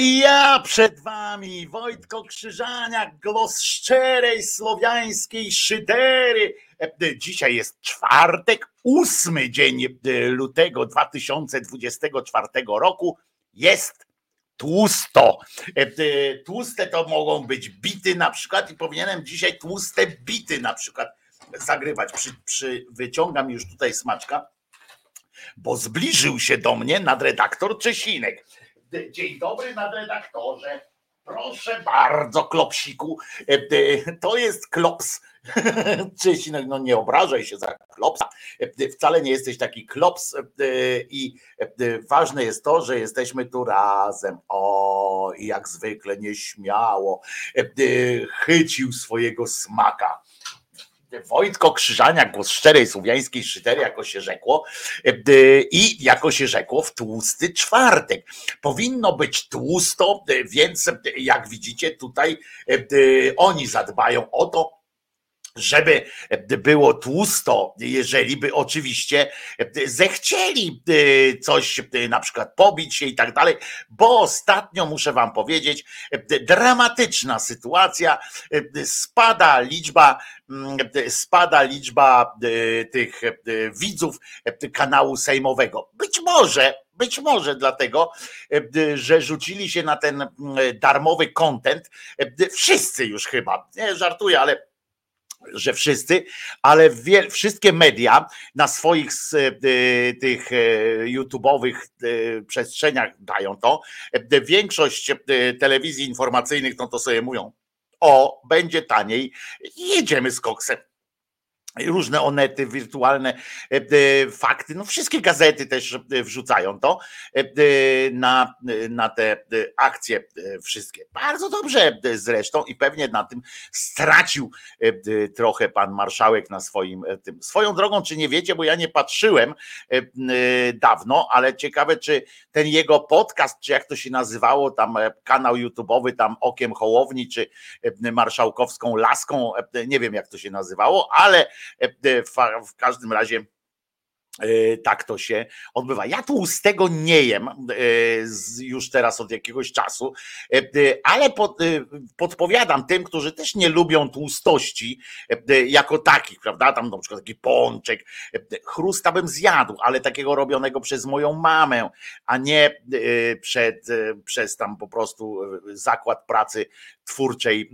I ja przed wami, Wojtko Krzyżaniak, głos szczerej słowiańskiej szydery. E, Dzisiaj jest czwartek, ósmy dzień e, lutego 2024 roku. Jest tłusto. E, tłuste to mogą być bity na przykład i powinienem dzisiaj tłuste bity na przykład zagrywać. Przy, przy, wyciągam już tutaj smaczka, bo zbliżył się do mnie nadredaktor Czesinek. Dzień dobry nadredaktorze. Proszę bardzo, klopsiku. To jest klops. Czesinek, no nie obrażaj się za klopsa. Wcale nie jesteś taki klops i ważne jest to, że jesteśmy tu razem. O, i jak zwykle nieśmiało chycił swojego smaka Wojtko Krzyżania, głos szczerej słowiańskiej szydery, jako się rzekło, e, i jako się rzekło w tłusty czwartek. Powinno być tłusto, e, więc e, jak widzicie tutaj oni zadbają o to, żeby było tłusto, jeżeli by oczywiście zechcieli coś na przykład pobić się i tak dalej, bo ostatnio muszę wam powiedzieć, dramatyczna sytuacja, spada liczba spada liczba tych widzów kanału sejmowego. Być może być może dlatego, że rzucili się na ten darmowy kontent. Wszyscy już chyba, nie żartuję, ale że wszyscy, ale wszystkie media na swoich y, tych y, YouTube'owych y, przestrzeniach dają to. Większość telewizji informacyjnych no to sobie mówią, o, będzie taniej, jedziemy z koksem różne onety, wirtualne e, e, fakty, no wszystkie gazety też e, wrzucają to na, na te akcje wszystkie. Bardzo dobrze zresztą i pewnie na tym stracił trochę pan marszałek na swoim tym. Swoją drogą, czy nie wiecie, bo ja nie patrzyłem dawno, ale ciekawe, czy ten jego podcast, czy jak to się nazywało, tam kanał YouTube'owy, tam Okiem Hołowni, czy Marszałkowską Laską, nie wiem jak to się nazywało, ale w każdym razie E, tak to się odbywa. Ja tłustego nie jem e, już teraz od jakiegoś czasu, e, ale pod, podpowiadam tym, którzy też nie lubią tłustości jako takich, prawda? Tam na przykład taki pączek, chrusta bym zjadł, ale takiego robionego przez moją mamę, a nie przed, przez tam po prostu zakład pracy twórczej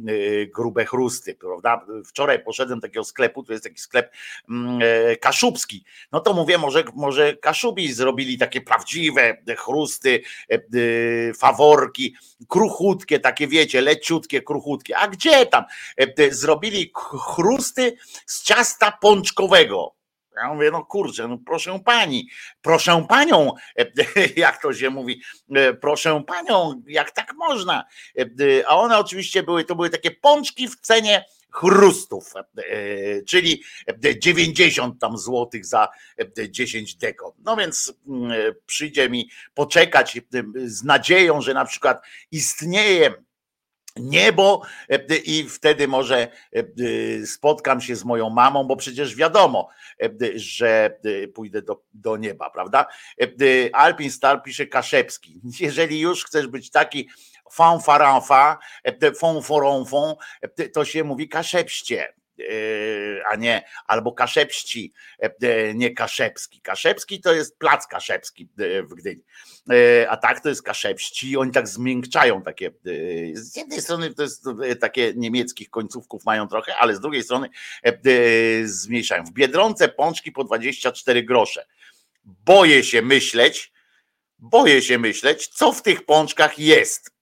grube chrusty, prawda? Wczoraj poszedłem do takiego sklepu, to jest taki sklep mm, kaszubski, no to mówię, może, może Kaszubi zrobili takie prawdziwe chrusty, e, e, faworki, kruchutkie, takie wiecie, leciutkie, kruchutkie. A gdzie tam? E, zrobili chrusty z ciasta pączkowego. Ja mówię, no kurczę, no proszę pani, proszę panią, jak to się mówi, proszę panią, jak tak można. A one oczywiście były, to były takie pączki w cenie chrustów, e, czyli 90 tam złotych za 10 deko. No więc mm, przyjdzie mi poczekać z nadzieją, że na przykład istnieje niebo e, i wtedy może e, spotkam się z moją mamą, bo przecież wiadomo, że pójdę do, do nieba, prawda? Alpin Star pisze Kaszepski. Jeżeli już chcesz być taki fanfaranfa, fonforonfon, to się mówi kaszepście a nie, albo kaszepści, nie kaszepski. Kaszepski to jest plac kaszepski w Gdyni, a tak to jest kaszepści, oni tak zmiękczają takie, z jednej strony to jest takie niemieckich końcówków mają trochę, ale z drugiej strony zmniejszają. W Biedronce pączki po 24 grosze. Boję się myśleć, boję się myśleć, co w tych pączkach jest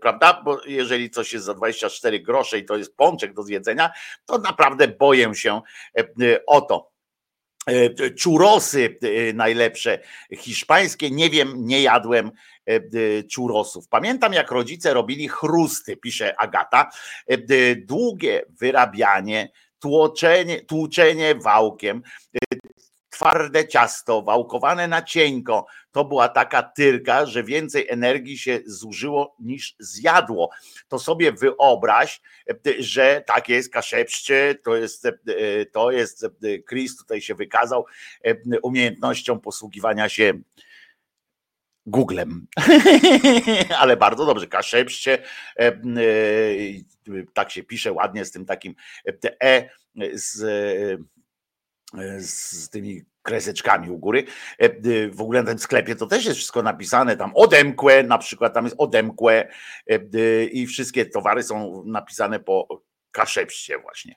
prawda? Bo jeżeli coś jest za 24 grosze i to jest pączek do zjedzenia, to naprawdę boję się e, y, o to. E, czurosy najlepsze hiszpańskie, nie wiem, nie jadłem e, czurosów. Pamiętam, jak rodzice robili chrusty, pisze Agata. Długie wyrabianie, tłoczenie, tłuczenie wałkiem, twarde ciasto, wałkowane na cienko. To była taka tyrka, że więcej energii się zużyło niż zjadło. To sobie wyobraź, że tak jest kaszepszcie, to jest, to jest, Chris tutaj się wykazał umiejętnością posługiwania się Googlem. Ale bardzo dobrze, kaszepście, tak się pisze ładnie z tym takim E z, z tymi kreseczkami u góry. W ogóle na tym sklepie to też jest wszystko napisane, tam odemkłe, na przykład tam jest odemkłe i wszystkie towary są napisane po kaszepście właśnie.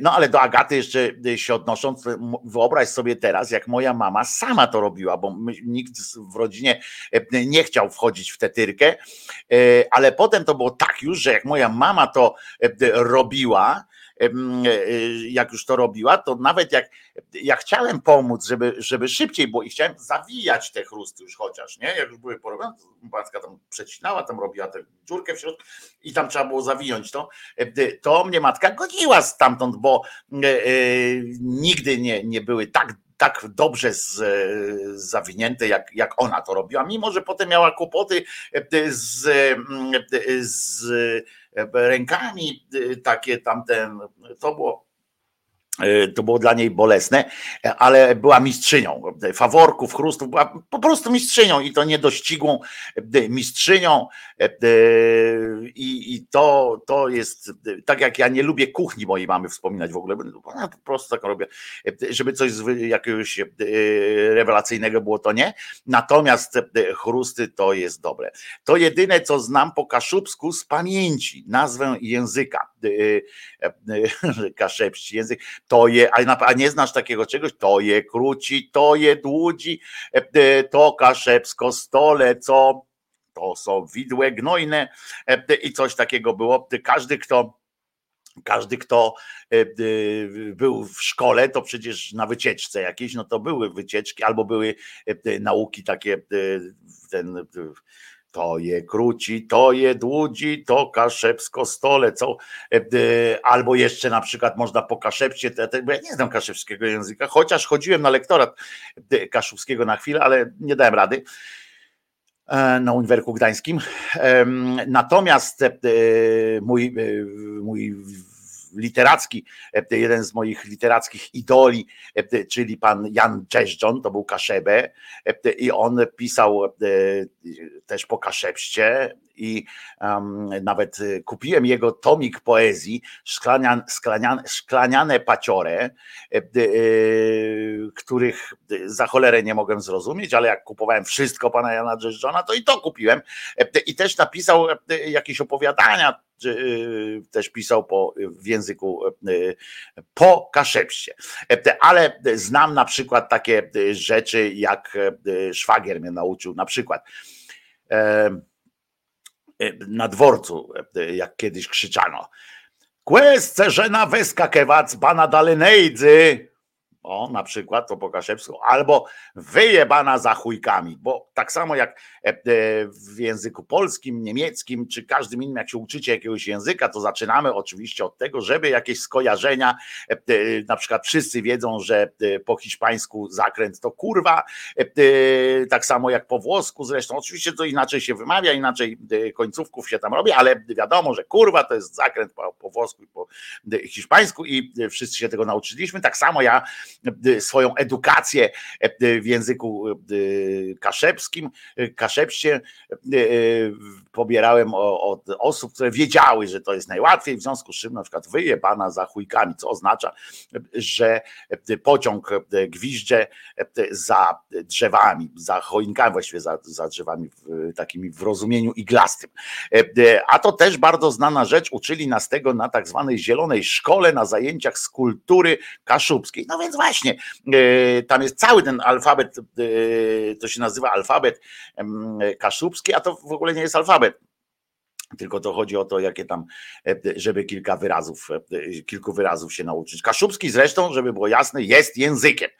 No ale do Agaty jeszcze się odnosząc, wyobraź sobie teraz, jak moja mama sama to robiła, bo nikt w rodzinie nie chciał wchodzić w tę tyrkę, ale potem to było tak już, że jak moja mama to robiła, E, jak już to robiła, to nawet jak ja chciałem pomóc, żeby, żeby szybciej było i chciałem zawijać te chrusty już chociaż, nie? Jak już były porobione, matka tam przecinała, tam robiła tę dziurkę w środku i tam trzeba było zawinąć to, e, to mnie matka godziła stamtąd, bo e, nigdy nie, nie były tak tak dobrze z, zawinięte, jak, jak ona to robiła, mimo że potem miała kłopoty z, z rękami, takie tamten, to było E, to było dla niej bolesne, ale była mistrzynią. Faworków, chrustów, była po prostu mistrzynią i to niedościgłą e, mistrzynią e, i, i to, to jest, tak jak ja nie lubię kuchni mojej mamy wspominać w ogóle, ona po prostu tak robię, żeby coś jakiegoś rewelacyjnego było, to nie, natomiast chrusty to jest dobre. To jedyne, co znam po kaszubsku z pamięci, nazwę języka, kaszepści język, to je, a nie znasz takiego czegoś, to je króci, to je dłudzi, e, e, to kaszepsko stole, co to są widłe gnojne e, i coś takiego było. Każdy, kto każdy, kto był w szkole, to przecież na wycieczce jakieś, no to były wycieczki, albo były nauki takie, ten to je króci, to je dłudzi, to kaszepsko stole, co, e, albo jeszcze na przykład można po kaszepcie, bo ja nie znam kaszewskiego języka, chociaż chodziłem na lektorat kaszubskiego na chwilę, ale nie dałem rady e, na Uniwerku Gdańskim. Natomiast e, mój, mój literacki, e, jeden z moich literackich idoli, e, czyli pan Jan Czeżdżon, to był Kaszebę e, i on pisał też po Kaszepście i um, nawet kupiłem jego tomik poezji Szklanian, szklanian, Szklaniane paciore, których za cholerę nie mogłem zrozumieć, ale jak kupowałem wszystko pana Jana Dżeżdżona, to i to kupiłem i też napisał jakieś opowiadania też pisał po, w języku y, po kaszepście. Ale znam na przykład takie rzeczy, jak szwagier mnie nauczył, na przykład na dworcu, jak kiedyś krzyczano. Quest żena wyskakewać bana dalenejdzy o, na przykład to po kaszewsku, albo wyjebana za chujkami, bo tak samo jak e, e, w języku polskim, niemieckim, czy każdym innym, jak się uczycie jakiegoś języka, to zaczynamy oczywiście od tego, żeby jakieś skojarzenia, e, na przykład wszyscy wiedzą, że po hiszpańsku zakręt to kurwa, tak samo jak po włosku zresztą, oczywiście to inaczej się wymawia, inaczej końcówków się tam robi, ale wiadomo, że kurwa to jest zakręt po, po włosku i po hiszpańsku i wszyscy się tego nauczyliśmy, tak samo ja swoją edukację w języku kaszepskim, kaszepście pobierałem od osób, które wiedziały, że to jest najłatwiej, w związku z czym na przykład wyjebana za chujkami, co oznacza, że pociąg gwizdże za drzewami, za choinkami, właściwie za, za drzewami takimi w rozumieniu iglastym. A to też bardzo znana rzecz, uczyli nas tego na tak zwanej zielonej szkole, na zajęciach z kultury kaszubskiej. No więc właśnie, e, tam jest cały ten alfabet, e, to się nazywa alfabet kaszubski, a to w ogóle nie jest alfabet. Tylko to chodzi o to, jakie tam, e, żeby kilka wyrazów, kilku wyrazów się nauczyć. Kaszubski zresztą, żeby było jasne, jest językiem.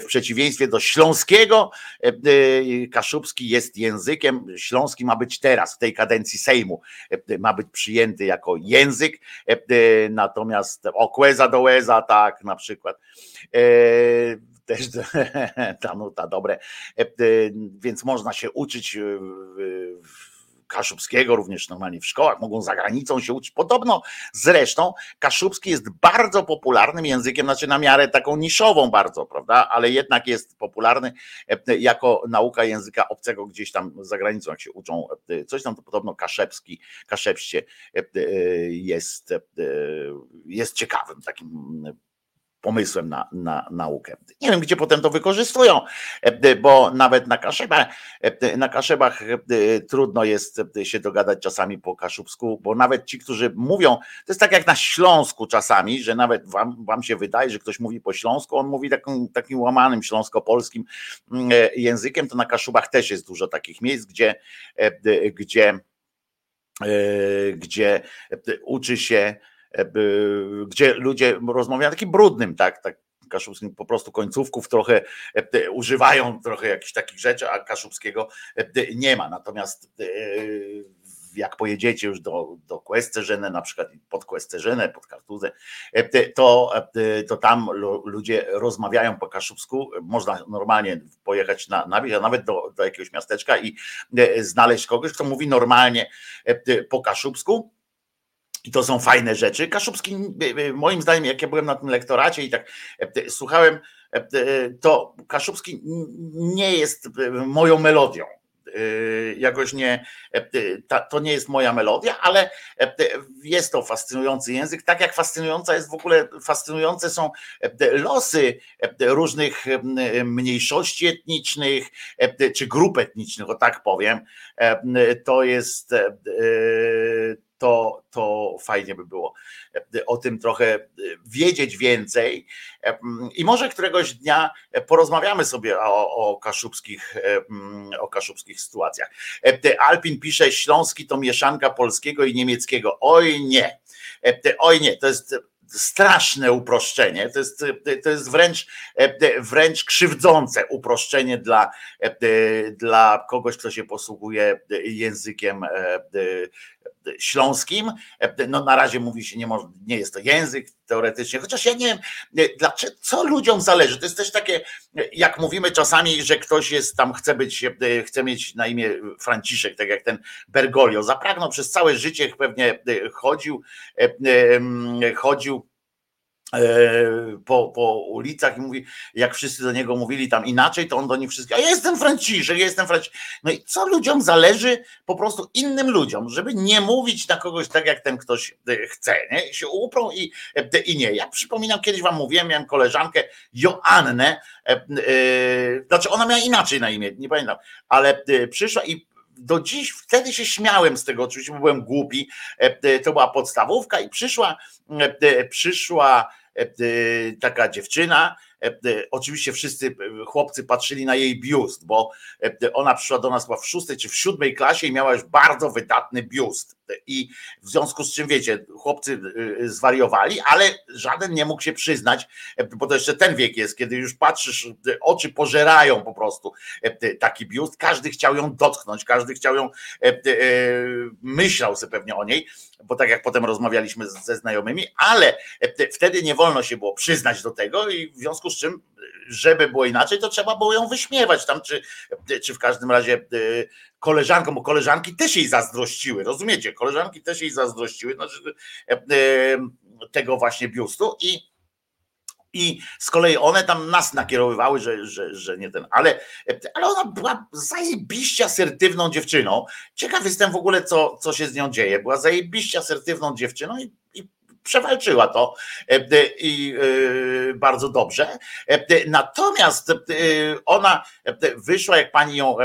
W przeciwieństwie do śląskiego, kaszubski jest językiem. Śląski ma być teraz, w tej kadencji Sejmu, ma być przyjęty jako język. Natomiast okłeza do łeza, tak na przykład E, też ta nuta dobre, e, więc można się uczyć kaszubskiego również normalnie w szkołach, mogą za granicą się uczyć. Podobno zresztą kaszubski jest bardzo popularnym językiem, znaczy na miarę taką niszową bardzo, prawda, ale jednak jest popularny jako nauka języka obcego gdzieś tam za granicą, jak się uczą coś tam, to podobno kaszepski, kaszepście jest, jest ciekawym takim pomysłem na, na naukę. Nie wiem, gdzie potem to wykorzystują, bo nawet na kaszebach, na kaszebach trudno jest się dogadać czasami po kaszubsku, bo nawet ci, którzy mówią, to jest tak jak na Śląsku czasami, że nawet wam, wam się wydaje, że ktoś mówi po śląsku, on mówi takim, takim łamanym śląsko-polskim mm, językiem, to na kaszubach też jest dużo takich miejsc, gdzie, gdzie, gdzie uczy się E, gdzie ludzie rozmawiają takim brudnym, tak, tak Kaszubskim po prostu końcówków trochę e, używają trochę jakichś takich rzeczy, a Kaszubskiego e, nie ma. Natomiast jak pojedziecie już do, do Questerzenę, na przykład pod Questerzenę, pod Kartuzę, to, to tam ludzie rozmawiają po kaszubsku. Można normalnie pojechać na, na a nawet do, do jakiegoś miasteczka i znaleźć kogoś, kto mówi normalnie po kaszubsku i to są fajne rzeczy. Kaszubski, moim zdaniem, jak ja byłem na tym lektoracie i tak e, słuchałem, e, to Kaszubski nie jest e, moją melodią. Jakoś nie, to nie jest moja melodia, ale jest to fascynujący język, tak jak fascynująca jest w ogóle, fascynujące są losy różnych mniejszości etnicznych, czy grup etnicznych, o tak powiem. To jest to, to fajnie by było e, o tym trochę e, wiedzieć więcej. E, I może któregoś dnia porozmawiamy sobie o, o, kaszubskich, o kaszubskich sytuacjach. Alpin pisze, Śląski to mieszanka polskiego i niemieckiego. Oj nie, oj nie, to jest straszne uproszczenie. To jest, to jest wręcz, wręcz krzywdzące uproszczenie dla, dla kogoś, kto się posługuje językiem śląskim. No na razie mówi się, nie, może, nie jest to język teoretycznie, chociaż ja nie wiem, dlaczego, co ludziom zależy. To jest też takie, jak mówimy czasami, że ktoś jest tam, chce być, chce mieć na imię Franciszek, tak jak ten Bergoglio. Zapragnął przez całe życie pewnie chodził, chodził E, po, po ulicach i mówi, jak wszyscy do niego mówili tam inaczej, to on do nich wszystkich, ja jestem Franciszek, ja jestem Franciszek. No i co ludziom zależy, po prostu innym ludziom, żeby nie mówić na kogoś tak, jak ten ktoś e, chce, nie? się uprą i, e, i nie. Ja przypominam, kiedyś wam mówiłem, miałem koleżankę Joannę, znaczy ona miała inaczej na imię, nie pamiętam, ale przyszła i do dziś, wtedy się śmiałem z tego, oczywiście, byłem głupi, to była podstawówka i przyszła, przyszła E, e, taka dziewczyna, e, oczywiście wszyscy chłopcy patrzyli na jej biust, bo ona przyszła do nas w szóstej czy w siódmej klasie i miała już bardzo wydatny biust. I w związku z czym wiecie, chłopcy zwariowali, ale żaden nie mógł się przyznać, bo to jeszcze ten wiek jest, kiedy już patrzysz, oczy pożerają po prostu taki biust. Każdy chciał ją dotknąć, każdy chciał ją, myślał sobie pewnie o niej bo tak jak potem rozmawialiśmy ze znajomymi, ale e, wtedy nie wolno się było przyznać do tego i w związku z czym, żeby było inaczej, to trzeba było ją wyśmiewać tam, czy, czy w każdym razie e, koleżankom, bo koleżanki też jej zazdrościły, rozumiecie? Koleżanki też jej zazdrościły znaczy, tego właśnie biustu i i z kolei one tam nas nakierowywały, że, że, że nie ten, ale, ale ona była zajebiście asertywną dziewczyną. Ciekaw jestem w ogóle, co, co się z nią dzieje. Była zajebiście asertywną dziewczyną i przewalczyła to i e, bardzo dobrze. Natomiast ona wyszła, jak pani ją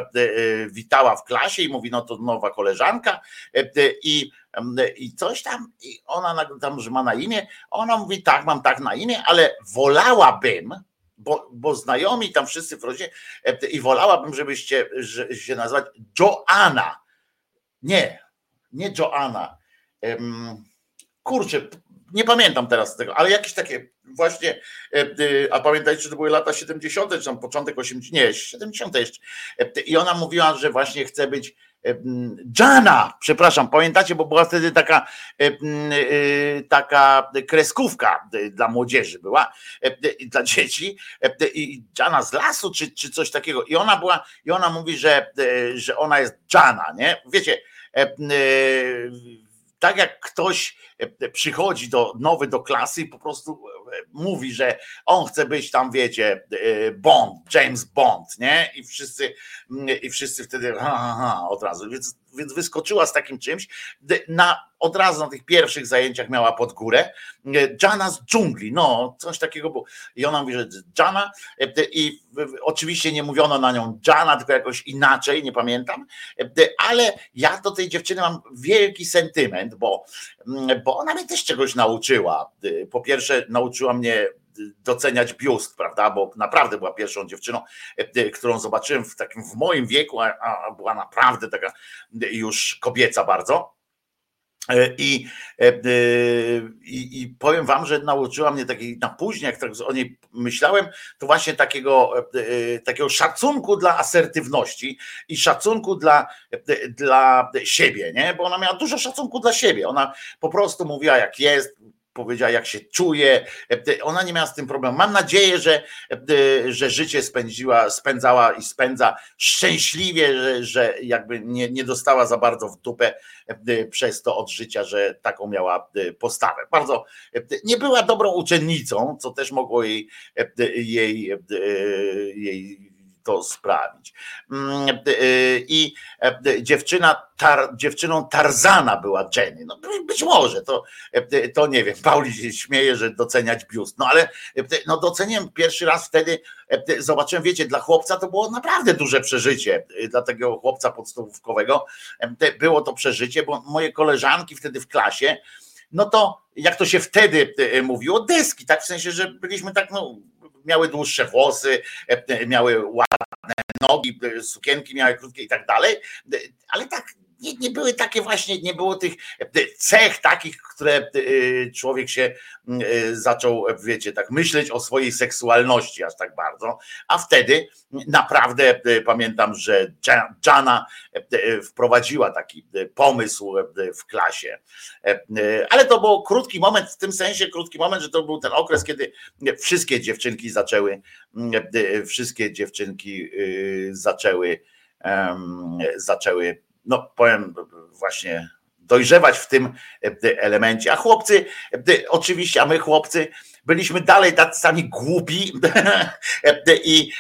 witała w klasie i mówi, no to nowa koleżanka i i coś tam, i ona tam, że ma na imię, ona mówi, tak, mam tak na imię, ale wolałabym, bo, bo znajomi tam wszyscy w rodzinie, i wolałabym, żebyście że, się nazwać Joanna. Nie, nie Joanna. Kurczę, nie pamiętam teraz tego, ale jakieś takie właśnie, a pamiętajcie, że to były lata 70., czy tam początek 80., nie, 70. jeszcze. I ona mówiła, że właśnie chce być Jana, przepraszam, pamiętacie, bo była wtedy taka, taka kreskówka dla młodzieży była, dla dzieci i Jana z lasu, czy, czy coś takiego. I ona była, i ona mówi, że, że ona jest Jana, nie? Wiecie, tak jak ktoś przychodzi do nowy do klasy i po prostu mówi, że on chce być tam, wiecie, Bond, James Bond, nie? I wszyscy, i wszyscy wtedy ha, ha, ha, od razu. Więc więc wyskoczyła z takim czymś. Na, od razu na tych pierwszych zajęciach miała pod górę. Jana z dżungli, no coś takiego było. I ona mówi, że Jana i oczywiście nie mówiono na nią Jana, tylko jakoś inaczej, nie pamiętam, ale ja do tej dziewczyny mam wielki sentyment, bo, bo ona mnie też czegoś nauczyła. Po pierwsze nauczyła mnie doceniać biust, prawda? Bo naprawdę była pierwszą dziewczyną, e, którą zobaczyłem w takim w moim wieku, a, była naprawdę taka już kobieca bardzo. E, I, e, i, I, powiem wam, że nauczyła mnie takiej, na później, jak tak o niej myślałem, to właśnie takiego, takiego szacunku dla asertywności i szacunku dla, dla siebie, nie? Bo ona miała dużo szacunku dla siebie. Ona po prostu mówiła, jak jest, powiedziała, jak się czuje. Ona nie miała z tym problemu. Mam nadzieję, że, że życie spędziła, spędzała i spędza szczęśliwie, że, że jakby nie, nie dostała za bardzo w dupę przez to od życia, że taką miała postawę. Bardzo nie była dobrą uczennicą, co też mogło jej, jej, jej to sprawić. Mm, y, I e, dziewczyna, tar, dziewczyną Tarzana była Jenny. No być może, to, e, to nie wiem, Pauli się śmieje, że doceniać biust. No ale e, no doceniłem pierwszy raz wtedy, zobaczyłem, wiecie, dla chłopca to było naprawdę duże przeżycie, dla tego chłopca podstawówkowego było to przeżycie, bo moje koleżanki wtedy w klasie, no to jak to się wtedy mówiło, deski, tak w sensie, że byliśmy tak, no miały dłuższe włosy, miały ładne nogi, sukienki miały krótkie i tak dalej, ale tak nie, nie były takie właśnie, nie było tych cech takich, które człowiek się zaczął, wiecie, tak myśleć o swojej seksualności aż tak bardzo, a wtedy naprawdę pamiętam, że Jana wprowadziła taki pomysł w klasie, ale to był krótki moment, w tym sensie krótki moment, że to był ten okres, kiedy wszystkie dziewczynki zaczęły, wszystkie dziewczynki zaczęły zaczęły no powiem właśnie, dojrzewać w tym e, elemencie. A chłopcy, e, oczywiście, a my chłopcy byliśmy dalej tacy sami głupi e, i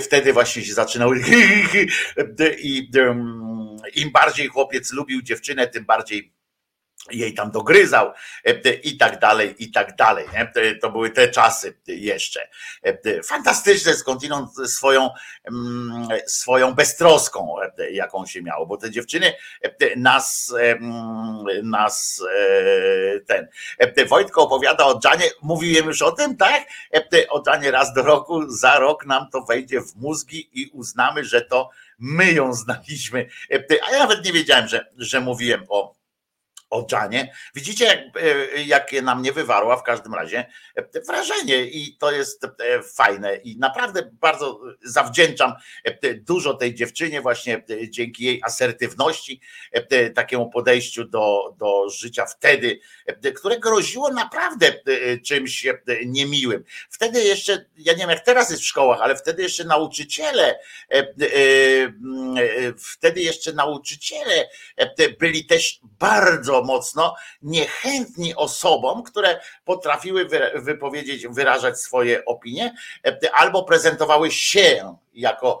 wtedy właśnie się zaczynały i im bardziej chłopiec lubił dziewczynę, tym bardziej jej tam dogryzał e, i tak dalej, i tak dalej. Nie? To były te czasy jeszcze. E, fantastyczne skądinąd swoją, mm, swoją beztroską, e, jaką się miało, bo te dziewczyny nas, nas ten. Wojtko opowiada o Dżanie, mówiłem już o tym, tak? O Dżanie raz do roku, za rok nam to wejdzie w mózgi i uznamy, że to my ją znaliśmy. A ja nawet nie wiedziałem, że, że mówiłem o o Janie. Widzicie, jak, e, jakie na mnie wywarła w każdym razie e, wrażenie i to jest e, fajne i naprawdę bardzo zawdzięczam dużo tej dziewczynie właśnie dzięki jej asertywności, takiemu podejściu do, do życia wtedy, które groziło naprawdę czymś niemiłym. Wtedy jeszcze, ja nie wiem jak teraz jest w szkołach, ale wtedy jeszcze nauczyciele, wtedy jeszcze nauczyciele byli też bardzo mocno niechętni osobom, które potrafiły wypowiedzieć, wyrażać swoje opinie albo prezentowały się jako,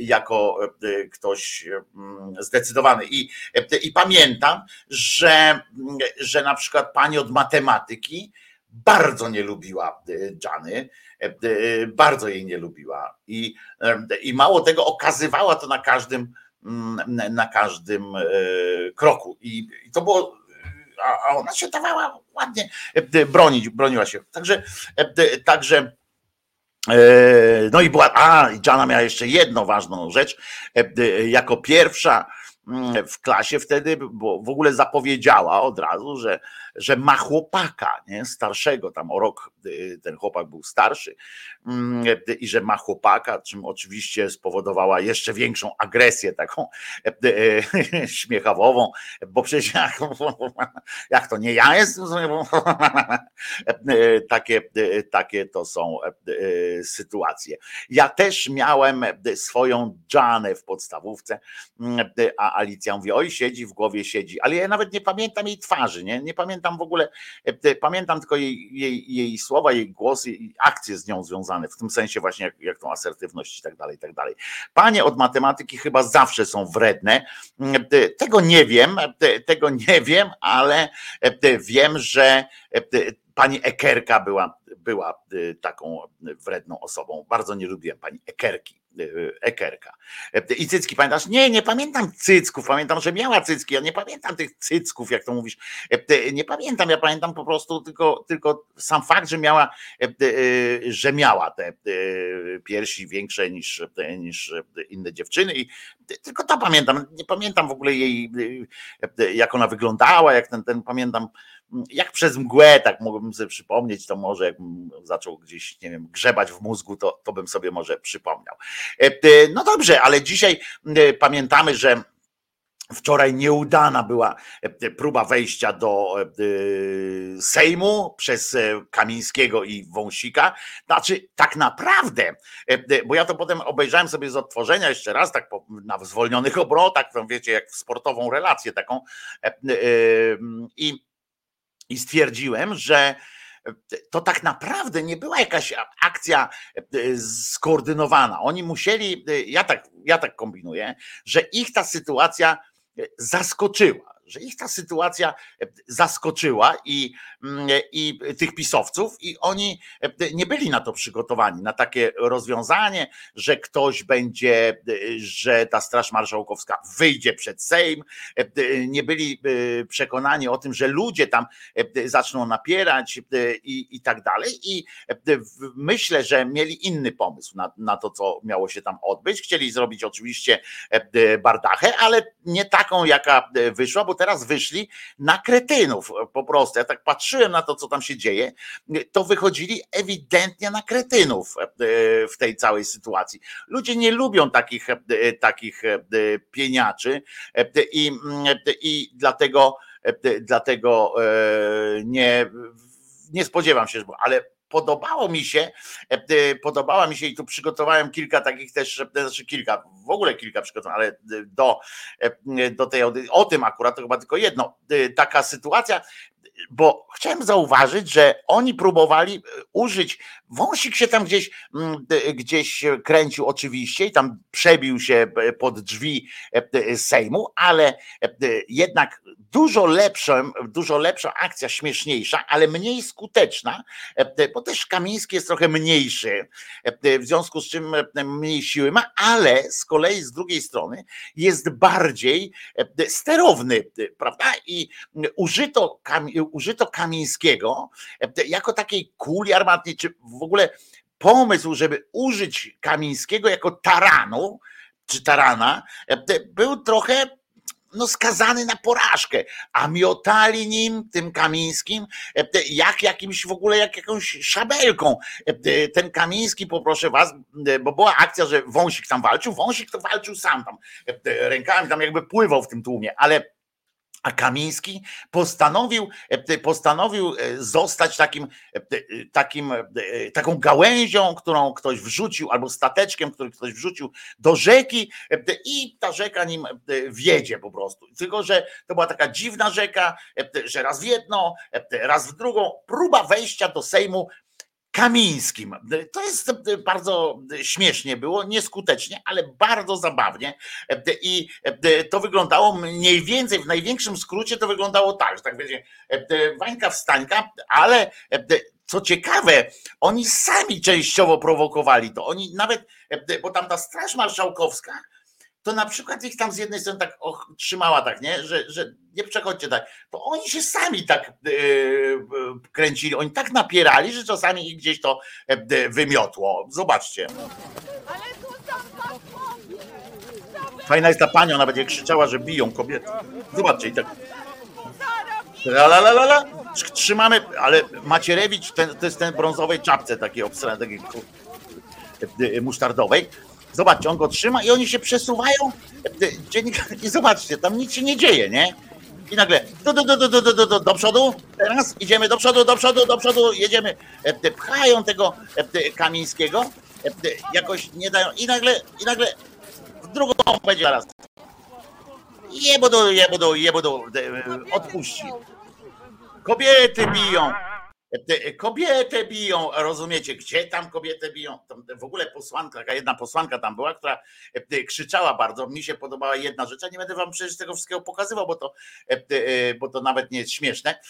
jako ktoś mm, zdecydowany. I, i pamiętam, że, że na przykład pani od matematyki bardzo nie lubiła Jany, bardzo jej nie lubiła. I, i mało tego, okazywała to na każdym Mm, na każdym e, kroku. I, to było, a ona się dawała ładnie e, bronić, broniła się. Także, e, także no i była, a Jana miała jeszcze jedną ważną rzecz. Jako pierwsza w klasie wtedy, bo w ogóle zapowiedziała od razu, że że ma chłopaka, nie? starszego, tam o rok y, ten chłopak był starszy mm, i że ma chłopaka, czym oczywiście spowodowała jeszcze większą agresję taką e, e, śmiechawową, bo przecież jak, jak to nie ja jestem, e, takie, takie to są sytuacje. Ja też miałem swoją Janę w podstawówce, mm, a, Alicja mówi, oj siedzi w głowie siedzi, ale ja nawet nie pamiętam jej twarzy, nie, nie pamiętam w ogóle, pamiętam tylko jej, jej, jej słowa, jej głos i akcje z nią związane, w tym sensie właśnie jak, jak tą asertywność i tak dalej, i tak dalej. Panie od matematyki chyba zawsze są wredne, tego nie wiem, tego nie wiem, ale wiem, że pani Ekerka była, była taką wredną osobą. Bardzo nie lubiłem pani Ekerki. Ekerka. I cycki, pamiętasz? Nie, nie pamiętam cycków, pamiętam, że miała cycki, ja nie pamiętam tych cycków, jak to mówisz. Nie pamiętam, ja pamiętam po prostu tylko, tylko sam fakt, że miała, że miała te piersi większe niż, niż inne dziewczyny i tylko to pamiętam. Nie pamiętam w ogóle jej, jak ona wyglądała, jak ten, ten pamiętam jak przez mgłę, tak mógłbym sobie przypomnieć, to może jakbym zaczął gdzieś, nie wiem, grzebać w mózgu, to, to bym sobie może przypomniał. E, no dobrze, ale dzisiaj e, pamiętamy, że Wczoraj nieudana była e, próba wejścia do Sejmu przez Kamińskiego i Wąsika. Znaczy, tak naprawdę, bo ja to potem obejrzałem sobie z odtworzenia jeszcze raz, tak na zwolnionych obrotach, wiecie, jak w sportową relację taką. I i stwierdziłem, że e, to tak naprawdę nie była jakaś akcja e, skoordynowana. Oni musieli, e, ja tak, ja tak kombinuję, że ich ta sytuacja zaskoczyła że ich ta sytuacja e, zaskoczyła i, mm, i tych pisowców, i oni e, nie byli na to przygotowani, na takie rozwiązanie, że ktoś będzie, e, że ta Straż Marszałkowska wyjdzie przed Sejm. Nie byli przekonani o tym, że ludzie tam zaczną napierać i, i tak dalej. I myślę, że mieli inny pomysł na, na to, co miało się tam odbyć. Chcieli zrobić oczywiście bardachę, ale nie taką, jaka wyszła, bo teraz wyszli na kretynów po prostu. Ja tak patrzyłem na to, co tam się dzieje, to wychodzili ewidentnie na kretynów e, w tej całej sytuacji. Ludzie nie lubią takich, e, takich e, pieniaczy i, i dlatego, dlatego nie, nie spodziewam się, ale podobało mi się, podobała mi się i tu przygotowałem kilka takich też, znaczy kilka, w ogóle kilka przygotowań, ale do, do tej, o tym akurat to chyba tylko jedno, taka sytuacja, bo chciałem zauważyć, że oni próbowali e, użyć, wąsik się tam gdzieś, gdzieś kręcił oczywiście i tam przebił się e, pod drzwi e, Sejmu, ale jednak dużo lepszą, dużo lepsza akcja, śmieszniejsza, ale mniej skuteczna, bo też Kamiński jest trochę mniejszy, w związku z czym mniej siły ma, ale z kolei z drugiej strony jest bardziej sterowny, prawda? I użyto, użyto Kamińskiego jako takiej kuli armatnej, czy w ogóle pomysł, żeby użyć Kamińskiego jako taranu, czy tarana, był trochę no skazany na porażkę, a miotali nim, tym Kamińskim, jak jakimś w ogóle, jak jakąś szabelką. Ten Kamiński, poproszę was, bo była akcja, że Wąsik tam walczył, Wąsik to walczył sam tam, rękami tam jakby pływał w tym tłumie, ale a Kamiński postanowił, e, postanowił e, zostać takim, e, takim, taką gałęzią, którą ktoś wrzucił, albo stateczkiem, który ktoś wrzucił do rzeki i ta rzeka nim wiedzie po prostu. Tylko, że to była taka dziwna rzeka, że raz w jedno, raz w drugą. Próba wejścia do Sejmu Kamińskim. To jest bardzo śmiesznie było, nieskutecznie, ale bardzo zabawnie. I to wyglądało mniej więcej, w największym skrócie to wyglądało tak, że tak będzie Wańka wstańka, ale co ciekawe, oni sami częściowo prowokowali to. Oni nawet, bo tam ta Straż Marszałkowska to na przykład ich tam z jednej strony tak och, trzymała tak, nie? Że, że nie przechodźcie tak. To oni się sami tak yy, kręcili, oni tak napierali, że czasami ich gdzieś to yy, wymiotło. Zobaczcie. Fajna jest ta pani, ona będzie krzyczała, że biją kobiety. Zobaczcie i tak. La, la, la, la, la. Trzymamy, ale Macierewicz ten, to jest ten brązowej czapce takiej obsrane, takiej musztardowej Zobaczcie, on go trzyma i oni się przesuwają. I zobaczcie, tam nic się nie dzieje, nie? I nagle do, do, do, do, do, do, do, do przodu, teraz idziemy do przodu, do przodu, do przodu, jedziemy. Pchają tego Kamińskiego, jakoś nie dają. I nagle, i nagle w drugą będzie zaraz. je budu, je budu, je budu, odpuści. Kobiety biją. Kobietę biją, rozumiecie, gdzie tam kobietę biją? Tam w ogóle posłanka, taka jedna posłanka tam była, która krzyczała bardzo. Mi się podobała jedna rzecz, a nie będę wam przecież tego wszystkiego pokazywał, bo to, bo to nawet nie jest śmieszne.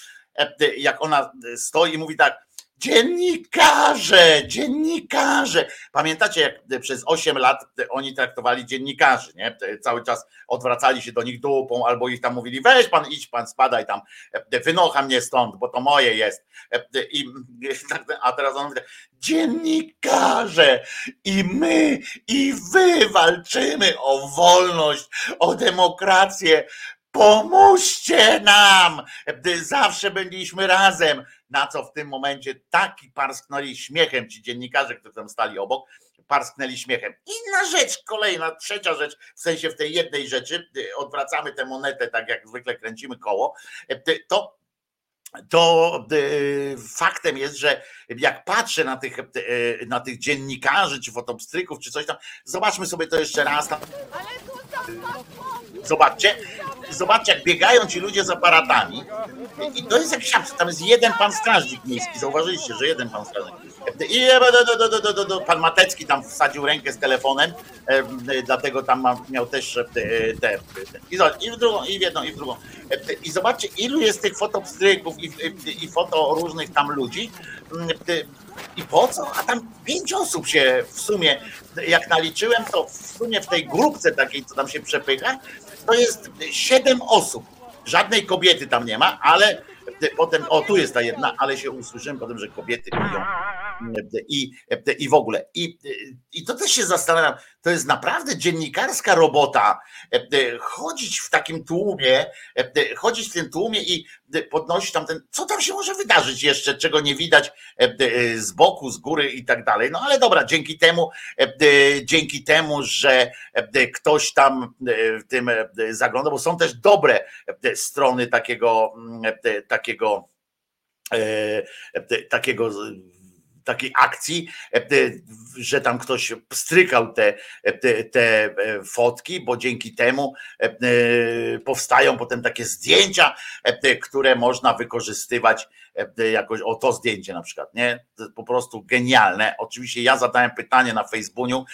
Jak ona stoi i mówi tak, Dziennikarze, dziennikarze. Pamiętacie, jak przez 8 lat oni traktowali dziennikarzy, nie? Cały czas odwracali się do nich dupą, albo ich tam mówili, weź pan, idź pan, spadaj tam, wynocha mnie stąd, bo to moje jest. I, a teraz on mówi, dziennikarze i my, i wy walczymy o wolność, o demokrację, pomóżcie nam, zawsze byliśmy razem. Na co w tym momencie taki parsknęli śmiechem ci dziennikarze, którzy tam stali obok, parsknęli śmiechem. Inna rzecz, kolejna, trzecia rzecz, w sensie w tej jednej rzeczy, odwracamy tę monetę, tak jak zwykle kręcimy koło, to to faktem jest, że jak patrzę na tych, na tych dziennikarzy, czy fotopstryków, czy coś tam, zobaczmy sobie to jeszcze raz. Tam. Zobaczcie, zobaczcie, jak biegają ci ludzie z aparatami. I to jest jakiś absurd. Tam jest jeden pan strażnik miejski. Zauważyliście, że jeden pan strażnik. I pan Matecki tam wsadził rękę z telefonem, dlatego tam miał też te. I w drugą, i w jedną, i w drugą. I zobaczcie, ilu jest tych fotopstryków i, i foto różnych tam ludzi. I po co? A tam pięć osób się w sumie, jak naliczyłem, to w sumie w tej grupce takiej, co tam się przepycha, to jest siedem osób. Żadnej kobiety tam nie ma, ale potem, o tu jest ta jedna, ale się usłyszałem potem, że kobiety piją i, i w ogóle. I, I to też się zastanawiam, to jest naprawdę dziennikarska robota chodzić w takim tłumie, chodzić w tym tłumie i podnosić tam ten, co tam się może wydarzyć jeszcze, czego nie widać z boku, z góry i tak dalej. No ale dobra, dzięki temu, dzięki temu, że ktoś tam w tym zagląda, bo są też dobre strony takiego, takiego takiego takiej akcji, e, że tam ktoś pstrykał te, te, te e, fotki, bo dzięki temu e, powstają potem takie zdjęcia, które można wykorzystywać jakoś, o to zdjęcie na przykład, nie? Po prostu genialne. Oczywiście ja zadałem pytanie na Facebooku,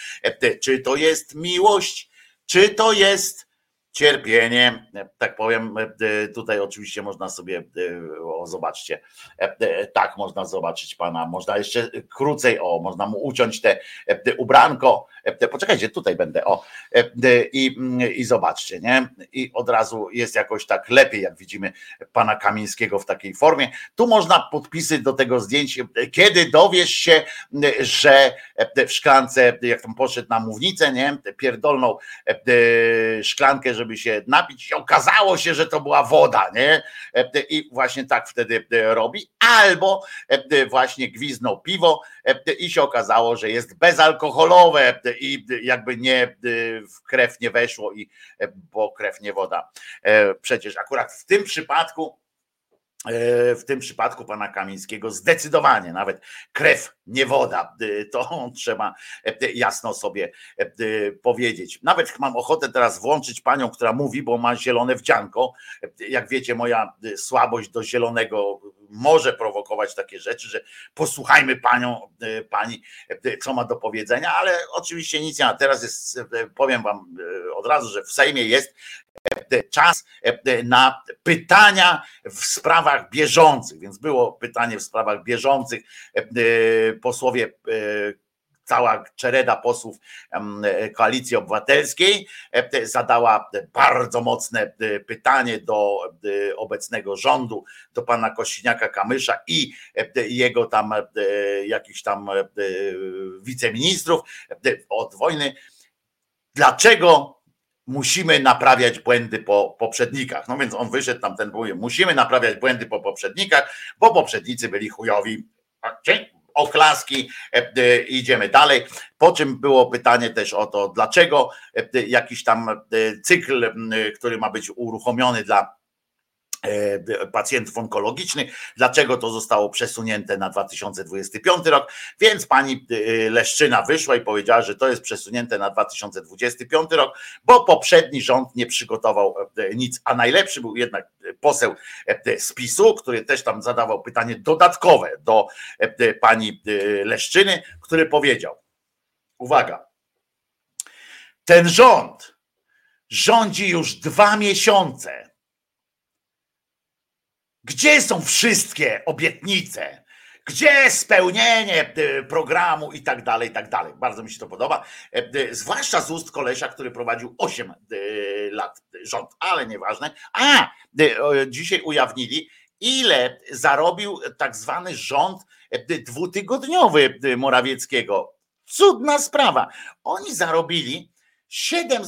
czy to jest miłość, czy to jest cierpienie, tak powiem, e, tutaj oczywiście można sobie, e, o zobaczcie, e, tak można zobaczyć pana, można jeszcze krócej, o, można mu uciąć te ubranko, poczekajcie, tutaj będę, o, i, i zobaczcie, nie, i od razu jest jakoś tak lepiej, jak widzimy pana Kamińskiego w takiej formie, tu można podpisy do tego zdjęcia, kiedy dowiesz się, że w szklance, jak tam poszedł na mównicę, nie, pierdolną szklankę, że żeby się napić i okazało się, że to była woda, nie? I właśnie tak wtedy robi. Albo właśnie gwiznął piwo i się okazało, że jest bezalkoholowe i jakby nie w krew nie weszło i bo krew nie woda. Przecież akurat w tym przypadku E, w tym przypadku pana Kamińskiego zdecydowanie nawet krew, nie woda. E, to trzeba e, jasno sobie powiedzieć. Nawet mam ochotę teraz włączyć panią, która mówi, bo ma zielone wdzianko. Jak wiecie, moja słabość do zielonego może prowokować takie rzeczy, że posłuchajmy panią, pani, co ma do powiedzenia, ale oczywiście nic nie ma. Teraz jest, powiem wam od razu, że w Sejmie jest czas na pytania w sprawach bieżących, więc było pytanie w sprawach bieżących. Posłowie cała czereda posłów Koalicji Obywatelskiej zadała bardzo mocne pytanie do obecnego rządu, do pana Kosiniaka Kamysza i jego tam jakichś tam wiceministrów od wojny. Dlaczego musimy naprawiać błędy po poprzednikach. No więc on wyszedł tam ten mówi, musimy naprawiać błędy po poprzednikach, bo poprzednicy byli chujowi. Oklaski, e, e, idziemy dalej. Po czym było pytanie też o to, dlaczego e, jakiś tam cykl, który ma być uruchomiony dla pacjentów onkologicznych. Dlaczego to zostało przesunięte na 2025 rok? Więc pani e, Leszczyna wyszła i powiedziała, że to jest przesunięte na 2025 rok, bo poprzedni rząd nie przygotował e, nic. A najlepszy był jednak poseł z PiSu, który też tam zadawał pytanie dodatkowe do pani Leszczyny, który powiedział: Uwaga, ten rząd rządzi już dwa miesiące gdzie są wszystkie obietnice? Gdzie spełnienie y, programu i tak dalej, i tak dalej. Bardzo mi się to podoba. E, zwłaszcza z ust kolesia, który prowadził 8 y, lat rząd, ale nieważne. A, dzisiaj ujawnili, ile zarobił tak zwany rząd dwutygodniowy Morawieckiego. Cudna sprawa. Oni zarobili 7,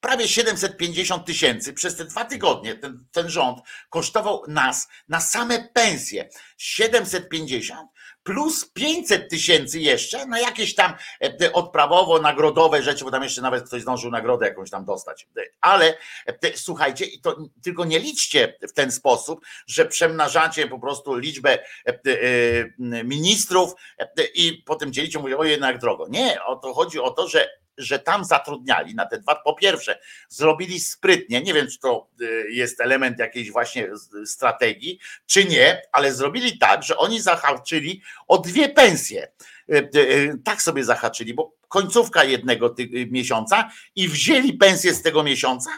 prawie 750 tysięcy przez te dwa tygodnie ten, ten rząd kosztował nas na same pensje 750 plus 500 tysięcy jeszcze na jakieś tam e, odprawowo nagrodowe rzeczy, bo tam jeszcze nawet ktoś zdążył nagrodę jakąś tam dostać. Ale e, słuchajcie, i to tylko nie liczcie w ten sposób, że przemnażacie po prostu liczbę e, ministrów i potem dzielicie, mówią, o jednak drogo. Nie, o to chodzi o to, że że tam zatrudniali na te dwa, po pierwsze, zrobili sprytnie, nie wiem, czy to y, jest element jakiejś właśnie strategii, czy nie, ale zrobili tak, że oni zahaczyli o dwie pensje. Y, y, tak sobie zahaczyli, bo końcówka jednego miesiąca i wzięli pensję z tego miesiąca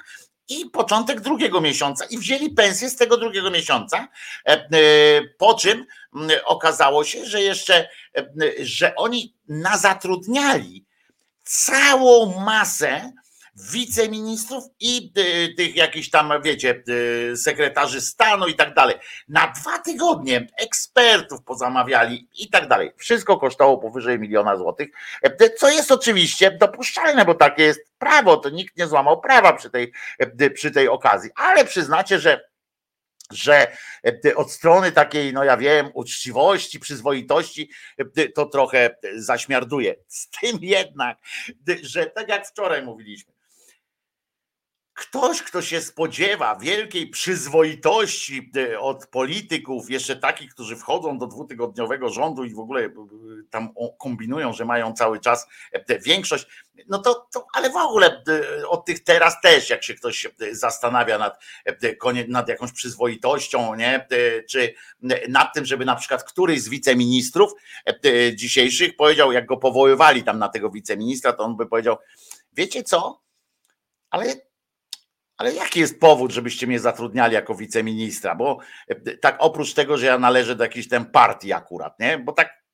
i początek drugiego miesiąca i wzięli pensję z tego drugiego miesiąca, e, po czym okazało się, że jeszcze, e, że oni nazatrudniali całą masę wiceministrów i y, tych jakichś tam, wiecie, y, sekretarzy stanu i tak dalej. Na dwa tygodnie ekspertów pozamawiali i tak dalej. Wszystko kosztowało powyżej miliona złotych, e, co jest oczywiście dopuszczalne, bo takie jest prawo, to nikt nie złamał prawa przy tej, przy tej okazji. Ale przyznacie, że że e, od strony takiej, no ja wiem, uczciwości, przyzwoitości, e, to trochę zaśmiarduje. Z tym jednak, że tak jak wczoraj mówiliśmy, Ktoś, kto się spodziewa wielkiej przyzwoitości e, od polityków, jeszcze takich, którzy wchodzą do dwutygodniowego rządu i w ogóle e, tam kombinują, że mają cały czas e, większość, no to, to ale w ogóle od tych teraz też, jak się ktoś zastanawia nad, nad jakąś przyzwoitością, nie? czy nad tym, żeby na przykład któryś z wiceministrów dzisiejszych powiedział, jak go powoływali tam na tego wiceministra, to on by powiedział, wiecie co, ale ale jaki jest powód, żebyście mnie zatrudniali jako wiceministra? Bo e, tak oprócz tego, że ja należę do jakiejś tam partii akurat, nie? Bo tak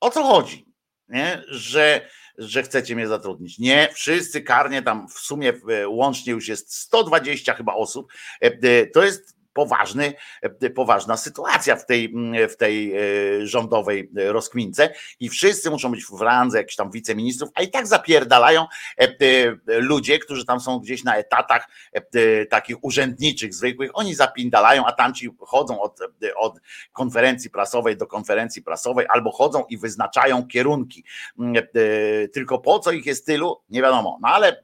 o co chodzi? Nie? Że, że chcecie mnie zatrudnić. Nie, wszyscy karnie tam w sumie e, łącznie już jest 120 chyba osób. E, to jest poważny, e, poważna sytuacja w tej, mm, w tej e, rządowej rozkmince i wszyscy muszą być w randze jakichś tam wiceministrów, a i tak zapierdalają e, ludzie, którzy tam są gdzieś na etatach takich urzędniczych, zwykłych, oni zapindalają, a tamci chodzą od, od konferencji prasowej do konferencji prasowej albo chodzą i wyznaczają kierunki. Mm, tylko po co ich jest tylu, nie wiadomo. No ale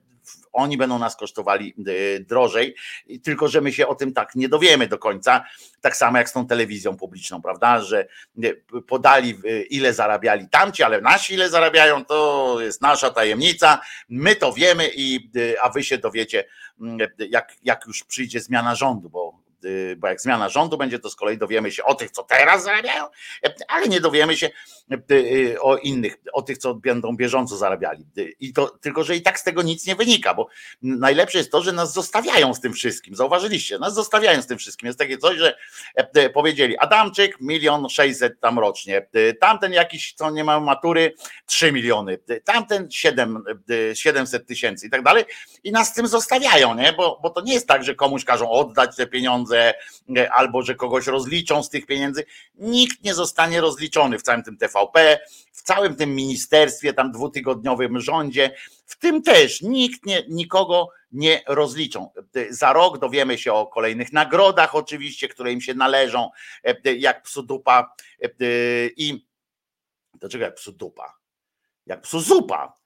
oni będą nas kosztowali e, drożej, tylko że my się o tym tak nie dowiemy do końca. Tak samo jak z tą telewizją publiczną, prawda? Że e, podali, e, ile zarabiali tamci, ale nasi ile zarabiają, to jest nasza tajemnica. My to wiemy, i, a wy się dowiecie, jak, jak już przyjdzie zmiana rządu, bo Y, bo jak zmiana rządu będzie, to z kolei dowiemy się o tych, co teraz zarabiają, ale nie dowiemy się y, y, o innych, o tych, co będą bieżąco zarabiali. I to, tylko, że i tak z tego nic nie wynika, bo najlepsze jest to, że nas zostawiają z tym wszystkim. Zauważyliście, nas zostawiają z tym wszystkim. Jest takie coś, że e, powiedzieli Adamczyk milion sześćset tam rocznie, tamten jakiś, co nie ma matury, trzy miliony, tamten siedem, siedemset tysięcy i tak dalej. I nas z tym zostawiają, nie? Bo, bo to nie jest tak, że komuś każą oddać te pieniądze, pieniądze, e, albo że kogoś rozliczą z tych pieniędzy. Nikt nie zostanie rozliczony w całym tym TVP, w całym tym ministerstwie, tam dwutygodniowym rządzie. W tym też nikt nie, nikogo nie rozliczą. E, za rok dowiemy się o kolejnych nagrodach, oczywiście, które im się należą, e, jak psu dupa i dlaczego jak psu dupa? Jak psu zupa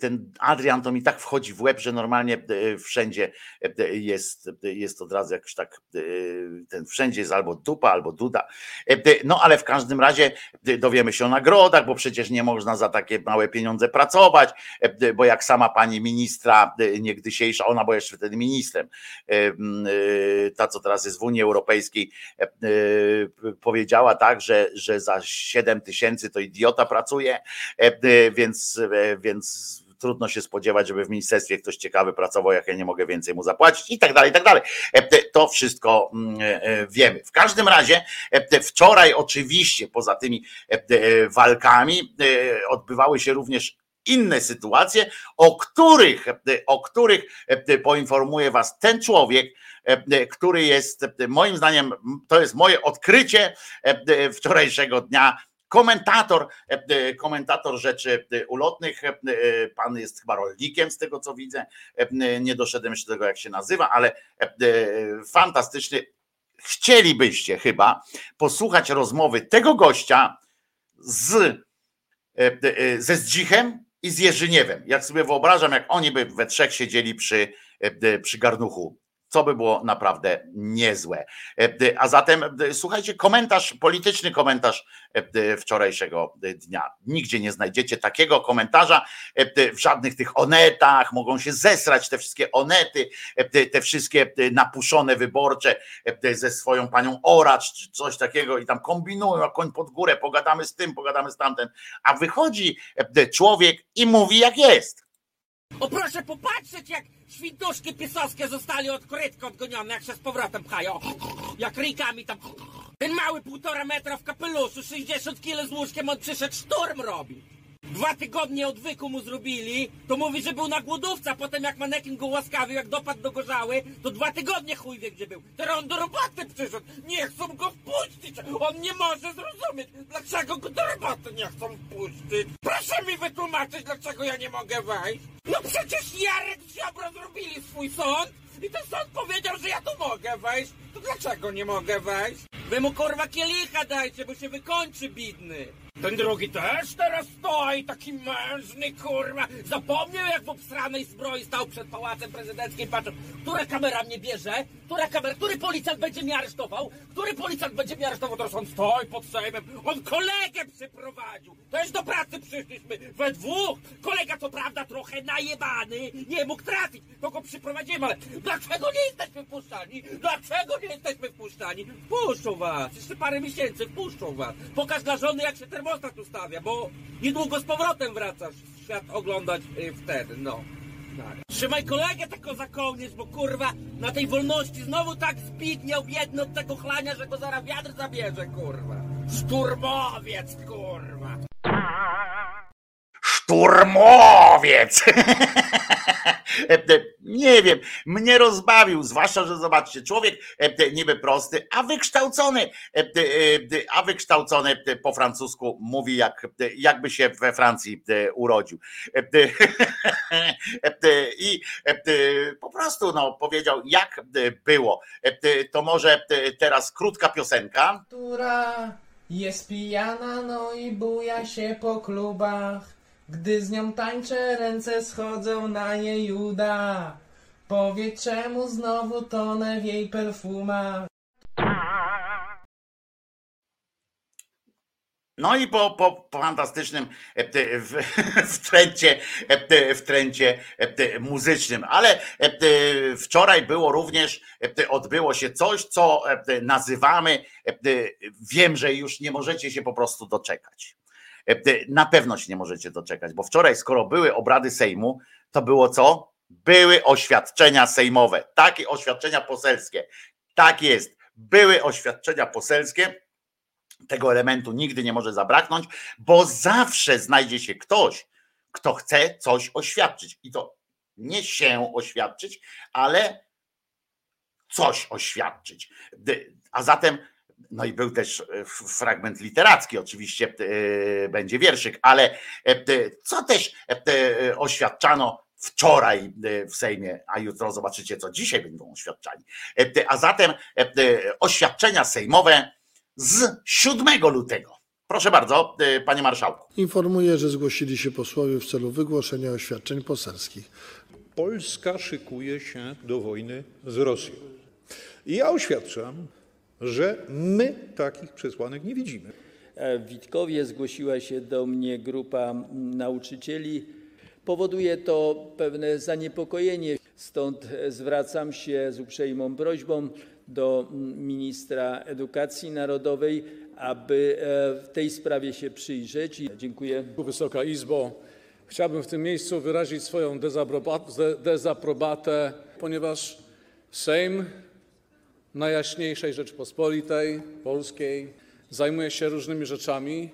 ten Adrian to mi tak wchodzi w łeb, że normalnie wszędzie jest, jest od razu jakoś tak, ten wszędzie jest albo dupa, albo duda. No ale w każdym razie dowiemy się o nagrodach, bo przecież nie można za takie małe pieniądze pracować, bo jak sama pani ministra niegdysiejsza, ona była jeszcze wtedy ministrem, ta co teraz jest w Unii Europejskiej, powiedziała tak, że, że za 7 tysięcy to idiota pracuje, więc, więc trudno się spodziewać, żeby w ministerstwie ktoś ciekawy pracował, jak ja nie mogę więcej mu zapłacić i tak dalej, i tak dalej. To wszystko mm, e, wiemy. W każdym razie wczoraj oczywiście poza tymi walkami odbywały się również inne sytuacje, o których, o których poinformuje Was ten człowiek, który jest moim zdaniem, to jest moje odkrycie wczorajszego dnia komentator, komentator rzeczy ulotnych. Pan jest chyba rolnikiem, z tego co widzę. Nie doszedłem jeszcze do tego, jak się nazywa, ale fantastyczny. Chcielibyście chyba posłuchać rozmowy tego gościa z, ze Zdzichem i z Jerzyniewem. Jak sobie wyobrażam, jak oni by we trzech siedzieli przy, przy garnuchu co by było naprawdę niezłe. E, a zatem, słuchajcie, komentarz, polityczny komentarz e, wczorajszego dnia. Nigdzie nie znajdziecie takiego komentarza e, w żadnych tych onetach, mogą się zesrać te wszystkie onety, te wszystkie napuszone wyborcze ze swoją panią Oracz, czy coś takiego i tam kombinują, a koń pod górę, pogadamy z tym, pogadamy z tamten, a wychodzi człowiek i mówi jak jest. O proszę popatrzeć, jak świntuszki pisowskie zostali od korytka odgonione, jak się z powrotem pchają. Jak rykami tam. Ten mały półtora metra w kapeluszu, 60 kg z łóżkiem, on przyszedł szturm robi. Dwa tygodnie odwyku mu zrobili, to mówi, że był na głodówce, a potem jak manekin go łaskawił, jak dopadł do gorzały, to dwa tygodnie chuj wie gdzie był. Teraz on do roboty przyszedł, nie chcą go wpuścić, on nie może zrozumieć, dlaczego go do roboty nie chcą wpuścić. Proszę mi wytłumaczyć, dlaczego ja nie mogę wejść. No przecież Jarek z Ziobro zrobili swój sąd i ten sąd powiedział, że ja tu mogę wejść. To dlaczego nie mogę wejść? Wy mu kurwa kielicha dajcie, bo się wykończy bidny. Ten drugi też teraz stoi, taki mężny, kurwa. Zapomniał, jak w obsranej zbroi stał przed pałacem prezydenckim, patrzył, która kamera mnie bierze, która kamera, który policjant będzie mnie aresztował, który policjant będzie mnie aresztował, teraz on stoi pod Sejmem, on kolegę przyprowadził, też do pracy przyszliśmy, we dwóch, kolega co prawda trochę najebany, nie mógł trafić, to go przyprowadziłem, ale dlaczego nie jesteśmy wpuszczani, dlaczego nie jesteśmy wpuszczani, wpuszczą was, jeszcze parę miesięcy, wpuszczą was, pokaż dla żony, jak się termostat ustawia, bo niedługo z powrotem wracasz świat oglądać y, wtedy, no. Tak. Trzymaj kolegę tylko za kołnierz, bo kurwa na tej wolności znowu tak zbitniał biedny od tego chlania, że go zaraz wiatr zabierze, kurwa. Szturmowiec, kurwa. Szturmowiec! Nie wiem, mnie rozbawił, zwłaszcza, że zobaczcie, człowiek niby prosty, a wykształcony, a wykształcony po francusku mówi, jak, jakby się we Francji urodził. I po prostu no, powiedział, jak było. To może teraz krótka piosenka. Która jest pijana, no i buja się po klubach. Gdy z nią tańczę, ręce schodzą na jej uda. Powie czemu znowu tonę w jej perfumach. No i po, po, po fantastycznym e, w, w, trencie, e, w trencie e, muzycznym. Ale wczoraj było również, odbyło się coś, co nazywamy, wiem, że już nie możecie się po prostu doczekać. Na pewno się nie możecie doczekać, bo wczoraj, skoro były obrady Sejmu, to było co? Były oświadczenia sejmowe, takie oświadczenia poselskie. Tak jest. Były oświadczenia poselskie. Tego elementu nigdy nie może zabraknąć, bo zawsze znajdzie się ktoś, kto chce coś oświadczyć. I to nie się oświadczyć, ale coś oświadczyć. A zatem no i był też e, fragment literacki, oczywiście e, będzie wierszyk, ale e, co też oświadczano wczoraj w Sejmie, a jutro zobaczycie, co dzisiaj będą oświadczani. A zatem oświadczenia sejmowe z 7 lutego. Proszę bardzo, panie marszałku. Informuję, że zgłosili się posłowie w celu wygłoszenia oświadczeń poselskich. Polska szykuje się do wojny z Rosją. I ja oświadczam, że my takich przesłanek nie widzimy. E, W Witkowie zgłosiła się do mnie grupa nauczycieli. Powoduje to pewne zaniepokojenie, stąd zwracam się z uprzejmą prośbą do ministra edukacji narodowej, aby e, w tej sprawie się przyjrzeć. Dziękuję. Wysoka Izbo, chciałbym w tym miejscu wyrazić swoją dezaproba- de- dezaprobatę, ponieważ Sejm Najjaśniejszej Rzeczpospolitej Polskiej zajmuje się różnymi rzeczami.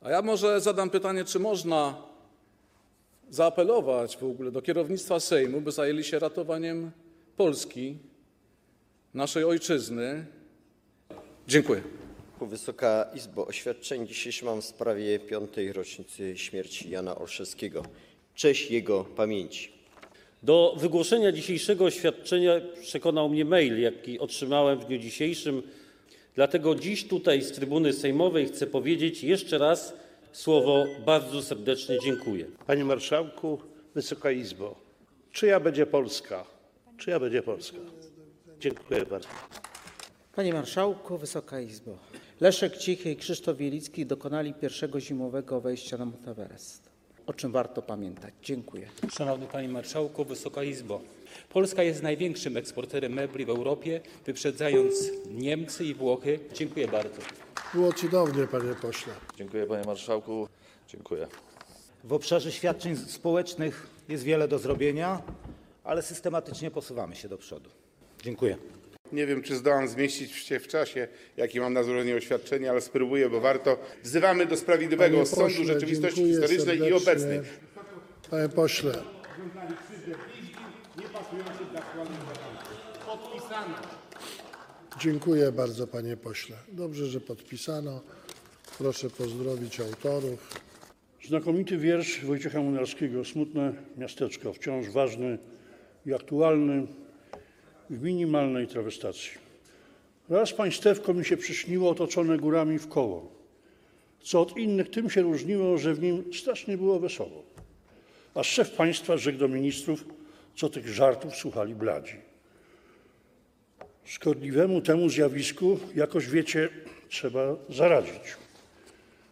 A ja może zadam pytanie, czy można zaapelować w ogóle do kierownictwa Sejmu, by zajęli się ratowaniem Polski, naszej ojczyzny. Dziękuję. Wysoka Izbo, oświadczenie dzisiejsze mam w sprawie piątej rocznicy śmierci Jana Olszewskiego. Cześć jego pamięci. Do wygłoszenia dzisiejszego oświadczenia przekonał mnie mail, jaki otrzymałem w dniu dzisiejszym. Dlatego dziś tutaj z trybuny sejmowej chcę powiedzieć jeszcze raz słowo bardzo serdecznie dziękuję. Panie Marszałku, Wysoka Izbo, czyja będzie Polska? Czyja będzie Polska? Dziękuję bardzo. Panie Marszałku, Wysoka Izbo. Leszek Cichy i Krzysztof Wielicki dokonali pierwszego zimowego wejścia na Mount Everest. O czym warto pamiętać. Dziękuję. Szanowny Panie Marszałku, Wysoka Izbo. Polska jest największym eksporterem mebli w Europie, wyprzedzając Niemcy i Włochy. Dziękuję bardzo. Było cudownie, panie pośle. Dziękuję panie marszałku. Dziękuję. W obszarze świadczeń społecznych jest wiele do zrobienia, ale systematycznie posuwamy się do przodu. Dziękuję. Nie wiem, czy zdołam zmieścić się w czasie, jaki mam na złożenie oświadczenia, ale spróbuję, bo warto. Wzywamy do sprawiedliwego Panie sądu pośle, rzeczywistości dziękuję historycznej i serdecznie. obecnej. Panie pośle, dziękuję bardzo, panie pośle. Dobrze, że podpisano. Proszę pozdrowić autorów. Znakomity wiersz Wojciecha Munarskiego, Smutne miasteczko, wciąż ważny i aktualny w minimalnej trawestacji. Raz państewko mi się przyśniło otoczone górami w koło. Co od innych tym się różniło, że w nim strasznie było wesoło. A szef państwa rzekł do ministrów, co tych żartów słuchali bladzi. Szkodliwemu temu zjawisku jakoś, wiecie, trzeba zaradzić.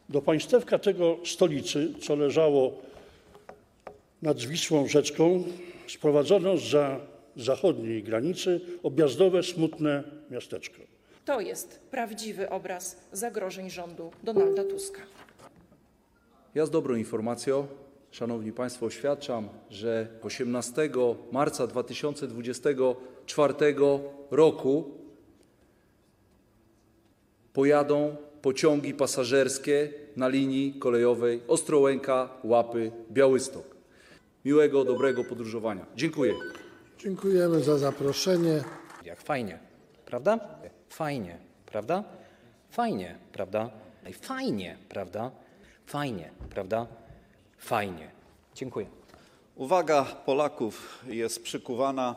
Do państewka tego stolicy, co leżało nad Zwisłą rzeczką, sprowadzono za zachodniej granicy objazdowe, smutne miasteczko. To jest prawdziwy obraz zagrożeń rządu Donalda Tuska. Ja z dobrą informacją, Szanowni Państwo, oświadczam, że 18 marca 2024 roku pojadą pociągi pasażerskie na linii kolejowej Ostrołęka-Łapy-Białystok. Miłego, dobrego podróżowania. Dziękuję. Dziękujemy za zaproszenie. Jak fajnie, prawda? Fajnie, prawda? Fajnie, prawda? Fajnie, prawda? Fajnie, prawda? Fajnie. Dziękuję. Uwaga Polaków jest przykuwana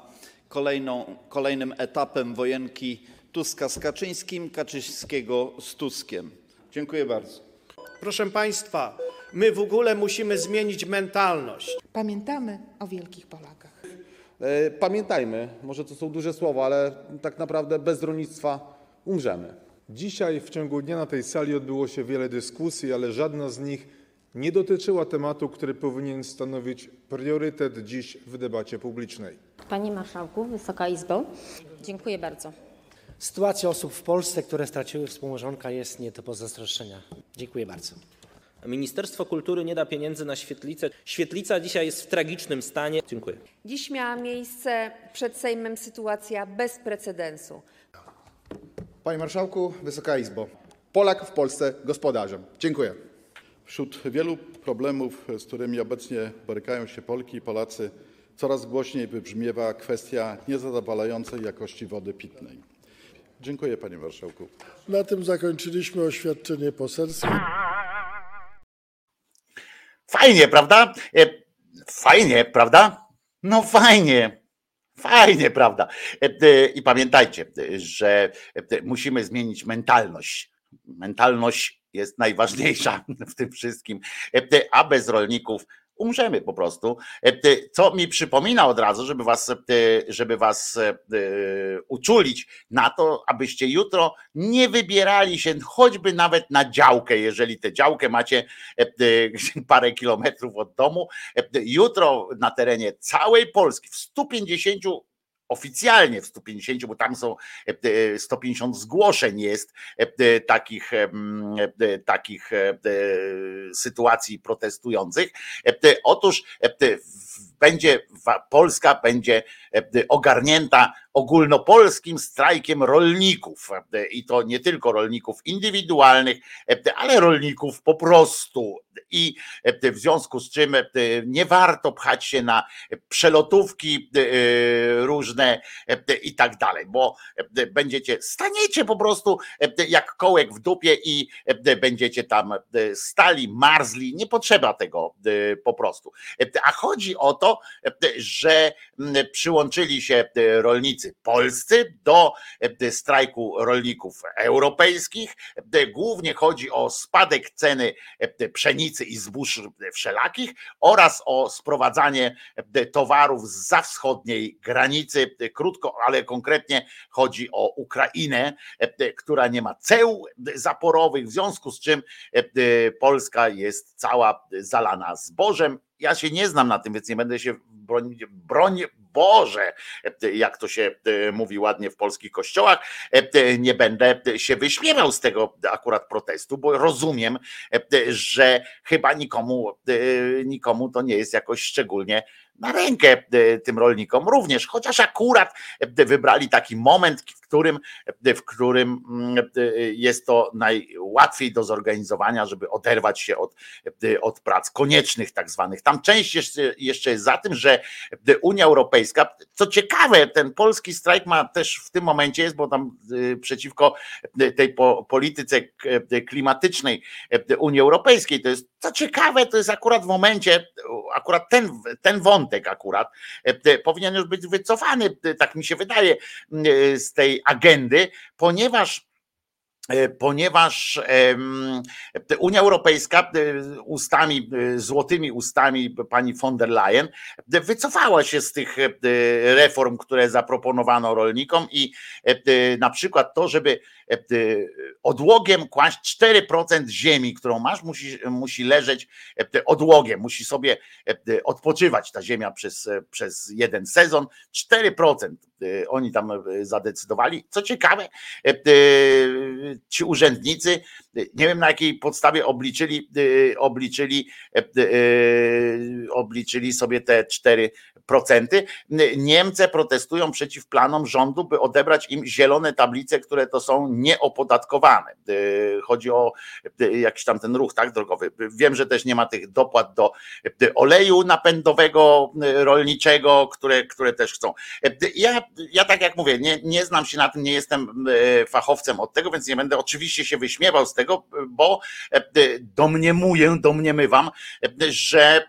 kolejną, kolejnym etapem wojenki Tuska z Kaczyńskim, Kaczyńskiego z Tuskiem. Dziękuję bardzo. Proszę Państwa, my w ogóle musimy zmienić mentalność. Pamiętamy o wielkich Polakach. E, Pamiętajmy, może to są duże słowa, ale tak naprawdę bez rolnictwa umrzemy. Dzisiaj w ciągu dnia na tej sali odbyło się wiele dyskusji, ale żadna z nich nie dotyczyła tematu, który powinien stanowić priorytet dziś w debacie publicznej. Panie Marszałku, Wysoka Izbo, dziękuję bardzo. Sytuacja osób w Polsce, które straciły współmałżonka jest nie do pozazdroszczenia. Dziękuję bardzo. Ministerstwo Kultury nie da pieniędzy na świetlicę. Świetlica dzisiaj jest w tragicznym stanie. Dziękuję. Dziś miała miejsce przed Sejmem sytuacja bez precedensu. Panie Marszałku, Wysoka Izbo. Polak w Polsce gospodarzem. Dziękuję. Wśród wielu problemów, z którymi obecnie borykają się Polki i Polacy, coraz głośniej wybrzmiewa kwestia niezadowalającej jakości wody pitnej. Dziękuję panie marszałku. Na tym zakończyliśmy oświadczenie poselskie. Fajnie, prawda? E, Fajnie, prawda? No fajnie. Fajnie, prawda? E, e, I pamiętajcie, że musimy zmienić mentalność. Mentalność jest najważniejsza w tym wszystkim, a bez rolników umrzemy po prostu. Co mi przypomina od razu, żeby was, żeby was uczulić na to, abyście jutro nie wybierali się choćby nawet na działkę, jeżeli tę działkę macie parę kilometrów od domu. Jutro na terenie całej Polski w 150 oficjalnie w 150, bo tam są 150 zgłoszeń jest takich, takich sytuacji protestujących. Otóż będzie Polska będzie ogarnięta ogólnopolskim strajkiem rolników. I to nie tylko rolników indywidualnych, ale rolników po prostu. I w związku z czym nie warto pchać się na przelotówki różne i tak dalej, bo będziecie, staniecie po prostu jak kołek w dupie i będziecie tam stali, marzli. Nie potrzeba tego po prostu. A chodzi o to, że przyłączyli się rolnicy polscy do strajku rolników europejskich. Głównie chodzi o spadek ceny pszenicy i zbóż wszelakich oraz o sprowadzanie towarów za wschodniej granicy. Krótko, ale konkretnie chodzi o Ukrainę, która nie ma ceł zaporowych, w związku z czym Polska jest cała zalana zbożem. Ja się nie znam na tym, więc nie będę się bronić. Broń Boże, jak to się mówi ładnie w polskich kościołach, nie będę się wyśmiewał z tego akurat protestu, bo rozumiem, że chyba nikomu, nikomu to nie jest jakoś szczególnie na rękę tym rolnikom również, chociaż akurat wybrali taki moment, w którym, w którym jest to najłatwiej do zorganizowania, żeby oderwać się od, od prac koniecznych, tak zwanych. Tam część jeszcze, jeszcze jest za tym, że Unia Europejska, co ciekawe, ten polski strajk ma też w tym momencie jest, bo tam przeciwko tej polityce klimatycznej Unii Europejskiej, to jest co ciekawe, to jest akurat w momencie, akurat ten, ten wątek akurat powinien już być wycofany, tak mi się wydaje, z tej agendy, ponieważ ponieważ Unia Europejska ustami, złotymi ustami pani von der Leyen wycofała się z tych reform, które zaproponowano rolnikom i na przykład to, żeby odłogiem kłaść 4% ziemi, którą masz, musi, musi leżeć odłogiem, musi sobie odpoczywać ta ziemia przez, przez jeden sezon. 4% oni tam zadecydowali. Co ciekawe, ci urzędnicy, nie wiem na jakiej podstawie obliczyli, obliczyli, obliczyli sobie te 4 procenty. Niemcy protestują przeciw planom rządu, by odebrać im zielone tablice, które to są nieopodatkowane. Chodzi o jakiś tam ten ruch tak drogowy. Wiem, że też nie ma tych dopłat do oleju napędowego rolniczego, które, które też chcą. Ja, ja tak jak mówię, nie, nie znam się na tym, nie jestem fachowcem od tego, więc nie będę oczywiście się wyśmiewał z tego, bo domniemuję, domniemywam, że,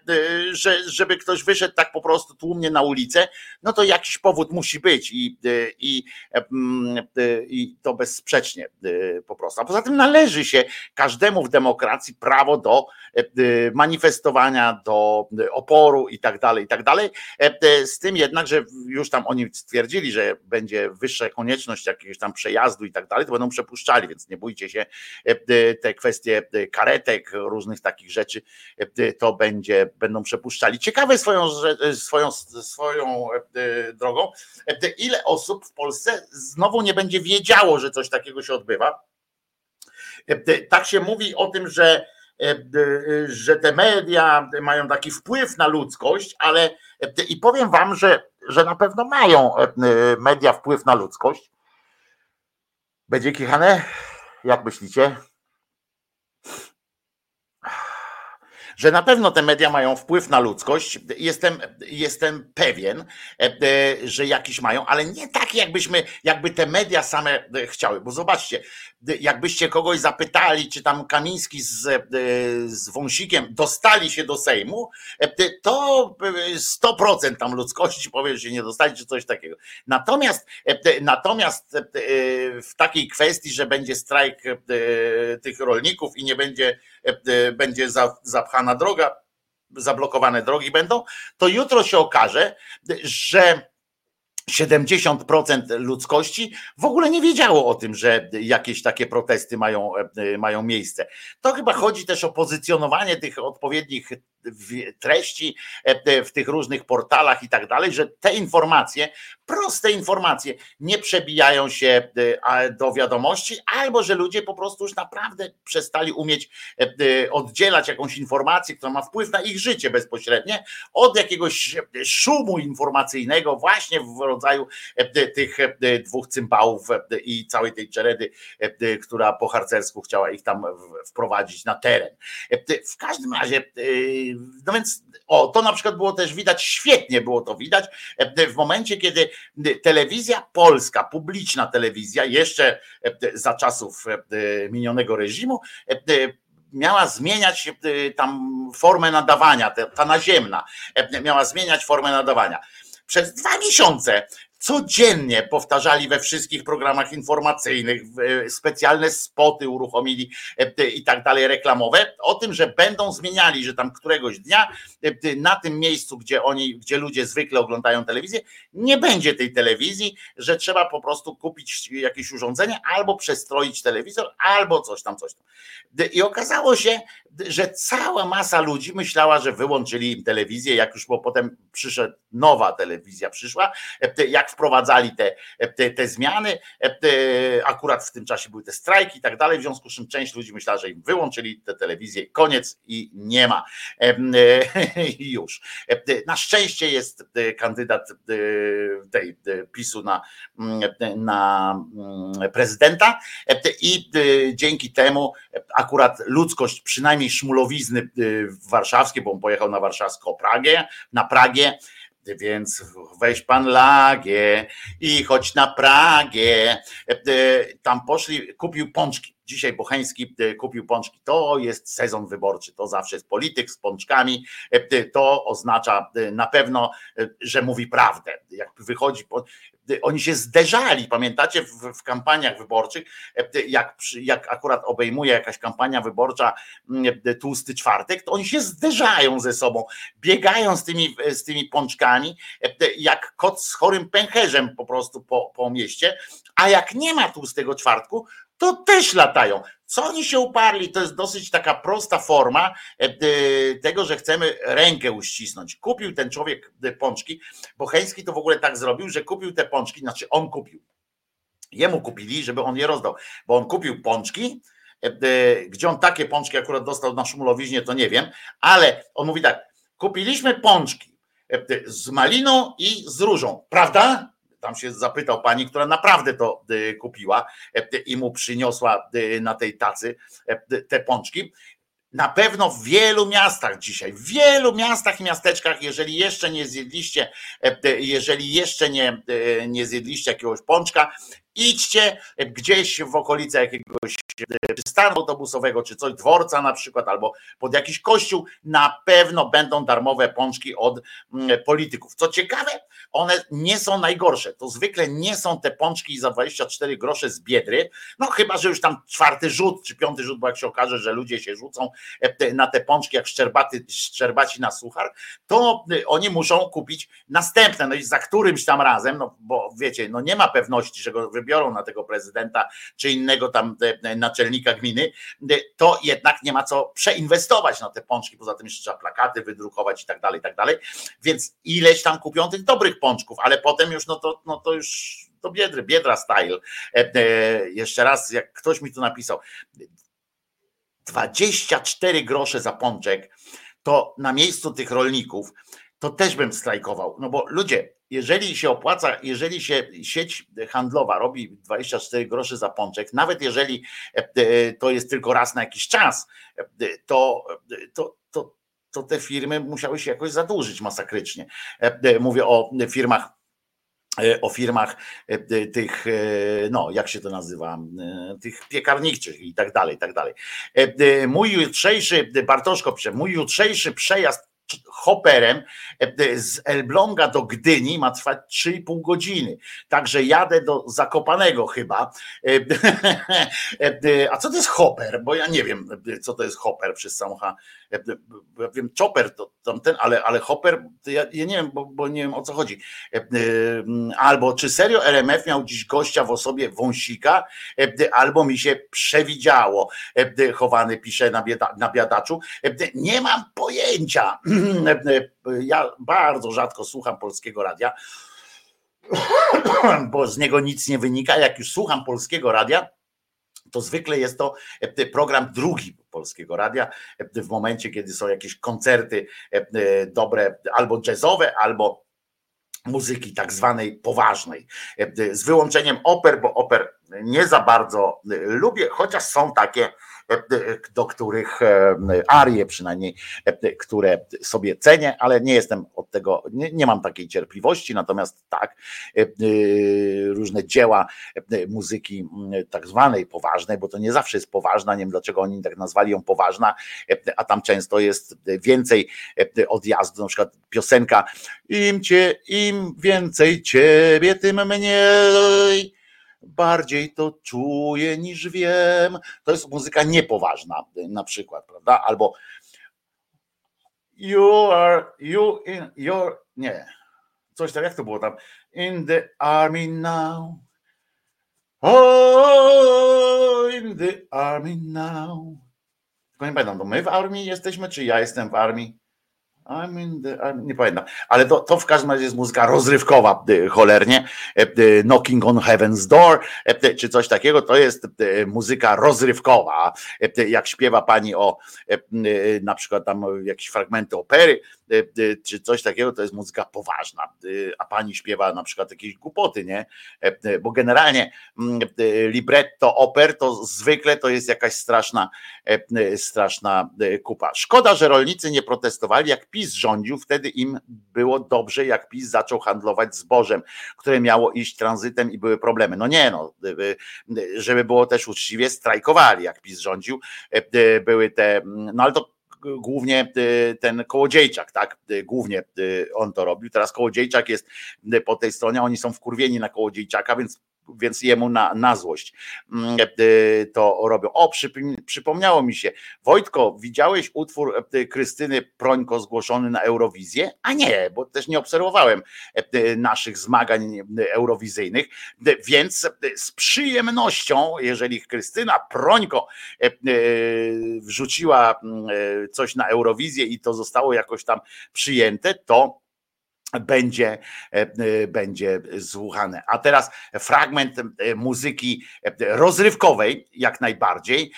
że żeby ktoś wyszedł tak po prostu tłumnie na ulicę, no to jakiś powód musi być i, i, i to bezsprzecznie po prostu. A poza tym należy się każdemu w demokracji prawo do manifestowania, do oporu i tak dalej, i tak dalej. Z tym jednak, że już tam oni stwierdzili, że będzie wyższa konieczność jakiegoś tam przejazdu i tak dalej, to będą przepuszczali, więc nie bójcie się, te kwestie karetek, różnych takich rzeczy, to będzie, będą przepuszczali. Ciekawe swoją, swoją, swoją drogą, ile osób w Polsce znowu nie będzie wiedziało, że coś takiego się odbywa. Tak się mówi o tym, że że te media mają taki wpływ na ludzkość, ale i powiem wam, że, że na pewno mają media wpływ na ludzkość. Będzie kichane? Jak myślicie? Że na pewno te media mają wpływ na ludzkość. Jestem, jestem pewien, e, e, że jakiś mają, ale nie taki, jakbyśmy, jakby te media same e, chciały. Bo zobaczcie, jakbyście kogoś zapytali, czy tam Kamiński z, z Wąsikiem dostali się do Sejmu, to 100% tam ludzkości powie, że nie dostali, czy coś takiego. Natomiast, natomiast w takiej kwestii, że będzie strajk tych rolników i nie będzie, będzie zapchana droga, zablokowane drogi będą, to jutro się okaże, że 70% ludzkości w ogóle nie wiedziało o tym, że jakieś takie protesty mają, mają miejsce. To chyba chodzi też o pozycjonowanie tych odpowiednich treści w tych różnych portalach i tak dalej, że te informacje, proste informacje nie przebijają się do wiadomości, albo że ludzie po prostu już naprawdę przestali umieć oddzielać jakąś informację, która ma wpływ na ich życie bezpośrednie, od jakiegoś szumu informacyjnego właśnie w rodzaju tych dwóch cymbałów i całej tej czeredy, która po harcersku chciała ich tam wprowadzić na teren. W każdym razie no więc o, to na przykład było też widać, świetnie było to widać w momencie, kiedy telewizja polska, publiczna telewizja, jeszcze za czasów minionego reżimu, miała zmieniać tam formę nadawania, ta naziemna, miała zmieniać formę nadawania. Przez dwa miesiące codziennie powtarzali we wszystkich programach informacyjnych, specjalne spoty uruchomili e, i tak dalej, reklamowe, o tym, że będą zmieniali, że tam któregoś dnia e, na tym miejscu, gdzie oni, gdzie ludzie zwykle oglądają telewizję, nie będzie tej telewizji, że trzeba po prostu kupić jakieś urządzenie albo przestroić telewizor, albo coś tam, coś tam. I okazało się, że cała masa ludzi myślała, że wyłączyli im telewizję, jak już bo potem przyszedł nowa telewizja przyszła, e, jak wprowadzali te, te, te zmiany, e, akurat w tym czasie były te strajki i tak dalej, w związku z czym część ludzi myślała, że im wyłączyli te telewizję, koniec i nie ma. E, już. Na szczęście jest kandydat tej PiSu na, na prezydenta i dzięki temu akurat ludzkość przynajmniej przynajmniej szmulowizny y, warszawskie, bo on pojechał na warszawską Pragę, na Pragie, więc weź pan Lagie i chodź na Pragę. Y, tam poszli, kupił pączki. Dzisiaj Bocheński y, kupił pączki. To jest sezon wyborczy. To zawsze jest polityk z pączkami. To oznacza na pewno, że mówi prawdę. Jak wychodzi, oni się zderzali, pamiętacie, w, w kampaniach wyborczych, jak, jak akurat obejmuje jakaś kampania wyborcza mm, tłusty czwartek, to oni się zderzają ze sobą, biegają z tymi, z tymi pączkami, jak kot z chorym pęcherzem po prostu po, po mieście, a jak nie ma tłustego czwartku, to też latają. Co oni się uparli? To jest dosyć taka prosta forma e, tego, że chcemy rękę uścisnąć. Kupił ten człowiek pączki, bo Heński to w ogóle tak zrobił, że kupił te pączki, znaczy on kupił. Jemu kupili, żeby on je rozdał, bo on kupił pączki, e, gdzie on takie pączki akurat dostał na szumulowiźnie, to nie wiem, ale on mówi tak, kupiliśmy pączki e, z maliną i z różą, prawda? Tam się zapytał pani, która naprawdę to y, kupiła y, i mu przyniosła y, na tej tacy te pączki. Na pewno w wielu miastach dzisiaj, w wielu miastach i miasteczkach, jeżeli jeszcze nie zjedliście, jeżeli jeszcze nie, nie zjedliście jakiegoś pączka, idźcie gdzieś w okolice jakiegoś stanu autobusowego, czy coś, dworca na przykład, albo pod jakiś kościół, na pewno będą darmowe pączki od mm, polityków. Co ciekawe, one nie są najgorsze. To zwykle nie są te pączki za 24 grosze z biedry, no chyba, że już tam czwarty rzut, czy piąty rzut, bo jak się okaże, że ludzie się rzucą e, na te pączki jak szczerbaty, szczerbaci na suchar, to e, oni muszą kupić następne, no i za którymś tam razem, no bo wiecie, no nie ma pewności, że go wybiorą na tego prezydenta, czy innego tam e, naczelnika gminy, to jednak nie ma co przeinwestować na te pączki, poza tym jeszcze trzeba plakaty wydrukować i tak dalej, i tak dalej, więc ileś tam kupią tych dobrych pączków, ale potem już no to, no to już to biedry, biedra style. E, e, jeszcze raz, jak ktoś mi tu napisał, 24 grosze za pączek, to na miejscu tych rolników, to też bym strajkował. No bo ludzie, jeżeli się opłaca, jeżeli się sieć handlowa robi 24 grosze za pączek, nawet jeżeli e, to jest tylko raz na jakiś czas, to, to, to to te firmy musiały się jakoś zadłużyć masakrycznie. E, e, Mówię o firmach e, o firmach e, e, tych, e, no jak się to nazywa, e, tych piekarniczych i tak dalej, i tak dalej. E, e, Mój jutrzejszy, Bartoszko pisze, mój jutrzejszy przejazd hoperem e, z Elbląga do Gdyni ma trwać 3,5 godziny. Także jadę do Zakopanego chyba. E, e, A co to jest hopper? Bo ja nie wiem, co to jest hopper przez H. Ja wiem, chopper to tamten, ale, ale hopper, to ja, ja nie wiem, bo, bo nie wiem o co chodzi. Albo czy serio RMF miał dziś gościa w osobie wąsika, albo mi się przewidziało. Chowany pisze na, bieda, na biadaczu. Nie mam pojęcia. Ja bardzo rzadko słucham polskiego radia, bo z niego nic nie wynika. Jak już słucham polskiego radia, to zwykle jest to program drugi polskiego radia, w momencie, kiedy są jakieś koncerty dobre, albo jazzowe, albo muzyki tak zwanej poważnej, z wyłączeniem oper, bo oper nie za bardzo lubię, chociaż są takie do których e, arie przynajmniej, e, które sobie cenię, ale nie jestem od tego, nie, nie mam takiej cierpliwości, natomiast tak, e, różne dzieła muzyki tak zwanej poważnej, bo to nie zawsze jest poważna, nie wiem dlaczego oni tak nazwali ją poważna, a tam często jest więcej odjazdu, na przykład piosenka im cię, im więcej ciebie, tym mniej bardziej to czuję niż wiem. To jest muzyka niepoważna, na przykład, prawda? Albo you are, you in your, nie, coś tam, jak to było tam? In the army now. Oh, in the army now. Tylko nie pamiętam, to my w armii jesteśmy, czy ja jestem w armii? I'm in the, I'm, nie pamiętam, ale to, to w każdym razie jest muzyka rozrywkowa y, cholernie, y, y, Knocking on Heaven's Door, czy coś takiego, to jest muzyka rozrywkowa, jak śpiewa pani o na przykład tam jakieś fragmenty opery, czy coś takiego, to jest muzyka poważna, a pani śpiewa na przykład jakieś głupoty, nie? Bo generalnie libretto oper to zwykle to jest jakaś straszna, straszna kupa. Szkoda, że rolnicy nie protestowali, jak PiS rządził, wtedy im było dobrze, jak PiS zaczął handlować zbożem, które miało iść tranzytem i były problemy. No nie, no, żeby było też uczciwie, strajkowali, jak PiS rządził, były te, no ale to głównie ten Kołodziejczak, tak? Głównie on to robił. Teraz Kołodziejczak jest po tej stronie, oni są wkurwieni na Kołodziejczaka, więc więc jemu na, na złość mm, e, to robią. O, przypomniało mi się, Wojtko, widziałeś utwór e, Krystyny Prońko zgłoszony na Eurowizję? A nie, bo też nie obserwowałem e, naszych zmagań eurowizyjnych, więc z przyjemnością, jeżeli Krystyna Prońko wrzuciła mm, coś na Eurowizję i to zostało jakoś tam przyjęte, to będzie, e, będzie słuchane. A teraz fragment e, muzyki e, rozrywkowej, jak najbardziej,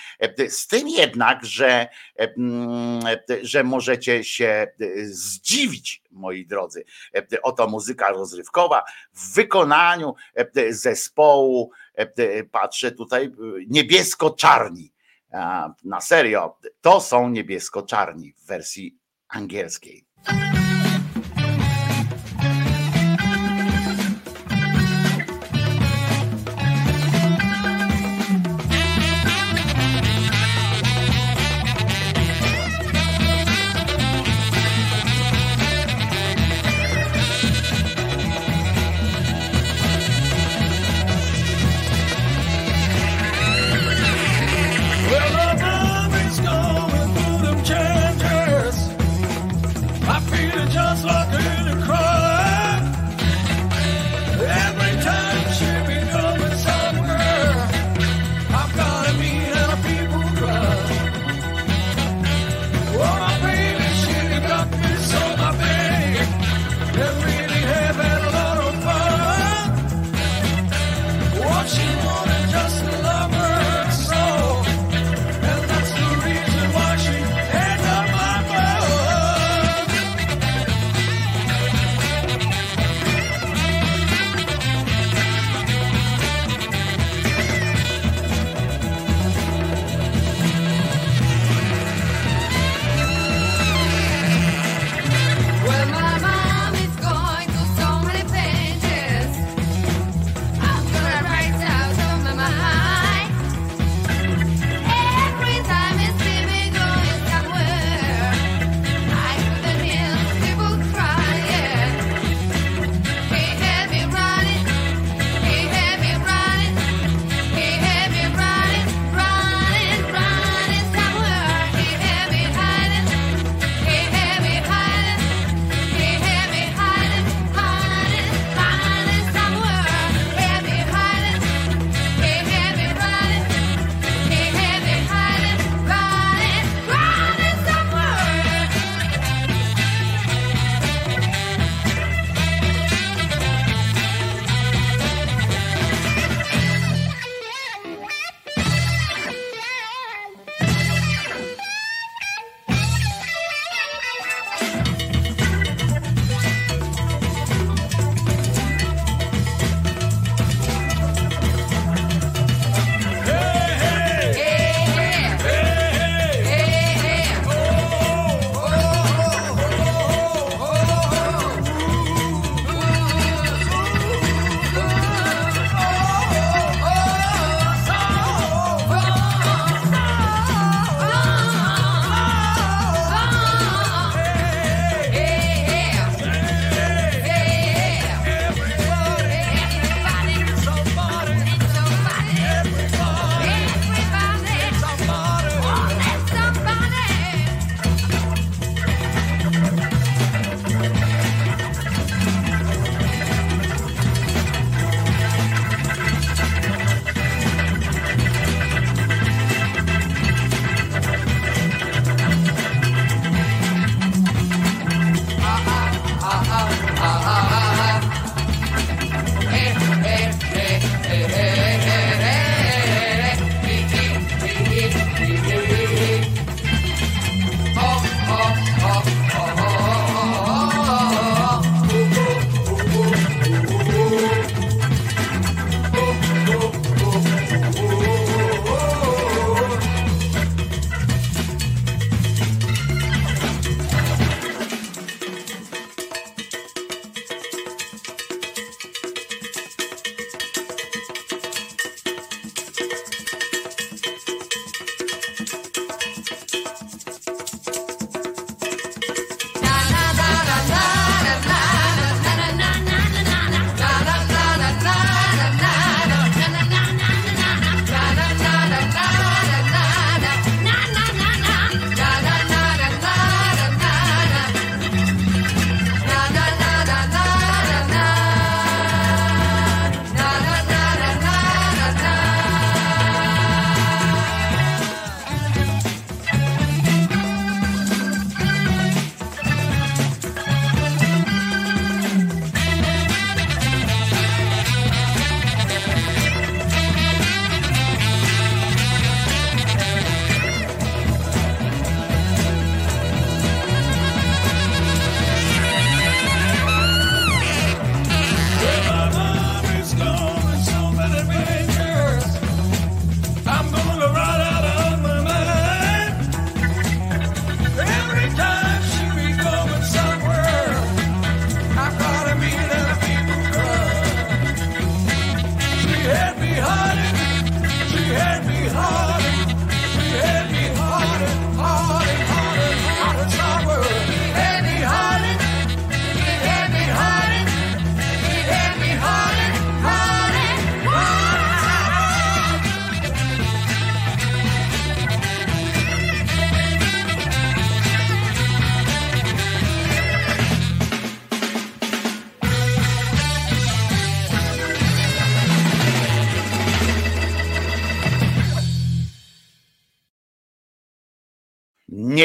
z tym jednak, że, że możecie się zdziwić, moi drodzy. Oto muzyka rozrywkowa w wykonaniu zespołu, patrzę tutaj, niebiesko-czarni. Na serio, to są niebiesko-czarni w wersji angielskiej.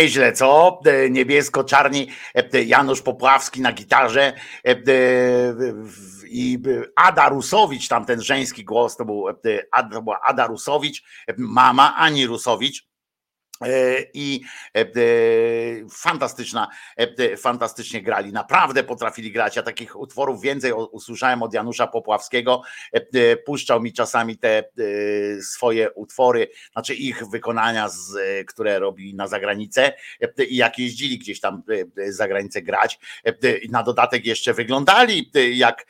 Nieźle, co? E, Niebiesko-czarni e, Janusz Popławski na gitarze e, i Ada Rusowicz, tam ten żeński głos, to, był, Ad- to była Ada Rusowicz, mama Ani Rusowicz. E, I e, e, fantastyczna, fantastycznie grali. Naprawdę potrafili grać. Ja takich utworów więcej usłyszałem od Janusza Popławskiego. Puszczał mi czasami te swoje utwory, znaczy ich wykonania, które robi na zagranicę i jak jeździli gdzieś tam za granicę grać. na dodatek jeszcze wyglądali jak,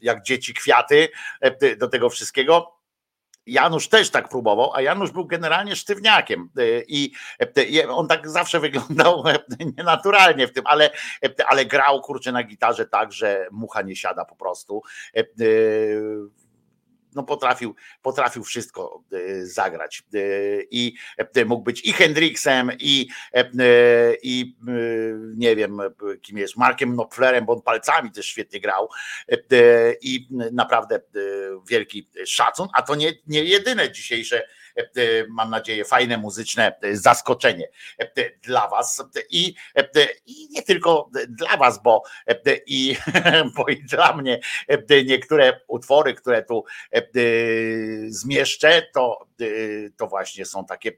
jak dzieci kwiaty do tego wszystkiego. Janusz też tak próbował, a Janusz był generalnie sztywniakiem y, i i on tak zawsze wyglądał nienaturalnie w tym, ale, ale grał kurczę na gitarze tak, że mucha nie siada po prostu. No potrafił, potrafił wszystko y, zagrać Y, i y, mógł być i Hendrixem i, i nie wiem kim jest, Markiem Knopflerem, bo on palcami też świetnie grał i naprawdę wielki szacun, a to nie, nie jedyne dzisiejsze e, mam nadzieję, fajne muzyczne e, zaskoczenie e, dla Was i, e, i nie tylko dla Was, bo e, i, bo i dla mnie e, niektóre utwory, które tu e, zmieszczę, to, e, to właśnie są takie. e,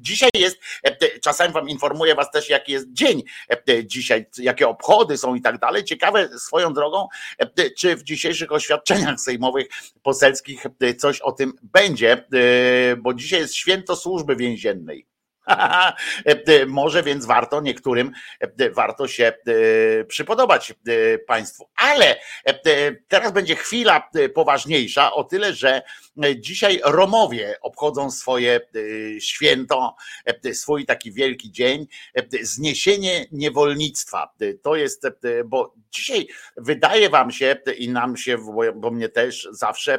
Dzisiaj jest, e, czasami Wam informuję Was też, jaki jest dzień e, dzisiaj, jakie obchody są i tak dalej. Ciekawe swoją drogą, e, czy w dzisiejszych oświadczeniach sejmowych, poselskich e, coś o tym będzie, e, bo dzisiaj jest święto służby więziennej. E, Może więc warto niektórym e, warto się e, przypodobać e, Państwu. Ale e, teraz będzie chwila e, poważniejsza, o tyle, że e, dzisiaj Romowie obchodzą swoje e, święto, e, swój taki wielki dzień, e, zniesienie niewolnictwa. E, To jest, e, bo dzisiaj wydaje Wam się i nam się, bo- mnie też zawsze e,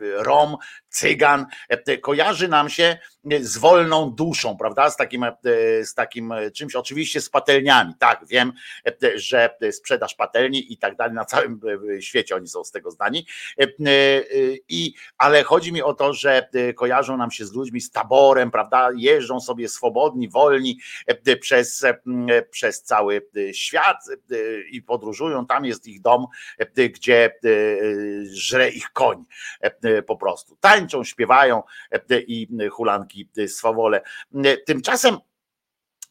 Rom, Cygan e, kojarzy nam się z wolną duszą, prawda? Z takim, e, z takim e, czymś, oczywiście z patelniami. Tak, wiem, e, że sprzedaż patelni i tak dalej na całym świecie oni są z tego zdani. I, ale chodzi mi o to, że kojarzą nam się z ludźmi, z taborem, prawda? Jeżdżą sobie swobodni, wolni przez, przez cały świat i podróżują. Tam jest ich dom, gdzie żre ich koń po prostu. Tańczą, śpiewają i hulanki swawole. Tymczasem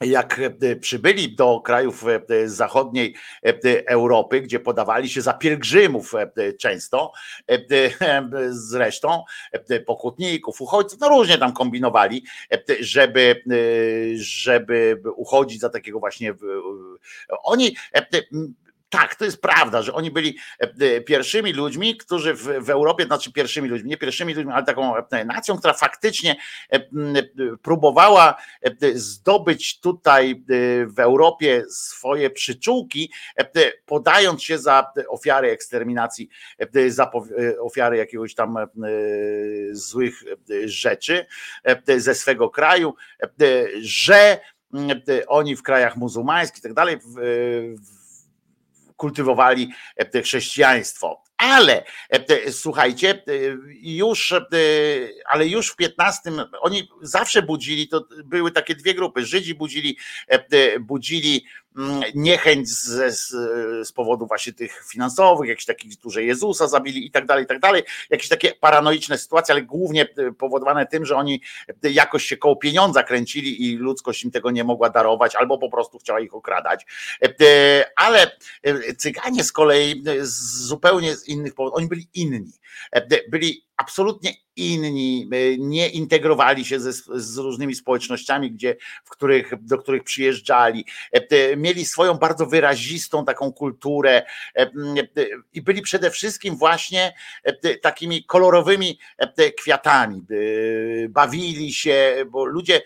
jak e, przybyli do krajów e, zachodniej e, Europy, gdzie podawali się za pielgrzymów e, często, e, e, zresztą e, pokutników, uchodźców, no różnie tam kombinowali, e, żeby, e, żeby uchodzić za takiego właśnie. e, Oni e, tak, to jest prawda, że oni byli e, pierwszymi ludźmi, którzy w, w Europie, znaczy pierwszymi ludźmi, nie pierwszymi ludźmi, ale taką e, nacją, która faktycznie e, e, próbowała e, zdobyć tutaj e, w Europie swoje przyczółki, e, podając się za ofiary eksterminacji, e, za e, ofiary jakiegoś tam e, złych e, rzeczy e, ze swego kraju, e, że oni w krajach muzułmańskich i tak dalej kultywowali e, chrześcijaństwo. Ale e, słuchajcie, e, już, e, ale już w XV oni zawsze budzili, to były takie dwie grupy. Żydzi budzili, budzili mm, niechęć z, z, z powodu właśnie tych finansowych, jakichś takich, którzy Jezusa zabili i tak dalej, i tak dalej. Jakieś takie paranoiczne sytuacje, ale głównie powodowane tym, że oni jakoś się koło pieniądza kręcili i ludzkość im tego nie mogła darować, albo po prostu chciała ich okradać. Ale Cyganie z kolei zupełnie innych powodów, oni byli inni. E, Byli absolutnie inni, e, nie integrowali się ze, z różnymi społecznościami, gdzie, w których, do których przyjeżdżali. E, Mieli swoją bardzo wyrazistą taką kulturę e, i byli przede wszystkim właśnie takimi kolorowymi kwiatami. Bawili się, bo ludzie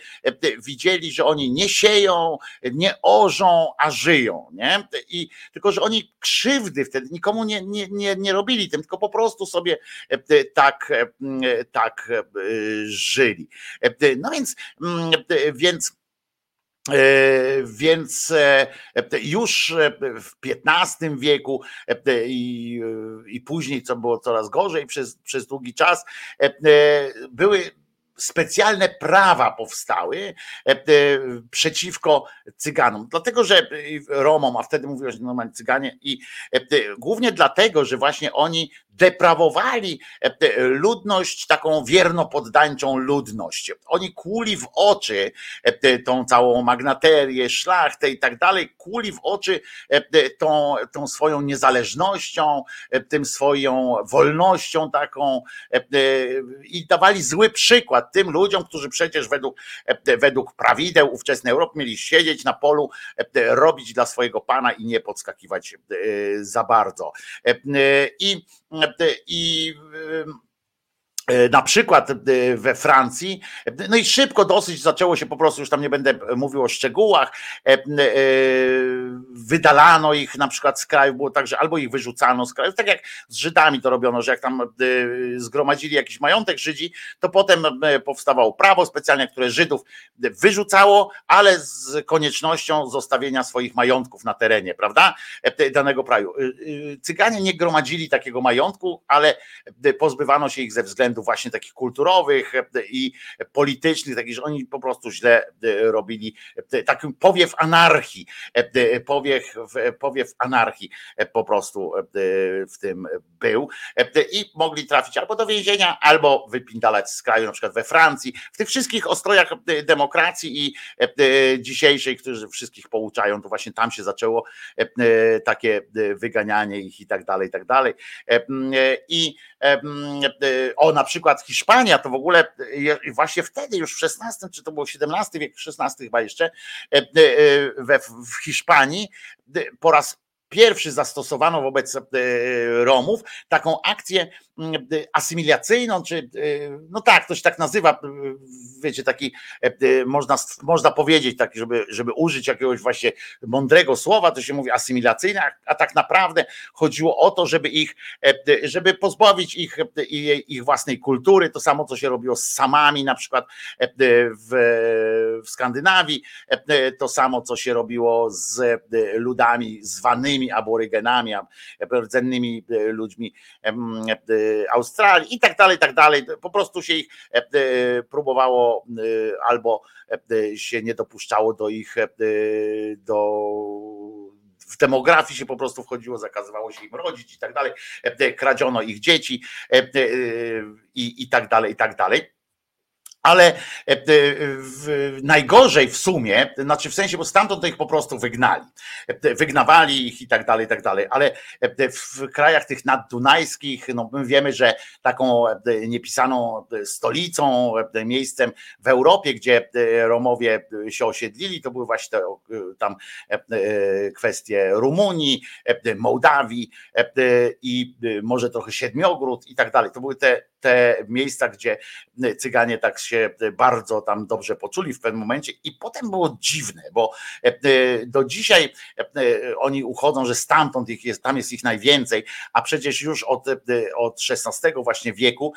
widzieli, że oni nie sieją, nie orzą, a żyją. Nie? I tylko, że oni krzywdy wtedy nikomu nie, nie, nie, nie robili tym, tylko po prostu sobie te- tak, e, e, tak e, żyli. No więc, więc Więc już w XV wieku i, i później, co było coraz gorzej przez, przez długi czas, były specjalne prawa powstały przeciwko Cyganom. Dlatego, że Romom, a wtedy mówiłeś normalnie Cyganie, i głównie dlatego, że właśnie oni deprawowali ludność, taką wiernopoddańczą ludność. Oni kuli w oczy tą całą magnaterię, szlachtę i tak dalej, kuli w oczy tą, tą swoją niezależnością, tym swoją wolnością taką i dawali zły przykład tym ludziom, którzy przecież według, według prawideł ówczesnej Europy mieli siedzieć na polu, robić dla swojego pana i nie podskakiwać za bardzo. I, i na przykład we Francji, no i szybko dosyć zaczęło się po prostu, już tam nie będę mówił o szczegółach, wydalano ich na przykład z kraju, było tak, że albo ich wyrzucano z kraju, tak jak z Żydami to robiono, że jak tam zgromadzili jakiś majątek Żydzi, to potem powstawało prawo specjalne, które Żydów wyrzucało, ale z koniecznością zostawienia swoich majątków na terenie, prawda, danego kraju. Cyganie nie gromadzili takiego majątku, ale pozbywano się ich ze względu względów właśnie takich kulturowych i politycznych, takich, że oni po prostu źle robili taki powiew anarchii, powiew, powiew anarchii po prostu w tym był i mogli trafić albo do więzienia, albo wypindalać z kraju, na przykład we Francji, w tych wszystkich ostrojach demokracji i dzisiejszej, którzy wszystkich pouczają, to właśnie tam się zaczęło takie wyganianie ich i tak dalej, i tak dalej. I ona przykład Hiszpania to w ogóle właśnie wtedy już w XVI, czy to było XVII wiek, XVI chyba jeszcze, e, e, we, w Hiszpanii po raz pierwszy zastosowano wobec e, Romów taką akcję asymilacyjną, czy no tak, to się tak nazywa, wiecie, taki można, można powiedzieć, taki, żeby, żeby użyć jakiegoś właśnie mądrego słowa, to się mówi asymilacyjna, a tak naprawdę chodziło o to, żeby ich, żeby pozbawić ich, ich własnej kultury, to samo co się robiło z samami na przykład w, w Skandynawii, to samo co się robiło z ludami zwanymi aborygenami, rdzennymi e, ludźmi e, Australii i tak dalej, i tak dalej. Po prostu się ich e, próbowało albo się nie dopuszczało do ich do w demografii się po prostu wchodziło, zakazywało się im rodzić i tak dalej, kradziono ich dzieci i, i tak dalej, i tak dalej ale e, e, najgorzej w sumie, znaczy w sensie, bo stamtąd to ich po prostu wygnali. E, wygnawali ich i tak dalej, i tak dalej, ale w krajach tych naddunajskich, no my wiemy, że taką niepisaną stolicą, miejscem w Europie, gdzie Romowie się osiedlili, to były właśnie tam kwestie Rumunii, Mołdawii i może trochę Siedmiogród i tak dalej. To były te te miejsca, gdzie Cyganie tak się bardzo tam dobrze poczuli w pewnym momencie. I potem było dziwne, bo e, do dzisiaj e, oni uchodzą, że stamtąd ich jest, tam jest ich najwięcej, a przecież już od, e, od XVI właśnie wieku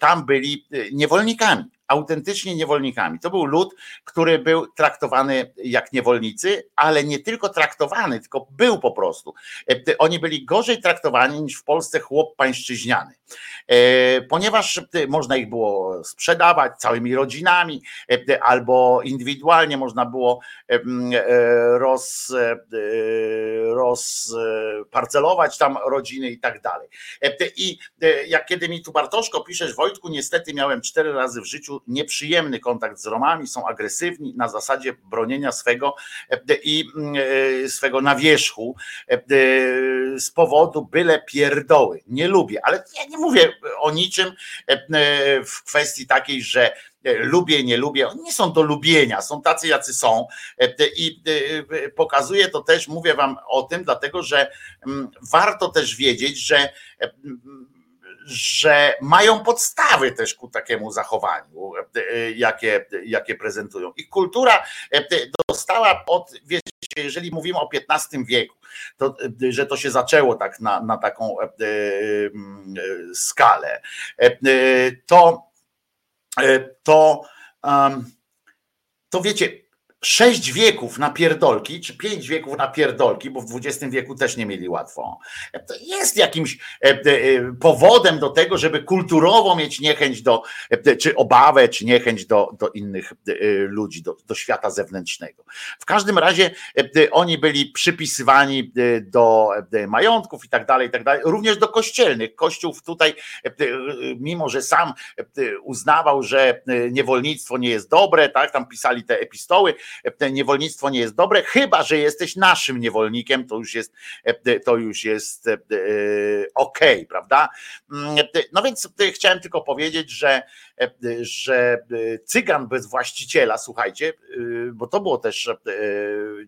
tam byli niewolnikami autentycznie niewolnikami. To był lud, który był traktowany jak niewolnicy, ale nie tylko traktowany, tylko był po prostu. E, oni byli gorzej traktowani niż w Polsce chłop pańszczyźniany, e, ponieważ e, można ich było sprzedawać całymi rodzinami, albo indywidualnie można było roz, rozparcelować tam rodziny i tak dalej. I jak kiedy mi tu Bartoszko piszesz, Wojtku, niestety miałem cztery razy w życiu nieprzyjemny kontakt z Romami, są agresywni na zasadzie bronienia swego e, i e, swego na wierzchu e, z powodu byle pierdoły. Nie lubię, ale ja nie mówię o niczym w kwestii takiej, że lubię, nie lubię, nie są do lubienia, są tacy, jacy są i pokazuje to też, mówię wam o tym, dlatego że warto też wiedzieć, że że mają podstawy też ku takiemu zachowaniu, e, jakie, jakie prezentują. Ich kultura e, dostała od, wiecie, jeżeli mówimy o XV wieku, to, e, że to się zaczęło tak na, na taką skalę, to, to, to wiecie, sześć wieków na pierdolki, czy pięć wieków na pierdolki, bo w XX wieku też nie mieli łatwo, to jest jakimś e, e, powodem do tego, żeby kulturowo mieć niechęć do, e, czy obawę, czy niechęć do, do innych ludzi, do, do świata zewnętrznego. W każdym razie oni byli przypisywani do majątków i tak dalej, i tak dalej, również do kościelnych. Kościół tutaj, mimo że sam uznawał, że niewolnictwo nie jest dobre, tak, tam pisali te epistoły, niewolnictwo nie jest dobre, chyba że jesteś naszym niewolnikiem, to już jest, to już jest e, okej, okay, prawda? Mm, no więc chciałem tylko powiedzieć, że, że cygan bez właściciela, słuchajcie, y, bo to było też e,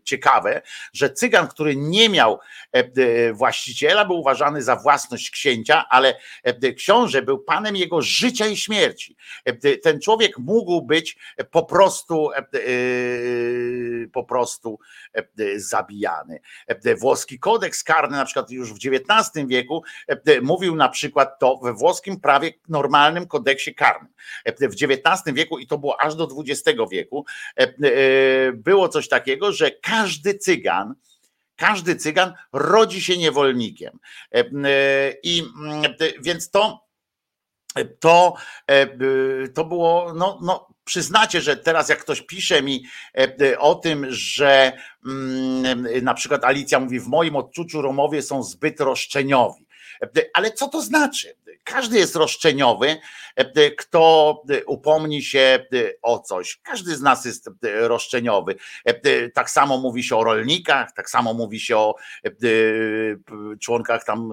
ciekawe, że cygan, który nie miał właściciela, był uważany za własność księcia, ale książę był panem jego życia i śmierci. Ten człowiek mógł być po prostu po prostu zabijany. Włoski kodeks karny, na przykład już w XIX wieku, mówił na przykład to we włoskim prawie normalnym kodeksie karnym. W XIX wieku, i to było aż do XX wieku, było coś takiego, że każdy cygan, każdy cygan rodzi się niewolnikiem. I więc to to, to było no, no, przyznacie, że teraz jak ktoś pisze mi e, e, o tym, że na przykład Alicja mówi, w moim odczuciu Romowie są zbyt roszczeniowi. E, ale co to znaczy? Każdy jest roszczeniowy, e, kto e, upomni się e, o coś. Każdy z nas jest roszczeniowy. Tak samo mówi się o rolnikach, tak samo mówi się o członkach tam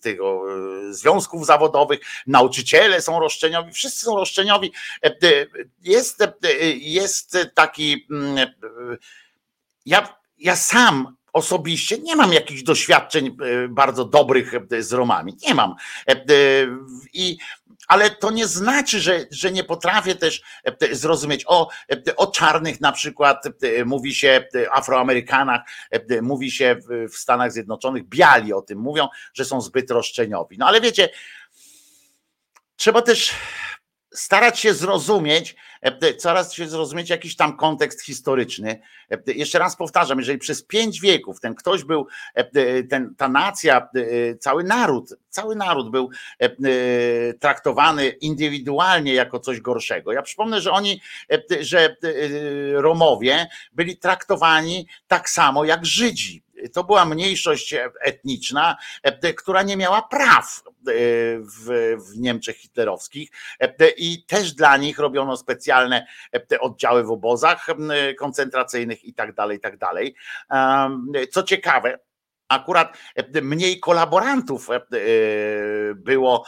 tego związków zawodowych. Nauczyciele są roszczeniowi, wszyscy są roszczeniowi. Jest, jest taki. Mm, ja, ja sam osobiście nie mam jakichś doświadczeń e, bardzo dobrych e, z Romami. Nie mam. E, I ale to nie znaczy, że, że nie potrafię też zrozumieć. O, o czarnych na przykład mówi się, Afroamerykanach, mówi się w Stanach Zjednoczonych, biali o tym mówią, że są zbyt roszczeniowi. No ale wiecie, trzeba też starać się zrozumieć, e, coraz się zrozumieć jakiś tam kontekst historyczny. E, jeszcze raz powtarzam, jeżeli przez pięć wieków ten ktoś był, e, ten, ta nacja, cały naród, cały naród był traktowany indywidualnie jako coś gorszego. Ja przypomnę, że oni, że Romowie byli traktowani tak samo jak Żydzi to była mniejszość etniczna, która nie miała praw w, w Niemczech hitlerowskich i też dla nich robiono specjalne oddziały w obozach koncentracyjnych i tak dalej, i tak dalej. Co ciekawe, akurat mniej kolaborantów było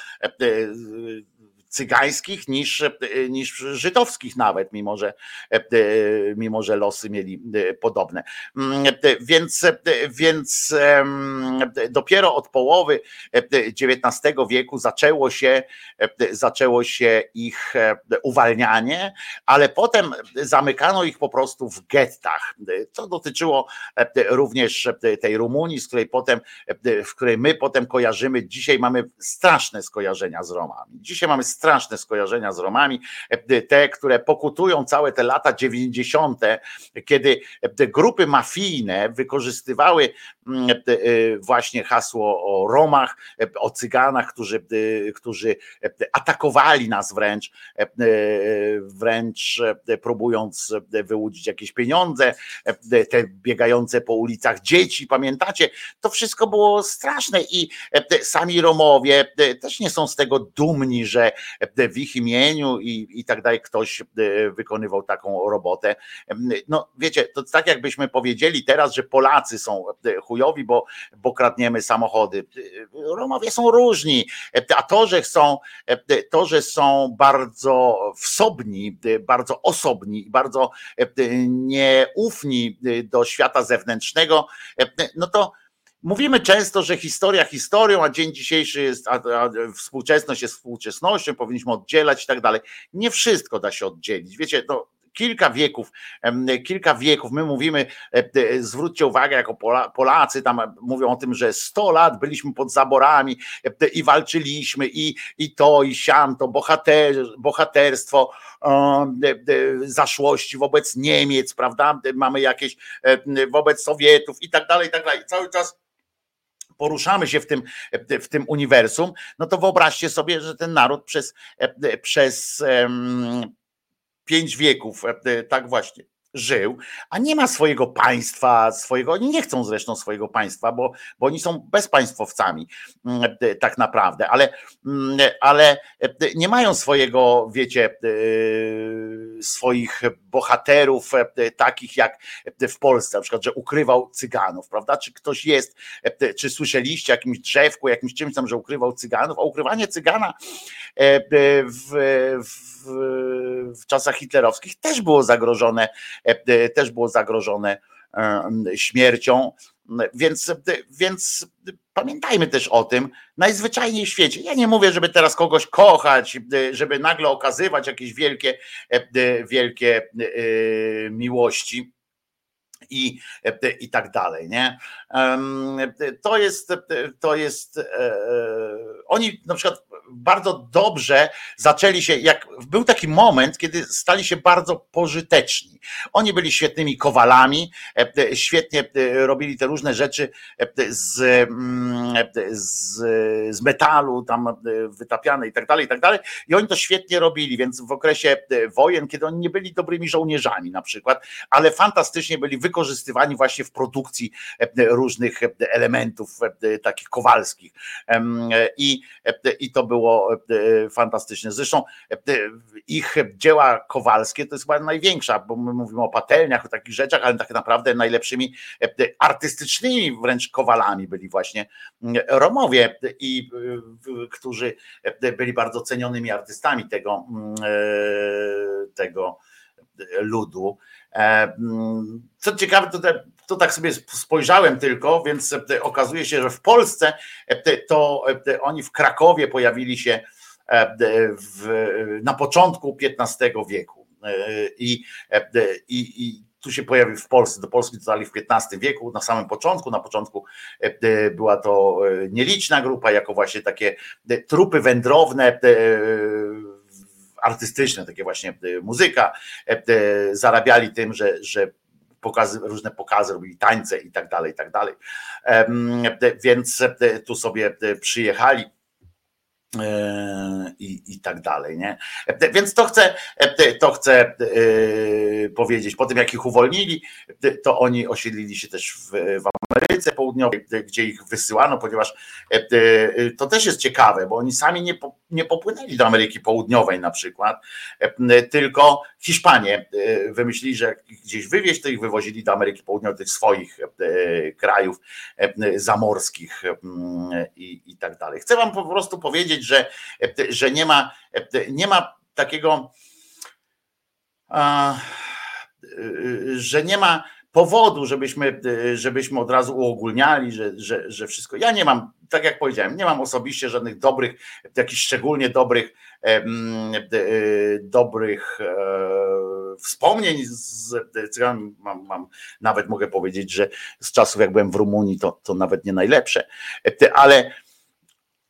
cygańskich niż, niż żydowskich nawet, mimo że, mimo że losy mieli podobne. Więc, więc dopiero od połowy XIX wieku zaczęło się, zaczęło się ich uwalnianie, ale potem zamykano ich po prostu w gettach. To dotyczyło również tej Rumunii, z której potem, w której my potem kojarzymy, dzisiaj mamy straszne skojarzenia z Romami. Dzisiaj mamy straszne straszne skojarzenia z Romami, e, te, które pokutują całe te lata 90., kiedy te grupy mafijne wykorzystywały mm, e, właśnie hasło o Romach, e, o Cyganach, którzy, którzy atakowali nas wręcz, wręcz próbując wyłudzić jakieś pieniądze, te biegające po ulicach dzieci, pamiętacie? To wszystko było straszne i sami Romowie też nie są z tego dumni, że w ich imieniu i, i tak dalej ktoś e, wykonywał taką robotę. No wiecie, to tak jakbyśmy powiedzieli teraz, że Polacy są e, chujowi, bo, bo kradniemy samochody. Romowie są różni, a to, że są, to, że są bardzo wsobni, bardzo osobni, bardzo nieufni do świata zewnętrznego, no to Mówimy często, że historia historią, a dzień dzisiejszy jest, a, a współczesność jest współczesnością, powinniśmy oddzielać i tak dalej. Nie wszystko da się oddzielić. Wiecie, no, kilka wieków, kilka wieków, my mówimy, e, e, zwróćcie uwagę, jako Pola, Polacy tam mówią o tym, że 100 lat byliśmy pod zaborami e, i walczyliśmy i, i to, i siamto, bohater, bohaterstwo, zaszłości wobec Niemiec, prawda? Mamy jakieś wobec Sowietów i tak dalej, i tak dalej. Cały czas poruszamy się w tym, w tym uniwersum, no to wyobraźcie sobie, że ten naród przez, przez em, pięć wieków e, tak właśnie żył, a nie ma swojego państwa, swojego, oni nie chcą zresztą swojego państwa, bo, bo oni są bezpaństwowcami mm, e, tak naprawdę, ale, mm, ale e, nie mają swojego, wiecie, e, swoich bohaterów e, takich jak w Polsce, na przykład, że ukrywał cyganów, prawda? Czy ktoś jest, e, czy słyszeliście jakimś drzewku, jakimś czymś tam, że ukrywał cyganów, a ukrywanie cygana e, w, w, w czasach hitlerowskich też było zagrożone, e, też było zagrożone e, śmiercią. Więc, więc pamiętajmy też o tym najzwyczajniej w świecie. Ja nie mówię, żeby teraz kogoś kochać, żeby nagle okazywać jakieś wielkie, wielkie e, miłości i, i tak dalej. Nie? To jest, to jest. e, Oni na przykład bardzo dobrze zaczęli się, jak był taki moment, kiedy stali się bardzo pożyteczni. Oni byli świetnymi kowalami, e, świetnie e, robili te różne rzeczy e, z, mm, z, z metalu, tam wytapiane i tak dalej, i tak dalej. I oni to świetnie robili, więc w okresie wojen, kiedy oni nie byli dobrymi żołnierzami na przykład, ale fantastycznie byli wykorzystywani właśnie w produkcji różnych elementów takich kowalskich. I, i to było e, fantastyczne. Zresztą e, ich dzieła kowalskie to jest chyba największa, bo my mówimy o patelniach, o takich rzeczach, ale tak naprawdę najlepszymi e, artystycznymi wręcz kowalami byli właśnie Romowie, i którzy byli bardzo cenionymi artystami tego, tego ludu. Co ciekawe, to, to tak sobie spojrzałem tylko, więc okazuje się, że w Polsce to oni w Krakowie pojawili się w, na początku XV wieku. I, i, i tu się pojawił w Polsce, do Polski dodali w XV wieku, na samym początku, na początku była to nieliczna grupa, jako właśnie takie trupy wędrowne, artystyczne, takie właśnie muzyka, zarabiali tym, że, że pokazy, różne pokazy, robili tańce i tak dalej, i tak dalej. Więc tu sobie przyjechali i, i tak dalej, nie? Więc to chcę, to chcę powiedzieć. Po tym, jak ich uwolnili, to oni osiedlili się też w, w Ameryce Południowej, gdzie ich wysyłano, ponieważ to też jest ciekawe, bo oni sami nie, nie popłynęli do Ameryki Południowej na przykład, tylko Hiszpanie wymyślili, że gdzieś wywieźć, to ich wywozili do Ameryki Południowej, tych swoich krajów zamorskich i, i tak dalej. Chcę wam po prostu powiedzieć, że, że nie ma, nie ma takiego, że nie ma powodu, żebyśmy, żebyśmy od razu uogólniali, że, że, że wszystko. Ja nie mam, tak jak powiedziałem, nie mam osobiście żadnych dobrych, jakichś szczególnie dobrych, dobrych e, wspomnień z. Mam, mam, nawet mogę powiedzieć, że z czasów jak byłem w Rumunii, to, to nawet nie najlepsze, ale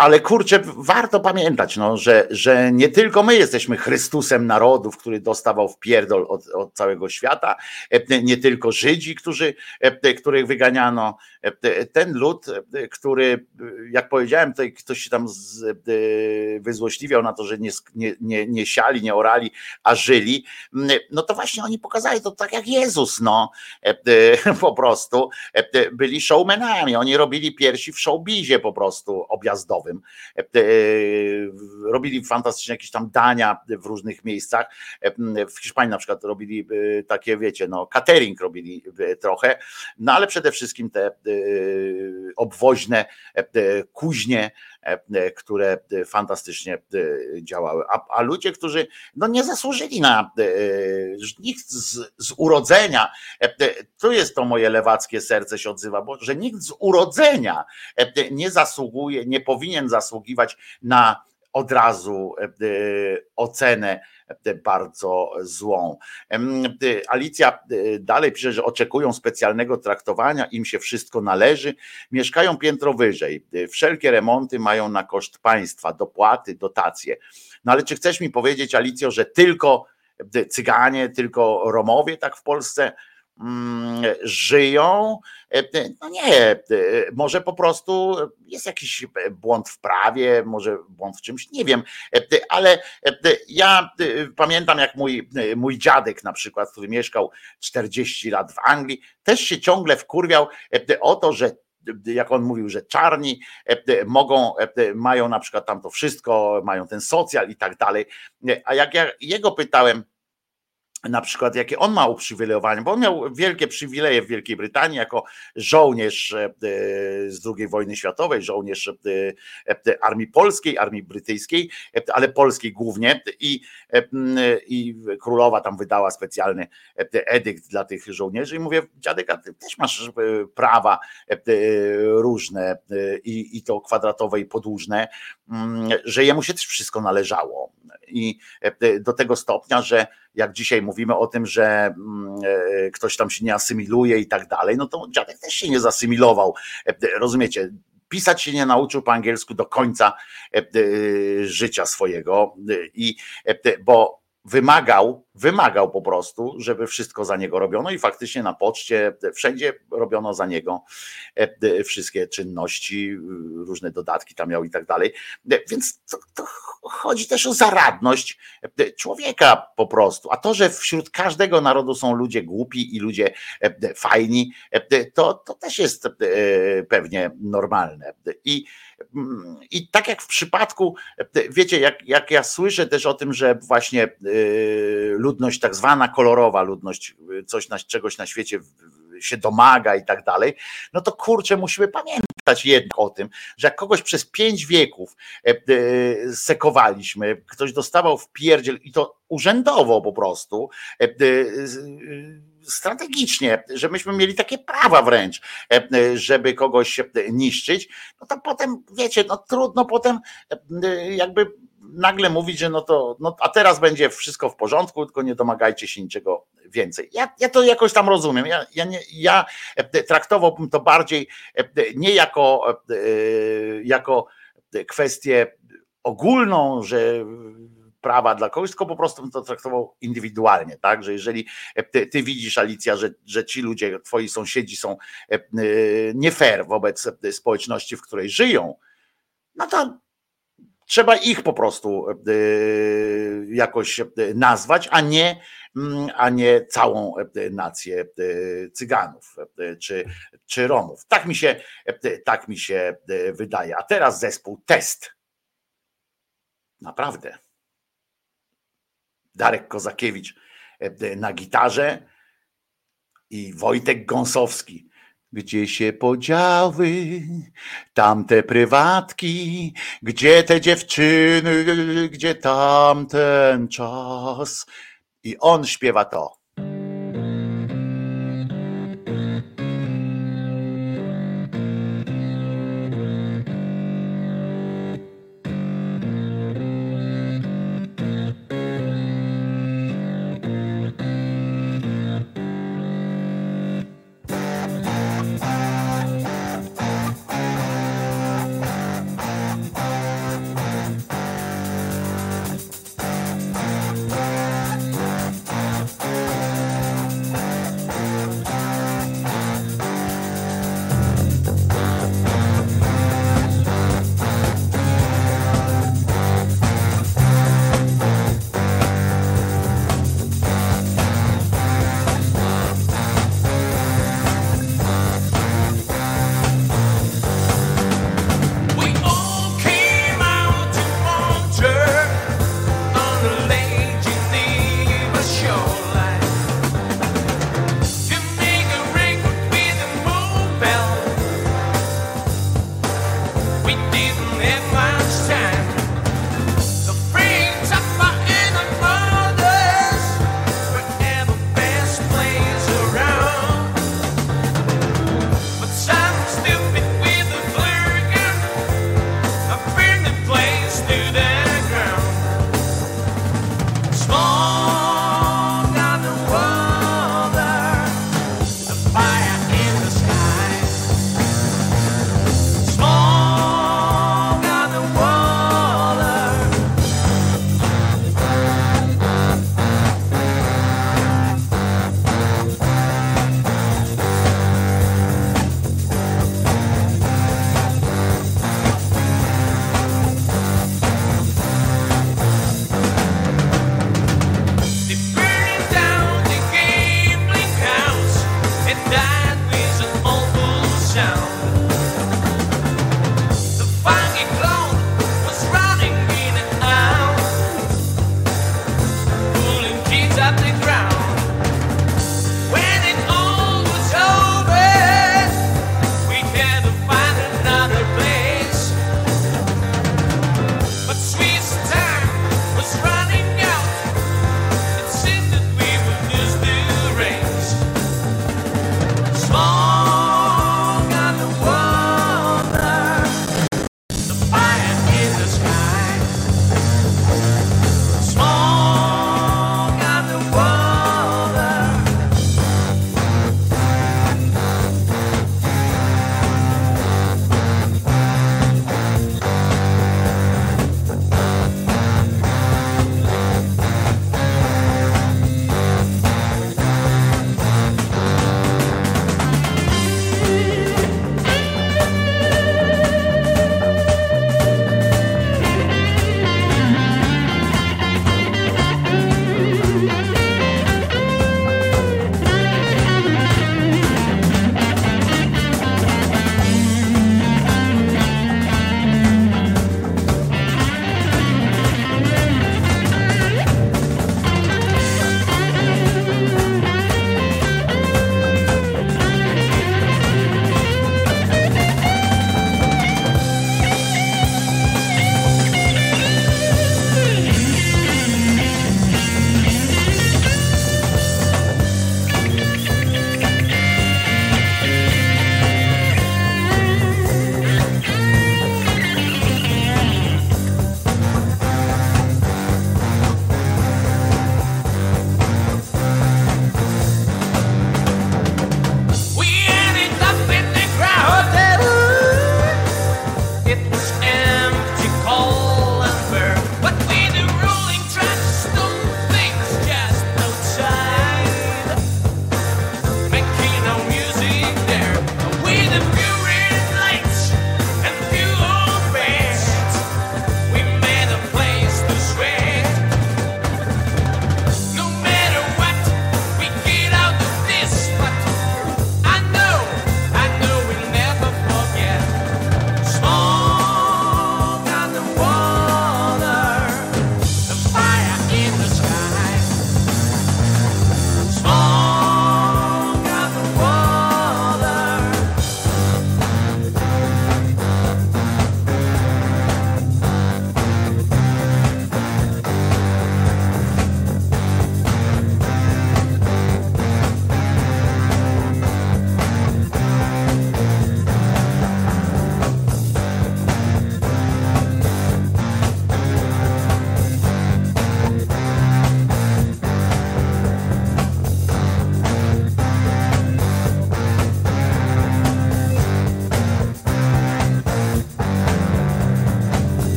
ale kurczę, warto pamiętać, no, że, że nie tylko my jesteśmy Chrystusem narodów, który dostawał w pierdol od, od całego świata, nie tylko Żydzi, którzy, których wyganiano, ten lud, który, jak powiedziałem, tutaj ktoś się tam z, wyzłośliwiał na to, że nie, nie, nie siali, nie orali, a żyli, no to właśnie oni pokazali to tak jak Jezus, no, po prostu byli showmenami, oni robili piersi w showbizie po prostu objazdowym E, e, robili fantastycznie jakieś tam dania w różnych miejscach. E, w Hiszpanii na przykład robili takie, wiecie, no catering robili trochę, no ale przede wszystkim te obwoźne kuźnie, które fantastycznie działały. A, a ludzie, którzy no nie zasłużyli na nikt z, z urodzenia, tu jest to moje lewackie serce się odzywa, bo że nikt z urodzenia nie zasługuje, nie powinien zasługiwać na od razu e, ocenę e, bardzo złą. Alicja e, dalej pisze, że oczekują specjalnego traktowania, im się wszystko należy. Mieszkają piętro wyżej. Wszelkie remonty mają na koszt państwa, dopłaty, dotacje. No ale czy chcesz mi powiedzieć, Alicjo, że tylko e, Cyganie, tylko Romowie tak w Polsce żyją? E, No nie, e, może po prostu jest jakiś błąd w prawie, może błąd w czymś, nie wiem, E, ale e, ja e, pamiętam jak mój, e, mój dziadek na przykład, który mieszkał 40 lat w Anglii, też się ciągle wkurwiał e, o to, że jak on mówił, że czarni e, mogą, e, mają na przykład tam to wszystko, mają ten socjal i tak dalej. E, A jak ja jego pytałem, na przykład jakie on ma uprzywilejowanie, bo on miał wielkie przywileje w Wielkiej Brytanii jako żołnierz e, z II wojny światowej, żołnierz e, e, armii polskiej, armii brytyjskiej, ale polskiej głównie. I, i królowa tam wydała specjalny edykt dla tych żołnierzy. I mówię, dziadek, a ty też masz prawa różne i, i to kwadratowe i podłużne, mm, że jemu się też wszystko należało. I do tego stopnia, że jak dzisiaj mówimy o tym, że mm, e, ktoś tam się nie asymiluje i tak dalej, no to dziadek też się nie zasymilował. E, Rozumiecie? Pisać się nie nauczył po angielsku do końca e, e, życia swojego e, i e, bo wymagał, wymagał po prostu, żeby wszystko za niego robiono i faktycznie na poczcie wszędzie robiono za niego e, wszystkie czynności, różne dodatki tam miał i tak dalej. E, Więc to, to chodzi też o zaradność e, człowieka po prostu. A to, że wśród każdego narodu są ludzie głupi i ludzie fajni, to, to też jest pewnie normalne. I I tak jak w przypadku, wiecie, jak, jak ja słyszę też o tym, że właśnie y, ludność tak zwana kolorowa, ludność y, coś na, czegoś na świecie się domaga i tak dalej, no to kurczę, musimy pamiętać jednak o tym, że jak kogoś przez pięć wieków e, e, sekowaliśmy, ktoś dostawał w pierdziel i to urzędowo po prostu, e, y, strategicznie, że myśmy mieli takie prawa wręcz, e, e, żeby kogoś e, niszczyć, no to potem, wiecie, no trudno potem jakby nagle mówić, że no to, no a teraz będzie wszystko w porządku, tylko nie domagajcie się niczego więcej. Ja, ja to jakoś tam rozumiem. Ja, ja, nie, ja traktowałbym to bardziej nie jako, jako kwestię ogólną, że prawa dla kogoś, tylko po prostu to traktował indywidualnie, tak? Że jeżeli ty, ty widzisz, Alicja, że, że ci ludzie, twoi sąsiedzi są e, e, nie fair wobec społeczności, w której żyją, no to trzeba ich po prostu e, jakoś e, nazwać, a nie, mm, a nie całą e, nację e, Cyganów e, czy, czy Romów. Tak mi się, e, tak mi się e, wydaje. A teraz zespół test. Naprawdę. Darek Kozakiewicz e, na gitarze i Wojtek Gąsowski. Gdzie się podziały tamte prywatki, gdzie te dziewczyny, gdzie tamten czas? I on śpiewa to.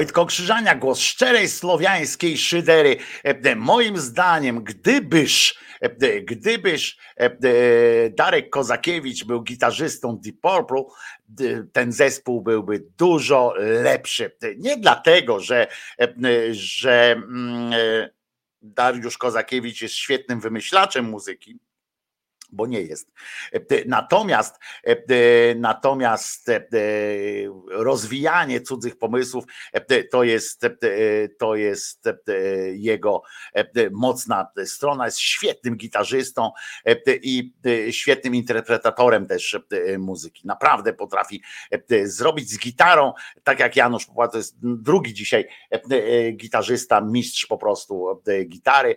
Wojtko Krzyżania, głos szczerej słowiańskiej szydery. E, Moim zdaniem, gdybyż, e, gdybyż e, Darek Kozakiewicz był gitarzystą Deep Purple, ten zespół byłby dużo lepszy. Nie dlatego, że, że mm, e, Dariusz Kozakiewicz jest świetnym wymyślaczem muzyki, bo nie jest. Natomiast, natomiast e, rozwijanie cudzych pomysłów to jest, to jest jego mocna strona. Jest świetnym gitarzystą i świetnym interpretatorem też muzyki. Naprawdę potrafi zrobić z gitarą, tak jak Janusz Popła, to jest drugi dzisiaj gitarzysta, mistrz po prostu gitary,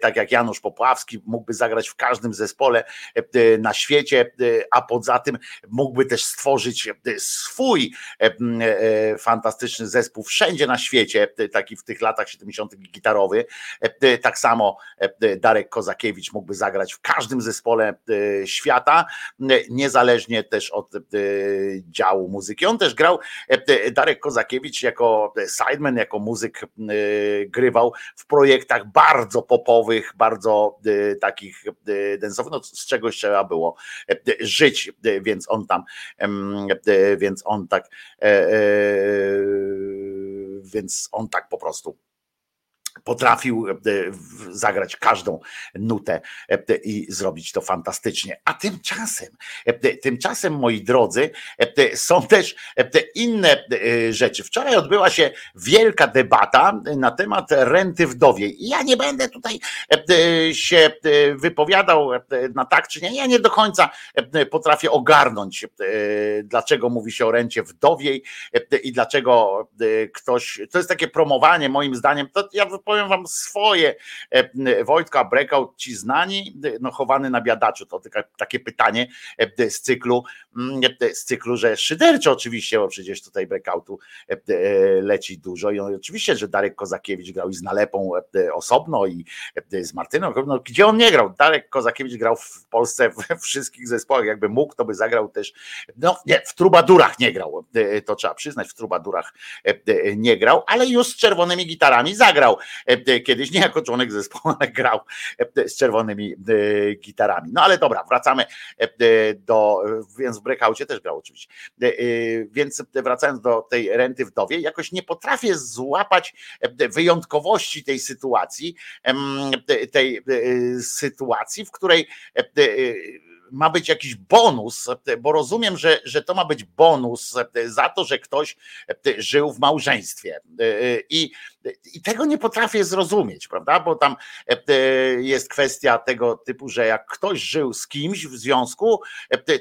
tak jak Janusz Popławski mógłby zagrać w każdym zespole e, na świecie, e, a poza tym mógłby też stworzyć e, swój e, e, fantastyczny zespół wszędzie na świecie, e, taki w tych latach 70. gitarowy. E, Tak samo e, Darek Kozakiewicz mógłby zagrać w każdym zespole e, świata, e, niezależnie też od e, działu muzyki. On też grał, e, Darek Kozakiewicz jako sideman, jako muzyk e, grywał w projektach bardzo popowych, bardzo e, takich e, densowych, no z czegoś trzeba było e, żyć, e, więc on tam, e, więc on tak, więc on tak po prostu potrafił e, zagrać każdą nutę e, i zrobić to fantastycznie. A tymczasem, e, tymczasem, moi drodzy, są też inne rzeczy. Wczoraj odbyła się wielka debata na temat renty wdowiej. Ja nie będę tutaj się wypowiadał na tak czy nie. Ja nie do końca potrafię ogarnąć, dlaczego mówi się o rencie wdowiej i dlaczego ktoś. To jest takie promowanie, moim zdaniem. To ja powiem wam swoje. E, Wojtka Breakout, ci znani, no chowany na biadaczu. To takie pytanie e, z cyklu, e, z cyklu, że szydercze oczywiście, bo przecież tutaj breakoutu leci dużo. I oczywiście, że Darek Kozakiewicz grał i z Nalepą osobno, i z Martyną. No, gdzie on nie grał? Darek Kozakiewicz grał w Polsce we wszystkich zespołach. Jakby mógł, to by zagrał też. No nie, w Trubadurach nie grał. To trzeba przyznać, w Trubadurach nie grał, ale już z czerwonymi gitarami zagrał. E, e, Kiedyś nie jako członek zespołu, ale grał e, z czerwonymi gitarami. No ale dobra, wracamy do, więc w breakoutie też grał oczywiście. Więc wracając do tej renty wdowie, jakoś nie potrafię złapać wyjątkowości tej sytuacji, tej sytuacji, w której ma być jakiś bonus, bo rozumiem, że, że to ma być bonus za to, że ktoś e, żył w małżeństwie. E, e, I, i tego nie potrafię zrozumieć, prawda? Bo tam jest kwestia tego typu, że jak ktoś żył z kimś w związku,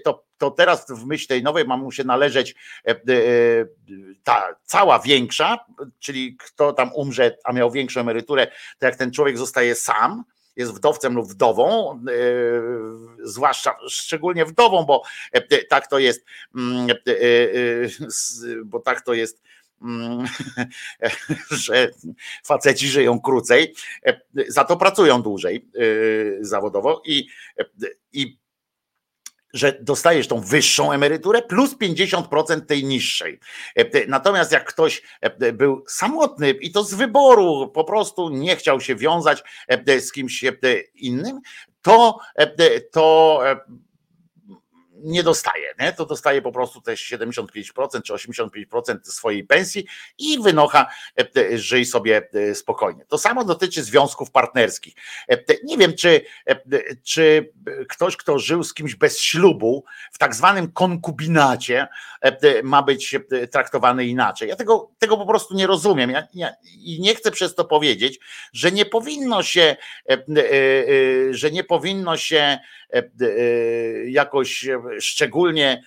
to, to teraz w myśl tej nowej ma mu się należeć ta cała większa, czyli kto tam umrze, a miał większą emeryturę, to jak ten człowiek zostaje sam, jest wdowcem lub wdową, e, zwłaszcza szczególnie wdową, bo e, tak to jest, mm, e, e, bo tak to jest mm, że faceci żyją krócej, e, za to pracują dłużej e, zawodowo i, e, i że dostajesz tą wyższą emeryturę plus 50% tej niższej. E, Natomiast jak ktoś e, był samotny i to z wyboru po prostu nie chciał się wiązać e, z kimś e, innym, to, e, to e, nie dostaje, nie? to dostaje po prostu te 75% czy 85% swojej pensji i wynocha, e, e, żyj sobie e, spokojnie. To samo dotyczy związków partnerskich. Nie wiem, czy, czy ktoś, kto żył z kimś bez ślubu, w tak zwanym konkubinacie, ma być traktowany inaczej. Ja tego, tego po prostu nie rozumiem ja, ja, i nie chcę przez to powiedzieć, że nie powinno się, że nie powinno się jakoś szczególnie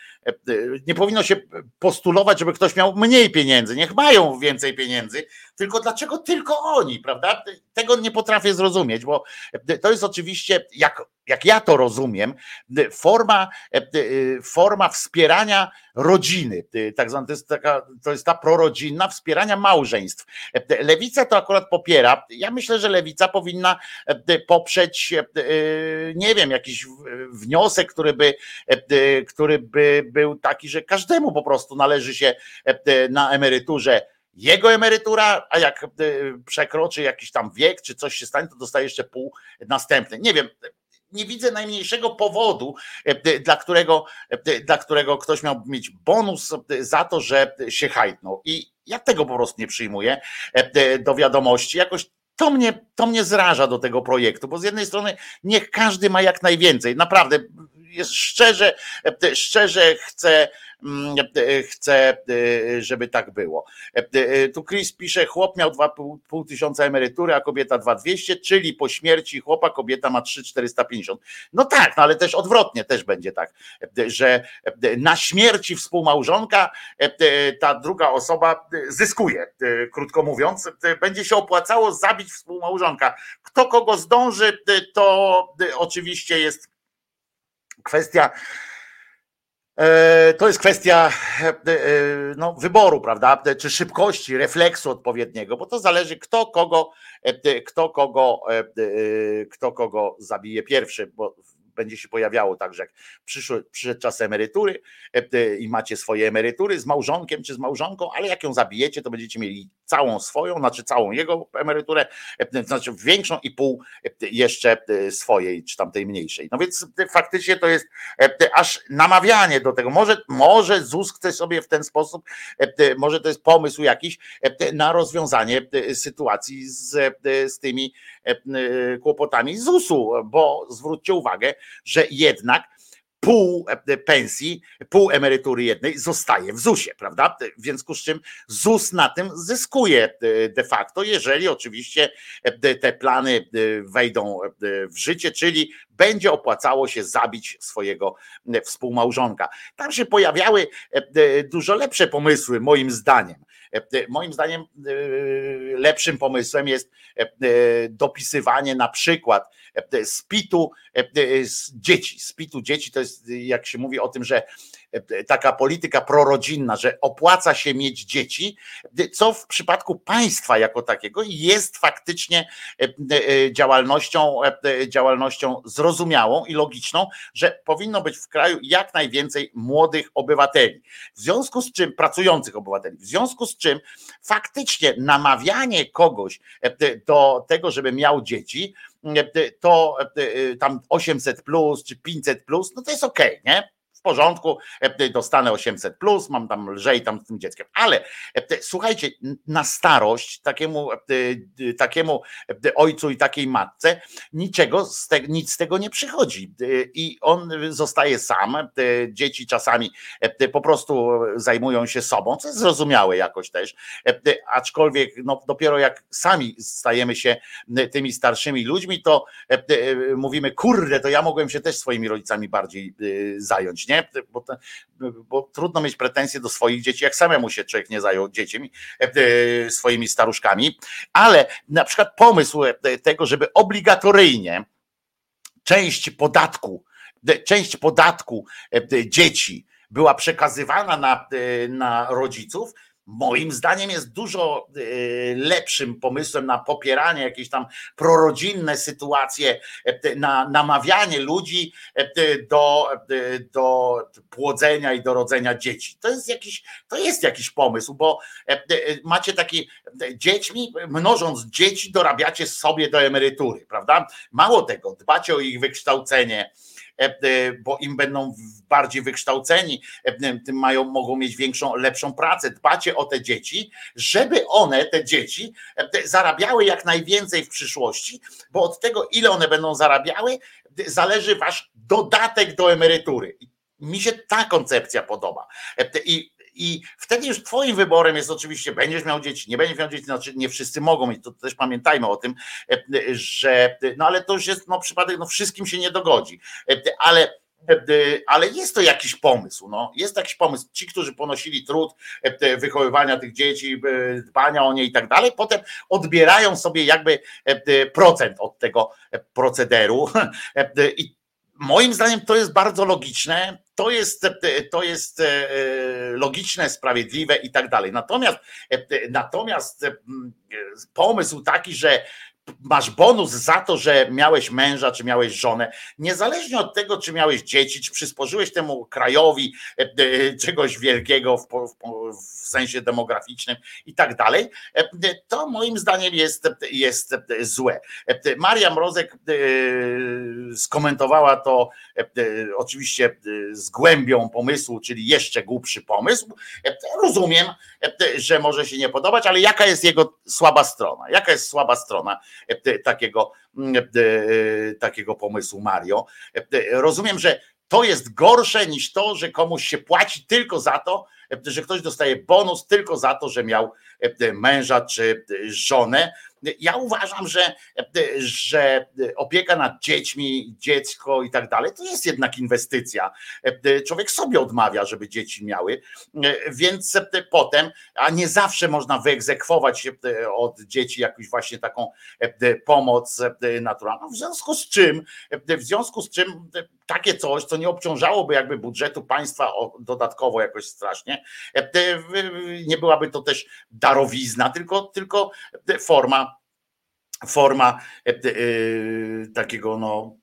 nie powinno się postulować, żeby ktoś miał mniej pieniędzy. Niech mają więcej pieniędzy, tylko dlaczego tylko oni, prawda? Tego nie potrafię zrozumieć, bo to jest oczywiście, jak, jak ja to rozumiem, forma, forma wspierania rodziny. Tak zwana, to jest, taka, to jest ta prorodzinna wspierania małżeństw. Lewica to akurat popiera. Ja myślę, że lewica powinna poprzeć, nie wiem, jakiś wniosek, który by, który by był taki, że każdemu po prostu należy się na emeryturze jego emerytura, a jak przekroczy jakiś tam wiek, czy coś się stanie, to dostaje jeszcze pół następny. Nie wiem, nie widzę najmniejszego powodu, dla którego, dla którego ktoś miał mieć bonus za to, że się hajtnął. I ja tego po prostu nie przyjmuję do wiadomości. Jakoś to mnie, to mnie zraża do tego projektu, bo z jednej strony niech każdy ma jak najwięcej. Naprawdę, jest szczerze, szczerze chcę, chcę, żeby tak było. Tu Chris pisze, chłop miał 2,5 tysiąca emerytury, a kobieta 2,200, czyli po śmierci chłopa kobieta ma 3,450. No tak, no ale też odwrotnie też będzie tak, że na śmierci współmałżonka ta druga osoba zyskuje, krótko mówiąc, będzie się opłacało zabić współmałżonka. Kto kogo zdąży, to oczywiście jest kwestia to jest kwestia no, wyboru, prawda? Czy szybkości, refleksu odpowiedniego, bo to zależy, kto kogo, kto kogo, kto kogo zabije pierwszy, bo będzie się pojawiało tak, że jak przyszły, przyszedł czas emerytury i macie swoje emerytury z małżonkiem czy z małżonką, ale jak ją zabijecie, to będziecie mieli całą swoją, znaczy całą jego emeryturę, znaczy większą i pół jeszcze swojej, czy tamtej mniejszej. No więc faktycznie to jest aż namawianie do tego. Może, może ZUS chce sobie w ten sposób, może to jest pomysł jakiś na rozwiązanie sytuacji z, z tymi kłopotami ZUS-u, bo zwróćcie uwagę, że jednak pół pensji, pół emerytury jednej zostaje w ZUS-ie, prawda? W związku z czym ZUS na tym zyskuje de facto, jeżeli oczywiście te plany wejdą w życie, czyli będzie opłacało się zabić swojego współmałżonka. Tam się pojawiały dużo lepsze pomysły, moim zdaniem. Moim zdaniem lepszym pomysłem jest dopisywanie na przykład spitu dzieci. Spitu dzieci to jest, jak się mówi o tym, że taka polityka prorodzinna, że opłaca się mieć dzieci, co w przypadku państwa jako takiego jest faktycznie działalnością, działalnością zrozumiałą i logiczną, że powinno być w kraju jak najwięcej młodych obywateli. W związku z czym, pracujących obywateli, w związku z czym faktycznie namawianie kogoś do tego, żeby miał dzieci, to tam 800 plus czy 500 plus, no to jest okej, okay, nie? Porządku, dostanę 800 plus, mam tam lżej tam z tym dzieckiem. Ale słuchajcie, na starość takiemu, takiemu ojcu i takiej matce niczego z te, nic z tego nie przychodzi. I on zostaje sam. Dzieci czasami po prostu zajmują się sobą, co jest zrozumiałe jakoś też. Aczkolwiek no, dopiero jak sami stajemy się tymi starszymi ludźmi, to mówimy, kurde, to ja mogłem się też swoimi rodzicami bardziej zająć, nie? Nie? Bo, bo trudno mieć pretensje do swoich dzieci, jak samemu się człowiek nie zajął dziećmi, e, swoimi staruszkami, ale na przykład pomysł e, tego, żeby obligatoryjnie część podatku, część podatku e, dzieci była przekazywana na, na rodziców, moim zdaniem jest dużo y, lepszym pomysłem na popieranie jakieś tam prorodzinne sytuacje, e, na namawianie ludzi e, do, e, do płodzenia i do rodzenia dzieci. To jest jakiś, to jest jakiś pomysł, bo macie taki dziećmi, mnożąc dzieci, dorabiacie sobie do emerytury, prawda? Mało tego, dbacie o ich wykształcenie, bo im będą bardziej wykształceni, e, tym mają, mogą mieć większą, lepszą pracę. Dbacie o te dzieci, żeby one, te dzieci, zarabiały jak najwięcej w przyszłości, bo od tego, ile one będą zarabiały, zależy wasz dodatek do emerytury. Mi się ta koncepcja podoba. I i wtedy już twoim wyborem jest oczywiście, będziesz miał dzieci, nie będziesz miał dzieci, znaczy nie wszyscy mogą mieć, to też pamiętajmy o tym, że, no ale to już jest no, przypadek, no wszystkim się nie dogodzi, ale ale jest to jakiś pomysł. No. Jest jakiś pomysł. Ci, którzy ponosili trud wychowywania tych dzieci, dbania o nie i tak dalej, potem odbierają sobie jakby procent od tego procederu. I moim zdaniem to jest bardzo logiczne, to jest, to jest e, logiczne, sprawiedliwe i tak dalej. Natomiast, e, natomiast pomysł taki, że masz bonus za to, że miałeś męża, czy miałeś żonę, niezależnie od tego, czy miałeś dzieci, czy przysporzyłeś temu krajowi e, e, czegoś wielkiego w, w, w sensie demograficznym i tak dalej, e, to moim zdaniem jest, jest złe. Maria Mrozek skomentowała to oczywiście z głębią pomysłu, czyli jeszcze głupszy pomysł. Rozumiem, że może się nie podobać, ale jaka jest jego słaba strona? Jaka jest słaba strona takiego, mm, e, takiego pomysłu Mario? E, Rozumiem, że to jest gorsze niż to, że komuś się płaci tylko za to, e, że ktoś dostaje bonus tylko za to, że miał e, męża czy żonę. Ja uważam, że, że opieka nad dziećmi, dziecko i tak dalej, to jest jednak inwestycja. Człowiek sobie odmawia, żeby dzieci miały, więc potem, a nie zawsze można wyegzekwować od dzieci jakąś właśnie taką pomoc naturalną. W związku z czym, w związku z czym takie coś, co nie obciążałoby jakby budżetu państwa dodatkowo jakoś strasznie, nie byłaby to też darowizna, tylko, tylko forma forma e, e, takiego no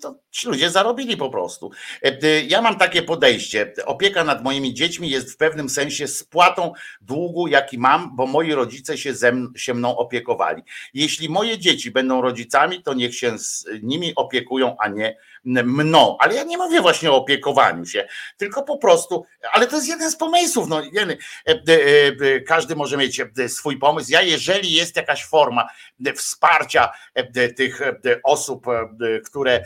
to ci ludzie zarobili po prostu. E, Ja mam takie podejście. Opieka nad moimi dziećmi jest w pewnym sensie spłatą długu, jaki mam, bo moi rodzice się, ze mn- się mną opiekowali. Jeśli moje dzieci będą rodzicami, to niech się z nimi opiekują, a nie mną. Ale ja nie mówię właśnie o opiekowaniu się, tylko po prostu, ale to jest jeden z pomysłów. No, e, e, każdy może mieć swój pomysł. Ja, jeżeli jest jakaś forma wsparcia tych osób, które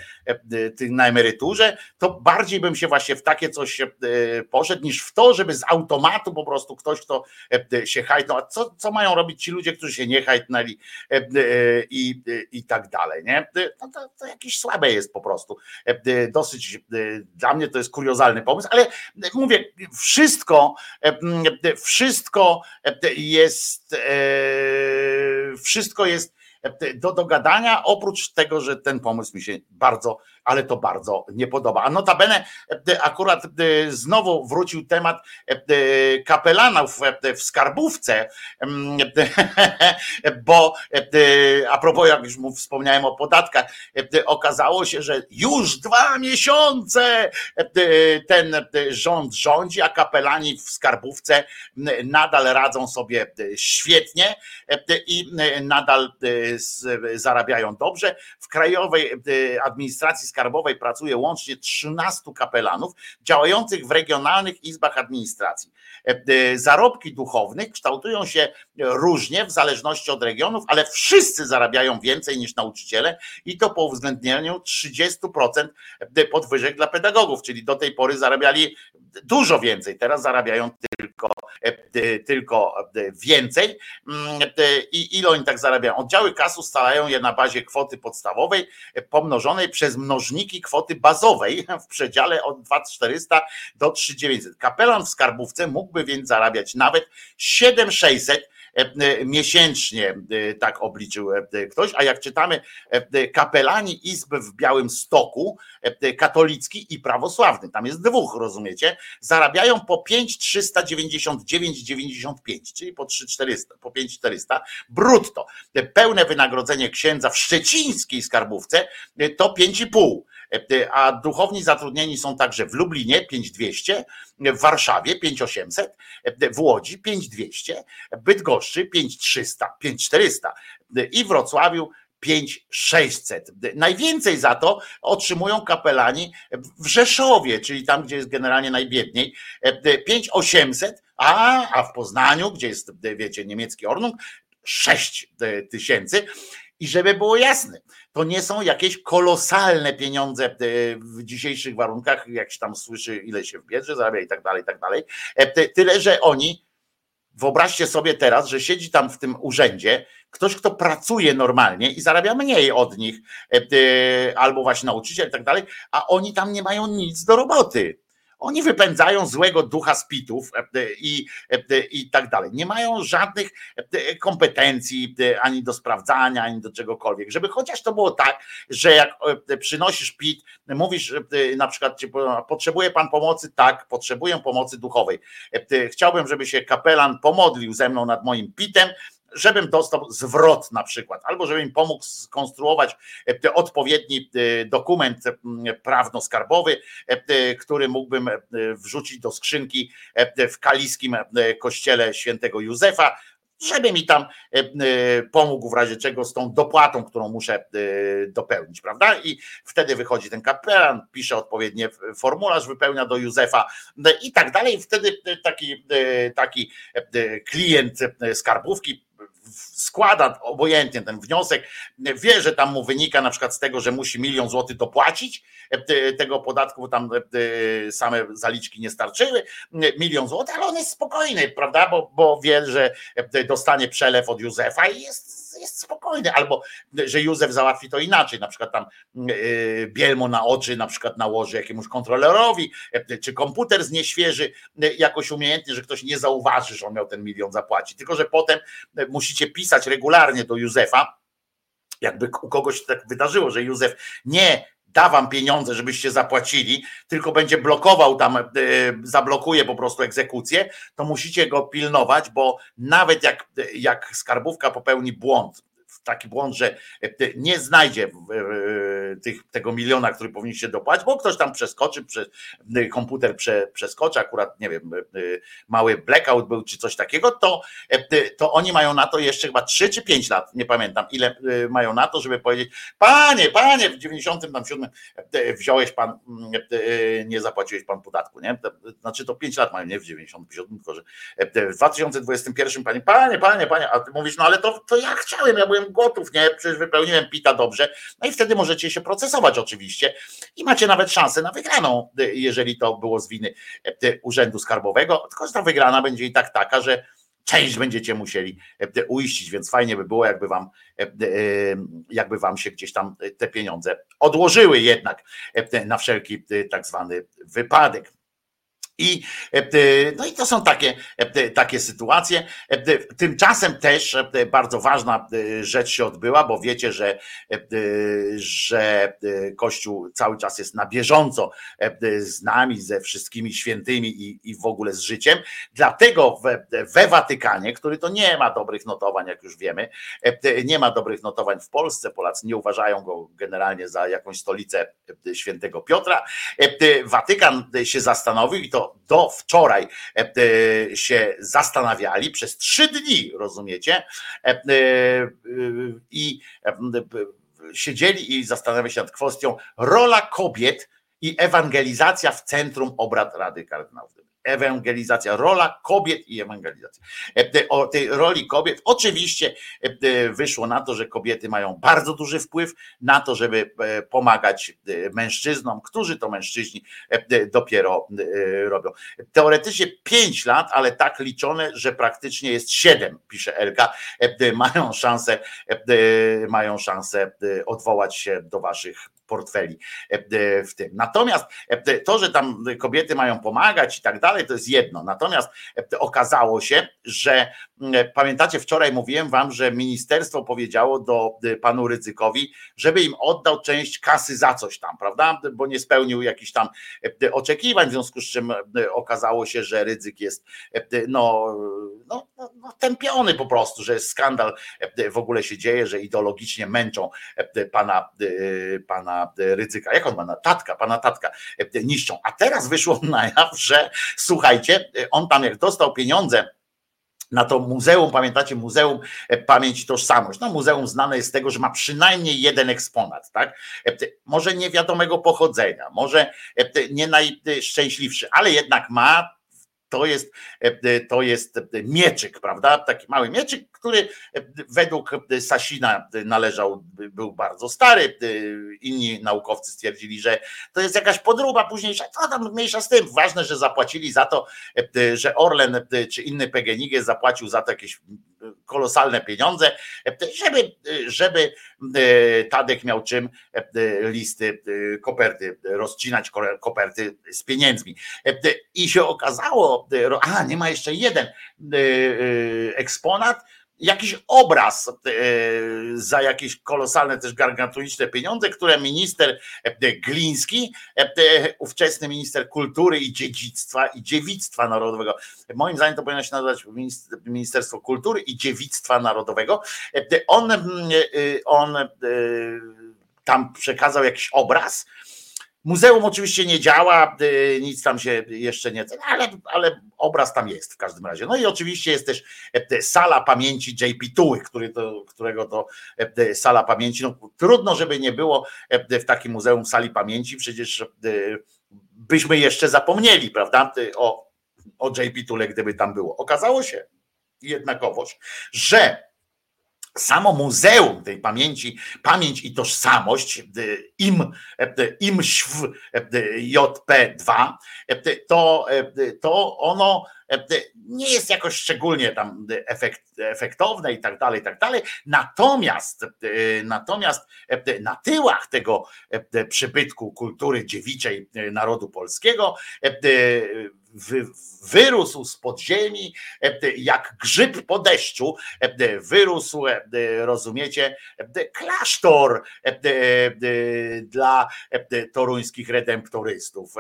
na emeryturze, to bardziej bym się właśnie w takie coś e, poszedł, niż w to, żeby z automatu po prostu ktoś, kto e, się hajtnął. A co, co mają robić ci ludzie, którzy się nie hajtnęli e, e, i, i tak dalej, nie? No to, to jakieś słabe jest po prostu. Dosyć dla mnie to jest kuriozalny pomysł, ale mówię, wszystko, wszystko jest, wszystko jest do dogadania, oprócz tego, że ten pomysł mi się bardzo, ale to bardzo nie podoba. A notabene e, akurat e, znowu wrócił temat e, kapelanów w skarbówce, mm, bo a propos, jak już mu wspomniałem o podatkach, okazało się, że już dwa miesiące ten rząd rządzi, a kapelani w skarbówce nadal radzą sobie świetnie i nadal zarabiają dobrze. W Krajowej Administracji Skarbowej pracuje łącznie 13 kapelanów działających w regionalnych izbach administracji. E, e, Zarobki duchownych kształtują się różnie w zależności od regionów, ale wszyscy zarabiają więcej niż nauczyciele i to po uwzględnieniu 30% podwyżek dla pedagogów, czyli do tej pory zarabiali dużo więcej, teraz zarabiają tylko, e, tylko więcej. Mm, e, I ile oni tak zarabiają? Oddziały kas ustalają je na bazie kwoty podstawowej e, pomnożonej przez mnożniki kwoty bazowej w przedziale od 2400 do 3900. Kapelan w skarbówce mógłby więc zarabiać nawet 7600 e, e, miesięcznie, e, tak obliczył e, ktoś, a jak czytamy e, kapelani izby w Białym Stoku, e, katolicki i prawosławny, tam jest dwóch, rozumiecie, zarabiają po 5,399,95, czyli po 3,400, po 5,400 brutto. Pełne wynagrodzenie księdza w szczecińskiej skarbówce e, to 5,5. E, A duchowni zatrudnieni są także w Lublinie 5200, w Warszawie 5800, e, w Łodzi 5200, Bydgoszczy 5300, 5400 e, i w Wrocławiu 5600. Najwięcej za to otrzymują kapelani w Rzeszowie, czyli tam, gdzie jest generalnie najbiedniej, 5800, a, a w Poznaniu, gdzie jest, wiecie, niemiecki Ordnung, 6 tysięcy. I żeby było jasne, to nie są jakieś kolosalne pieniądze e, w dzisiejszych warunkach, jak się tam słyszy, ile się w biedrze zarabia i tak dalej, i tak dalej. E, ty- Tyle, że oni, wyobraźcie sobie teraz, że siedzi tam w tym urzędzie ktoś, kto pracuje normalnie i zarabia mniej od nich, e, albo właśnie nauczyciel i tak dalej, a oni tam nie mają nic do roboty. Oni wypędzają złego ducha z pitów e, e, i, e, i tak dalej. Nie mają żadnych kompetencji ani do sprawdzania, ani do czegokolwiek. Żeby chociaż to było tak, że jak przynosisz pit, mówisz na przykład, potrzebuje pan pomocy? Tak, potrzebuję pomocy duchowej. Chciałbym, żeby się kapelan pomodlił ze mną nad moim pitem, żebym dostał zwrot na przykład, albo żebym pomógł skonstruować e, odpowiedni e, dokument e, prawno-skarbowy, który mógłbym wrzucić do skrzynki w kaliskim kościele świętego Józefa, żeby mi tam pomógł w razie czego z tą dopłatą, którą muszę dopełnić, prawda? I wtedy wychodzi ten kapelan, pisze odpowiednie formularz, wypełnia do Józefa i tak dalej. Wtedy taki, taki klient skarbówki składa obojętnie ten wniosek, wie, że tam mu wynika na przykład z tego, że musi milion złotych dopłacić e, tego podatku, bo tam e, same zaliczki nie starczyły, milion złotych, ale on jest spokojny, prawda, bo, bo wie, że e, dostanie przelew od Józefa i jest jest spokojny, albo że Józef załatwi to inaczej, na przykład tam bielmo na oczy na przykład nałoży jakiemuś kontrolerowi, czy komputer znieświeży jakoś umiejętnie, że ktoś nie zauważy, że on miał ten milion zapłacić, tylko że potem musicie pisać regularnie do Józefa, jakby u kogoś tak wydarzyło, że Józef nie da wam pieniądze, żebyście zapłacili, tylko będzie blokował tam, e, zablokuje po prostu egzekucję, to musicie go pilnować, bo nawet jak, jak skarbówka popełni błąd, taki błąd, że e, nie znajdzie e, tych, tego miliona, który powinniście dopłacić, bo ktoś tam przeskoczy, e, komputer prze, przeskoczy, akurat nie wiem, mały blackout był czy coś takiego, to, to oni mają na to jeszcze chyba 3 czy 5 lat, nie pamiętam ile mają na to, żeby powiedzieć, panie, panie, w 97 wziąłeś pan, nie zapłaciłeś pan podatku, nie? Znaczy to 5 lat mają, nie w 97, tylko że w 2021 panie, panie, panie, panie, a ty mówisz, no ale to, to ja chciałem, ja byłem gotów, nie? Przecież wypełniłem pita dobrze. No i wtedy możecie się procesować oczywiście i macie nawet szansę na wygraną, jeżeli to było z winy e, Urzędu Skarbowego. Tylko że ta wygrana będzie i tak taka, że część będziecie musieli e, uiścić, więc fajnie by było, jakby wam, e, jakby wam się gdzieś tam te pieniądze odłożyły jednak na wszelki tak zwany wypadek. I, e, no i to są takie, e, takie sytuacje. E, tymczasem też bardzo ważna rzecz się odbyła, bo wiecie, że, że Kościół cały czas jest na bieżąco z nami, ze wszystkimi świętymi i, i w ogóle z życiem. Dlatego we, we Watykanie, który to nie ma dobrych notowań, jak już wiemy, nie ma dobrych notowań w Polsce, Polacy nie uważają go generalnie za jakąś stolicę świętego Piotra. Watykan się zastanowił i to do wczoraj e, e, się zastanawiali przez trzy dni, rozumiecie? E, I siedzieli i zastanawiali się nad kwestią rola kobiet i ewangelizacja w centrum obrad Rady Kardynałów ewangelizacja, rola kobiet i ewangelizacja. E, o tej roli kobiet oczywiście e, wyszło na to, że kobiety mają bardzo duży wpływ na to, żeby e, pomagać mężczyznom, którzy to mężczyźni dopiero robią. Teoretycznie 5 lat, ale tak liczone, że praktycznie jest 7, pisze Elka, mają szansę, mają szansę odwołać się do waszych portfeli w tym. Natomiast to, że tam kobiety mają pomagać i tak dalej, to jest jedno. Natomiast okazało się, że pamiętacie, wczoraj mówiłem wam, że ministerstwo powiedziało do panu Ryzykowi, żeby im oddał część kasy za coś tam, prawda? Bo nie spełnił jakichś tam oczekiwań, w związku z czym okazało się, że ryzyk jest no, no, no, no tępiony po prostu, że skandal w ogóle się dzieje, że ideologicznie męczą pana, pana ryzyka. Jak on ma na tatka, pana tatka niszczą. A teraz wyszło na jaw, że słuchajcie, on tam jak dostał pieniądze na to muzeum, pamiętacie, Muzeum Pamięć Tożsamość. No, muzeum znane jest z tego, że ma przynajmniej jeden eksponat, tak? Może niewiadomego pochodzenia, może nie najszczęśliwszy, ale jednak ma to jest, to jest mieczyk, prawda? Taki mały mieczyk, który według Sasina należał, był bardzo stary. Inni naukowcy stwierdzili, że to jest jakaś podróba późniejsza. To tam mniejsza z tym. Ważne, że zapłacili za to, że Orlen czy inny PGNiG zapłacił za to jakieś kolosalne pieniądze, żeby, żeby Tadek miał czym listy, koperty, rozcinać koperty z pieniędzmi. I się okazało, a nie ma jeszcze jeden eksponat, jakiś obraz e, za jakieś kolosalne też gargantuiczne pieniądze, które minister e, Gliński, e, ówczesny minister kultury i dziedzictwa i dziewictwa narodowego, moim zdaniem to powinno się nazywać Ministerstwo Kultury i Dziewictwa Narodowego, on, on tam przekazał jakiś obraz, Muzeum oczywiście nie działa, y, nic tam się jeszcze nie, ale, ale obraz tam jest w każdym razie. No i oczywiście jest też e, sala pamięci JP Tuły, którego to e, sala pamięci. No, trudno, żeby nie było e, w takim muzeum sali pamięci, przecież byśmy jeszcze zapomnieli, prawda, o, o JP Tule, gdyby tam było. Okazało się jednakowoż, że samo muzeum tej pamięci, pamięć i tożsamość, im, IMŚW JP2, to, to ono nie jest jakoś szczególnie tam efekt, efektowne i tak dalej, i tak dalej. Natomiast, natomiast na tyłach tego przybytku kultury dziewiczej narodu polskiego wyrósł z podziemi, jak grzyb po deszczu, wyrósł, rozumiecie, klasztor dla toruńskich redemptorystów.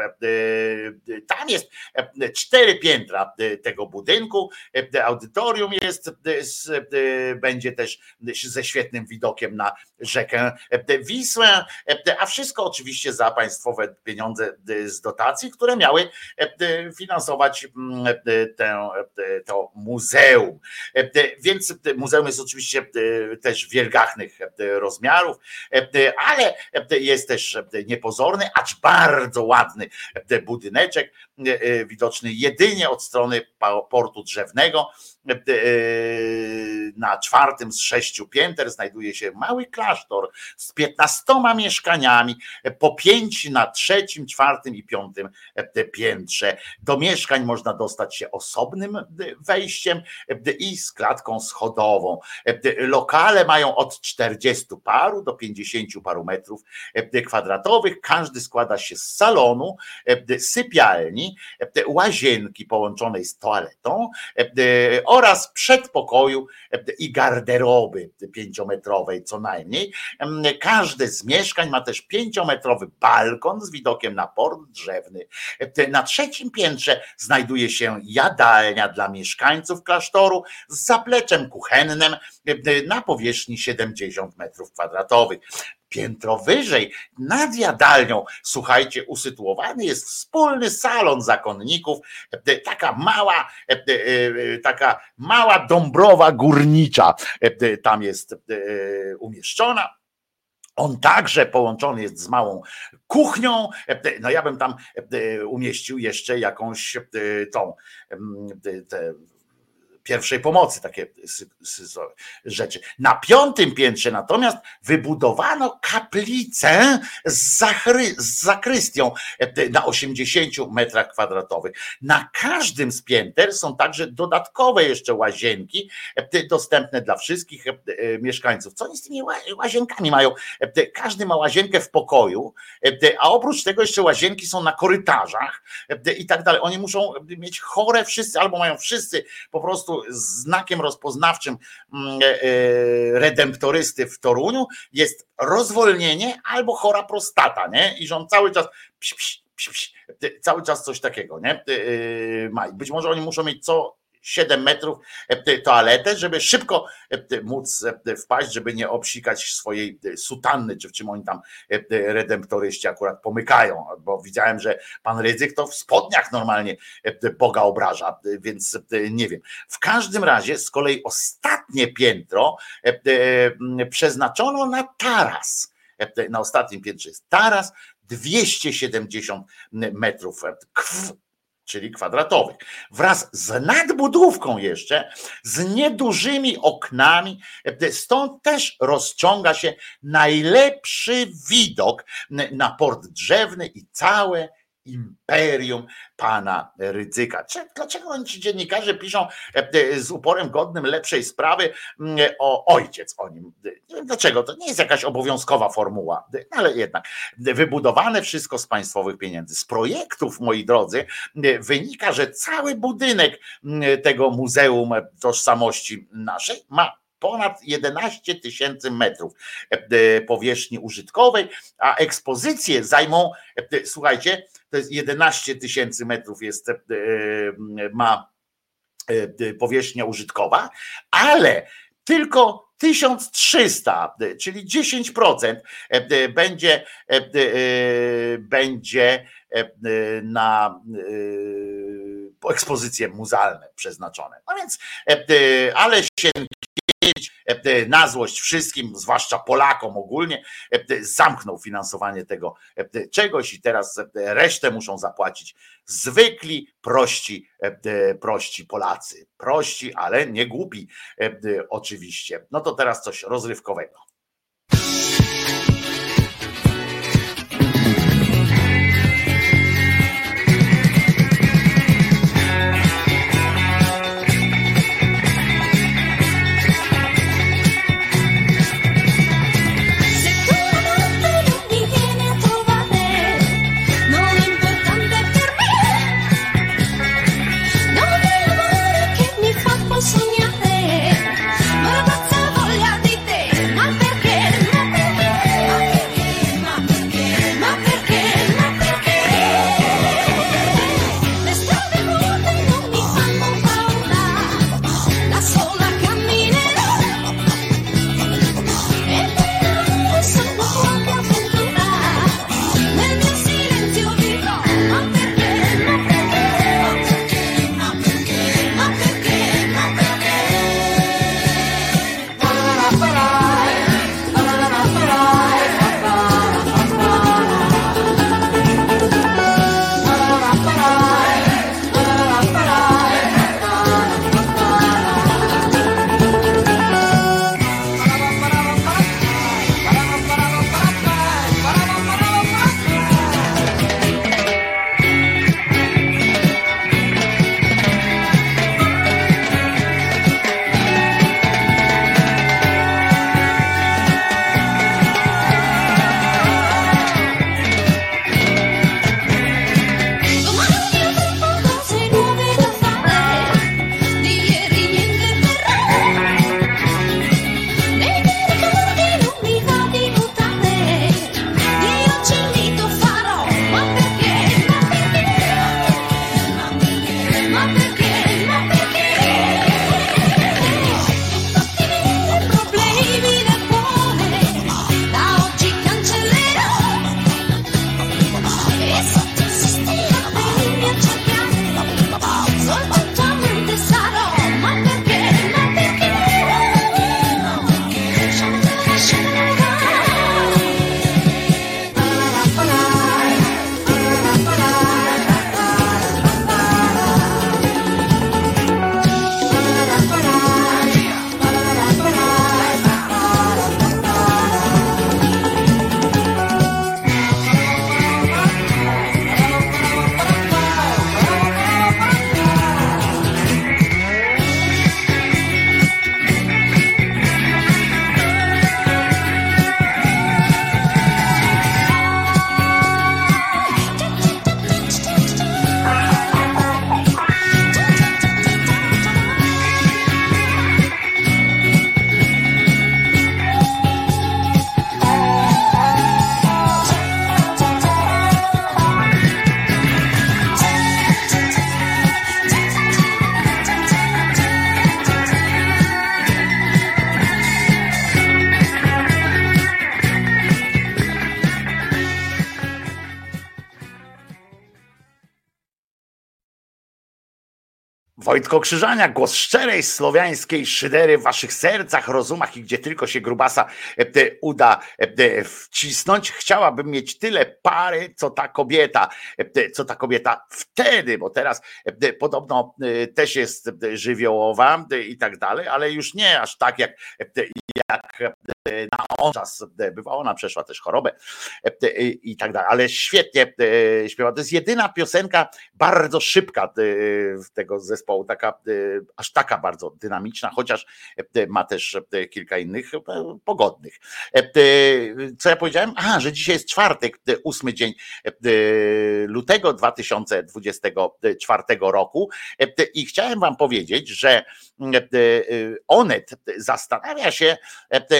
Tam jest cztery piętra tego budynku, audytorium jest, będzie też ze świetnym widokiem na rzekę Wisłę, a wszystko oczywiście za państwowe pieniądze z dotacji, które miały finansować mm, to muzeum. Więc muzeum jest oczywiście też wielgachnych rozmiarów, ale jest też niepozorny, acz bardzo ładny budyneczek, widoczny jedynie od strony portu drzewnego. Na czwartym z sześciu pięter znajduje się mały klasztor z piętnastoma mieszkaniami, po pięć na trzecim, czwartym i piątym piętrze. Do mieszkań można dostać się osobnym wejściem i z klatką schodową. Lokale mają od 40 paru do 50 paru metrów kwadratowych. Każdy składa się z salonu, sypialni, łazienki połączonej z toaletą oraz przedpokoju i garderoby pięciometrowej co najmniej. Każde z mieszkań ma też pięciometrowy balkon z widokiem na port drzewny. Na trzecim piętrze znajduje się jadalnia dla mieszkańców klasztoru z zapleczem kuchennym na powierzchni 70 metrów kwadratowych piętro wyżej, nad jadalnią, słuchajcie, usytuowany jest wspólny salon zakonników, taka mała, taka mała dąbrowa górnicza tam jest umieszczona. On także połączony jest z małą kuchnią. No ja bym tam umieścił jeszcze jakąś tą te, pierwszej pomocy, takie rzeczy. Na piątym piętrze natomiast wybudowano kaplicę z, zachry, z zakrystią e, na 80 metrach kwadratowych. Na każdym z pięter są także dodatkowe jeszcze łazienki e, dostępne dla wszystkich e, mieszkańców. Co oni z tymi łazienkami mają? Każdy ma łazienkę w pokoju, a oprócz tego jeszcze łazienki są na korytarzach i tak dalej. Oni muszą mieć chore wszyscy, albo mają wszyscy po prostu znakiem rozpoznawczym mm, e, e, redemptorysty w Toruniu jest rozwolnienie albo chora prostata, nie? I że on cały czas pś, pś, pś, cały czas coś takiego, nie? E, ma. Być może oni muszą mieć co 7 metrów e, toaletę, żeby szybko e, móc e, wpaść, żeby nie obsikać swojej sutanny, czy w czym oni tam redemptoryści akurat pomykają, bo widziałem, że pan Rydzyk to w spodniach normalnie Boga obraża, więc nie wiem. W każdym razie z kolei ostatnie piętro przeznaczono na taras. Na ostatnim piętrze jest taras, 270 metrów czyli kwadratowych, wraz z nadbudówką jeszcze, z niedużymi oknami. Stąd też rozciąga się najlepszy widok na port drzewny i całe imperium pana Rydzyka. Cze- Dlaczego oni ci dziennikarze piszą e, e, z uporem godnym lepszej sprawy mm, o ojciec o nim? Dlaczego? To nie jest jakaś obowiązkowa formuła, ale jednak wybudowane wszystko z państwowych pieniędzy. Z projektów, moi drodzy, wynika, że cały budynek mm, tego Muzeum Tożsamości naszej ma ponad 11 tysięcy metrów e, powierzchni użytkowej, a ekspozycje zajmą, słuchajcie, to jest 11 tysięcy metrów jest, e, ma e, powierzchnia użytkowa, ale tylko 1300, e, czyli 10% e, będzie, będzie na ekspozycje muzealne przeznaczone. No więc, ale e, na złość wszystkim, zwłaszcza Polakom ogólnie, e, zamknął finansowanie tego e, czegoś i teraz e, resztę muszą zapłacić zwykli, prości, e, prości Polacy. Prości, ale nie głupi e, oczywiście. No to teraz coś rozrywkowego. Wojtko Krzyżania, głos szczerej słowiańskiej szydery w waszych sercach, rozumach i gdzie tylko się grubasa e, uda te wcisnąć. Chciałabym mieć tyle pary, co ta kobieta, e, co ta kobieta wtedy, bo teraz e, podobno e, też jest żywiołowa i tak dalej, ale już nie aż tak jak, jak na on czas bywa, ona przeszła też chorobę i tak dalej, ale świetnie śpiewa. To jest jedyna piosenka bardzo szybka tego zespołu, taka aż taka bardzo dynamiczna, chociaż ma też kilka innych pogodnych. Co ja powiedziałem? A, że dzisiaj jest czwartek, ósmy dzień lutego 2024 roku i chciałem wam powiedzieć, że Onet zastanawia się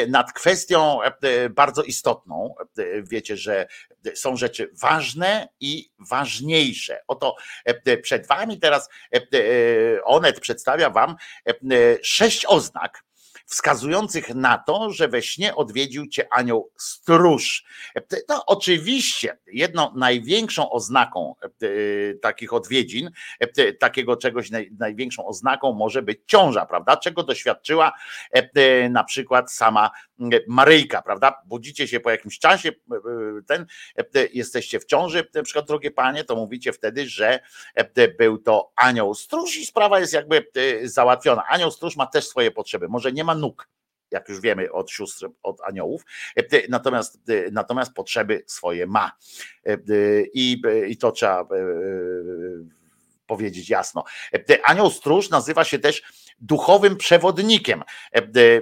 nad kwestią bardzo istotną. Wiecie, że są rzeczy ważne i ważniejsze. Oto przed wami teraz Onet przedstawia wam sześć oznak, wskazujących na to, że we śnie odwiedził cię anioł stróż. No, oczywiście, jedną największą oznaką e, takich odwiedzin, e, takiego czegoś największą oznaką może być ciąża, prawda? Czego doświadczyła e, na przykład sama Maryjka, prawda? Budzicie się po jakimś czasie, ten, jesteście w ciąży, na przykład drogie panie, to mówicie wtedy, że był to anioł stróż i sprawa jest jakby załatwiona. Anioł stróż ma też swoje potrzeby. Może nie ma nóg, jak już wiemy od sióstr, od aniołów, natomiast, natomiast potrzeby swoje ma. I, i to trzeba powiedzieć jasno. Anioł stróż nazywa się też duchowym przewodnikiem,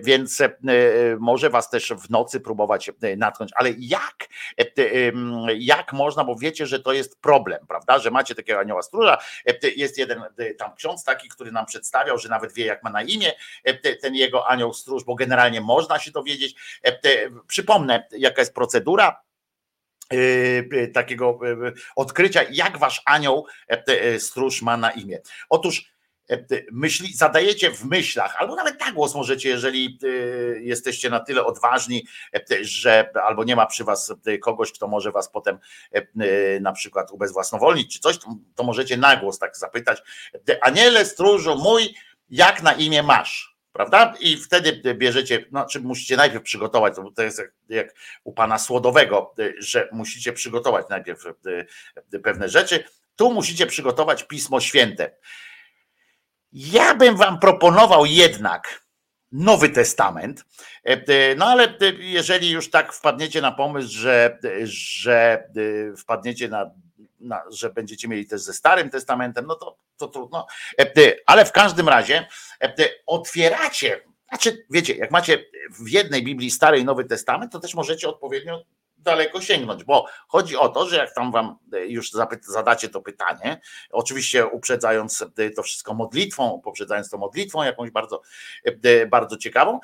więc może was też w nocy próbować natknąć, ale jak, jak można, bo wiecie, że to jest problem, prawda, że macie takiego anioła stróża, jest jeden tam ksiądz taki, który nam przedstawiał, że nawet wie jak ma na imię ten jego anioł stróż, bo generalnie można się dowiedzieć. Przypomnę, jaka jest procedura, takiego odkrycia, jak wasz anioł stróż ma na imię. Otóż myśli, zadajecie w myślach, albo nawet na głos możecie, jeżeli jesteście na tyle odważni, że albo nie ma przy was kogoś, kto może was potem na przykład ubezwłasnowolnić czy coś, to możecie na głos tak zapytać. Aniele stróżu mój, jak na imię masz? Prawda? I wtedy bierzecie, znaczy musicie najpierw przygotować, to jest jak, jak, u pana Słodowego, że musicie przygotować najpierw pewne rzeczy. Tu musicie przygotować Pismo Święte. Ja bym wam proponował jednak Nowy Testament, no ale jeżeli już tak wpadniecie na pomysł, że, że wpadniecie na, że będziecie mieli też ze Starym Testamentem, no to, to trudno. Ale w każdym razie otwieracie, znaczy wiecie, jak macie w jednej Biblii Stary i Nowy Testament, to też możecie odpowiednio daleko sięgnąć, bo chodzi o to, że jak tam wam już zadacie to pytanie, oczywiście uprzedzając to wszystko modlitwą, poprzedzając to modlitwą jakąś bardzo, bardzo ciekawą,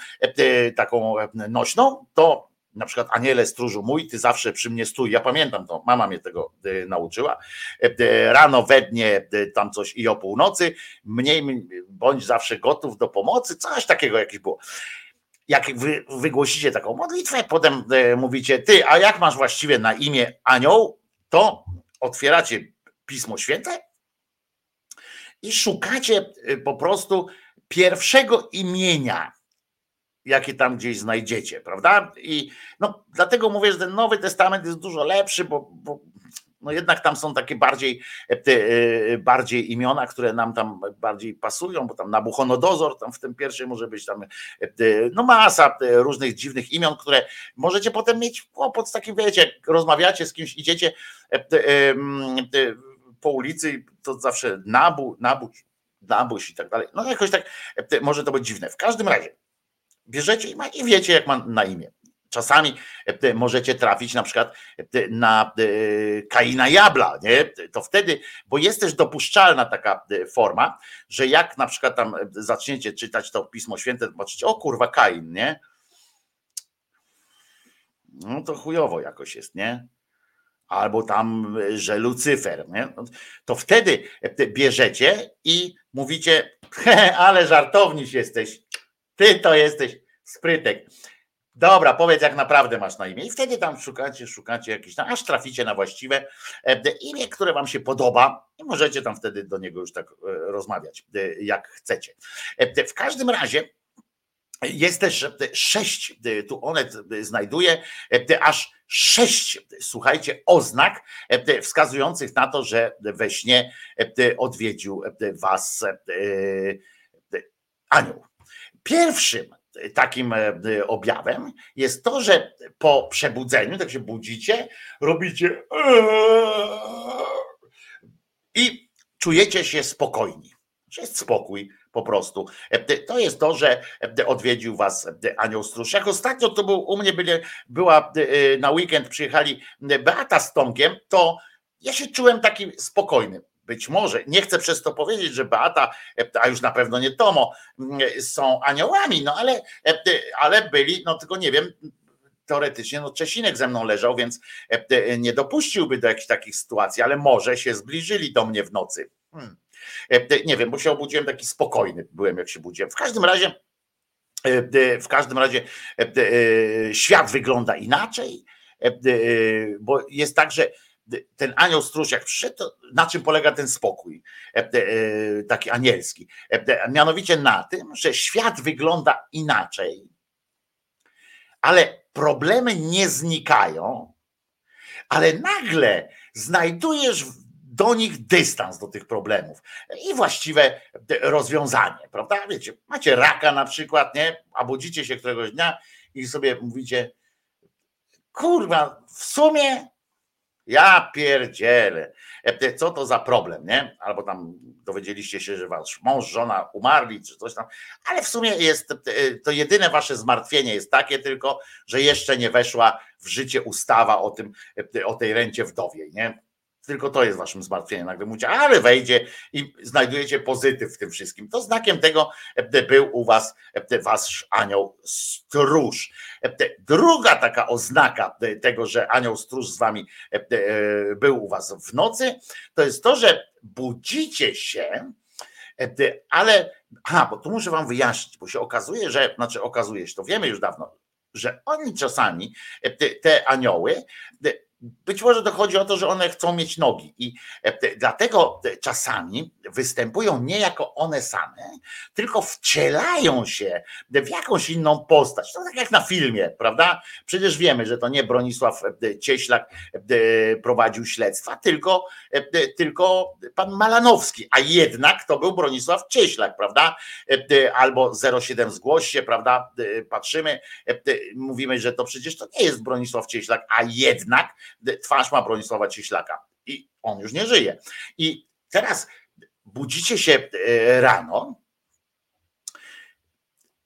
taką nośną, to na przykład Aniele stróżu mój, ty zawsze przy mnie stój. Ja pamiętam to, mama mnie tego e, nauczyła. E, e, rano we dnie tam coś i o północy, mniej bądź zawsze gotów do pomocy, coś takiego jakieś było. Jak wy wygłosicie taką modlitwę, potem mówicie, ty, a jak masz właściwie na imię anioł, to otwieracie Pismo Święte i szukacie po prostu pierwszego imienia jakie tam gdzieś znajdziecie, prawda? I no, dlatego mówię, że ten Nowy Testament jest dużo lepszy, bo, bo no jednak tam są takie bardziej, e, e, bardziej imiona, które nam tam bardziej pasują, bo tam Nabuchodonozor, tam w tym pierwszym może być tam e, no masa różnych dziwnych imion, które możecie potem mieć kłopot z takim, wiecie, rozmawiacie z kimś, idziecie po ulicy, to zawsze Nabu, Nabuś, Nabuś i tak dalej. No jakoś tak może to być dziwne. W każdym razie bierzecie i wiecie, jak ma na imię. Czasami e, możecie trafić na przykład e, na e, Kaina Jabla, nie? To wtedy, bo jest też dopuszczalna taka forma, że jak na przykład tam zaczniecie czytać to Pismo Święte, zobaczycie, o kurwa, Kain, nie? No to chujowo jakoś jest, nie? Albo tam, że Lucyfer, nie? To wtedy bierzecie i mówicie, ale żartowniś jesteś, ty to jesteś sprytek. Dobra, powiedz jak naprawdę masz na imię. I wtedy tam szukacie, szukacie jakieś tam, aż traficie na właściwe e, imię, które wam się podoba i możecie tam wtedy do niego już tak e, rozmawiać, e, jak chcecie. W każdym razie jest też sześć, tu one znajduje aż sześć, słuchajcie, oznak wskazujących na to, że we śnie odwiedził was anioł. Pierwszym takim e, objawem jest to, że po przebudzeniu, tak się budzicie, robicie i czujecie się spokojni. Jest spokój po prostu. E, To jest to, że e, odwiedził was anioł stróż. Jak ostatnio to był, u mnie byli, była na weekend przyjechali Beata z Tomkiem, to ja się czułem taki spokojny. Być może, nie chcę przez to powiedzieć, że Beata, a już na pewno nie Tomo, są aniołami, no ale, ale byli, no tylko nie wiem, teoretycznie, no Czesinek ze mną leżał, więc nie dopuściłby do jakichś takich sytuacji, ale może się zbliżyli do mnie w nocy. Hmm. Nie wiem, bo się obudziłem taki spokojny, byłem jak się budziłem. W każdym razie, w każdym razie świat wygląda inaczej, bo jest tak, że ten anioł stróż jak przyszedł, na czym polega ten spokój taki anielski? Mianowicie na tym, że świat wygląda inaczej, ale problemy nie znikają, ale nagle znajdujesz do nich dystans do tych problemów i właściwe rozwiązanie, prawda? Wiecie, macie raka na przykład, nie? A budzicie się któregoś dnia i sobie mówicie, kurwa, w sumie ja pierdzielę. Co to za problem, nie? Albo tam dowiedzieliście się, że wasz mąż, żona umarli, czy coś tam, ale w sumie jest to jedyne wasze zmartwienie jest takie tylko, że jeszcze nie weszła w życie ustawa o tym, o tej rencie wdowiej, nie? Tylko to jest waszym zmartwieniem. Nagle mówicie, ale wejdzie i znajdujecie pozytyw w tym wszystkim. To znakiem tego był u was wasz anioł stróż. Druga taka oznaka tego, że anioł stróż z wami był u was w nocy, to jest to, że budzicie się, ale, a, bo tu muszę wam wyjaśnić, bo się okazuje, że, znaczy okazuje się, to wiemy już dawno, że oni czasami, te anioły, być może dochodzi o to, że one chcą mieć nogi i e, dlatego czasami występują nie jako one same, tylko wcielają się w jakąś inną postać. To tak jak na filmie, prawda? Przecież wiemy, że to nie Bronisław e, Cieślak e, prowadził śledztwa, tylko, tylko pan Malanowski, a jednak to był Bronisław Cieślak, prawda? Albo 07 zgłoś się, prawda? Patrzymy, mówimy, że to przecież to nie jest Bronisław Cieślak, a jednak twarz ma Bronisława Cieślaka i on już nie żyje. I teraz budzicie się e, rano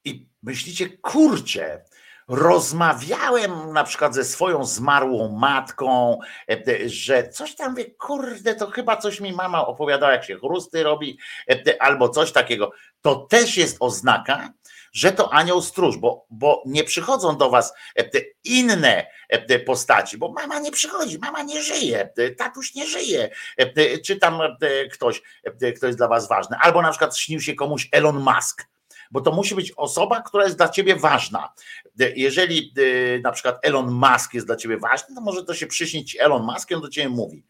i myślicie, kurczę, rozmawiałem na przykład ze swoją zmarłą matką, e, że coś tam wie, kurde, to chyba coś mi mama opowiadała, jak się chrusty robi, e, albo coś takiego. To też jest oznaka, że to anioł stróż, bo, bo nie przychodzą do was e, inne e, postaci, bo mama nie przychodzi, mama nie żyje, e, tatuś nie żyje, czy tam ktoś, kto jest dla was ważny. Albo na przykład śnił się komuś Elon Musk, bo to musi być osoba, która jest dla ciebie ważna. Jeżeli na przykład Elon Musk jest dla ciebie ważny, to może to się przyśnić Elon Musk i on do ciebie mówi.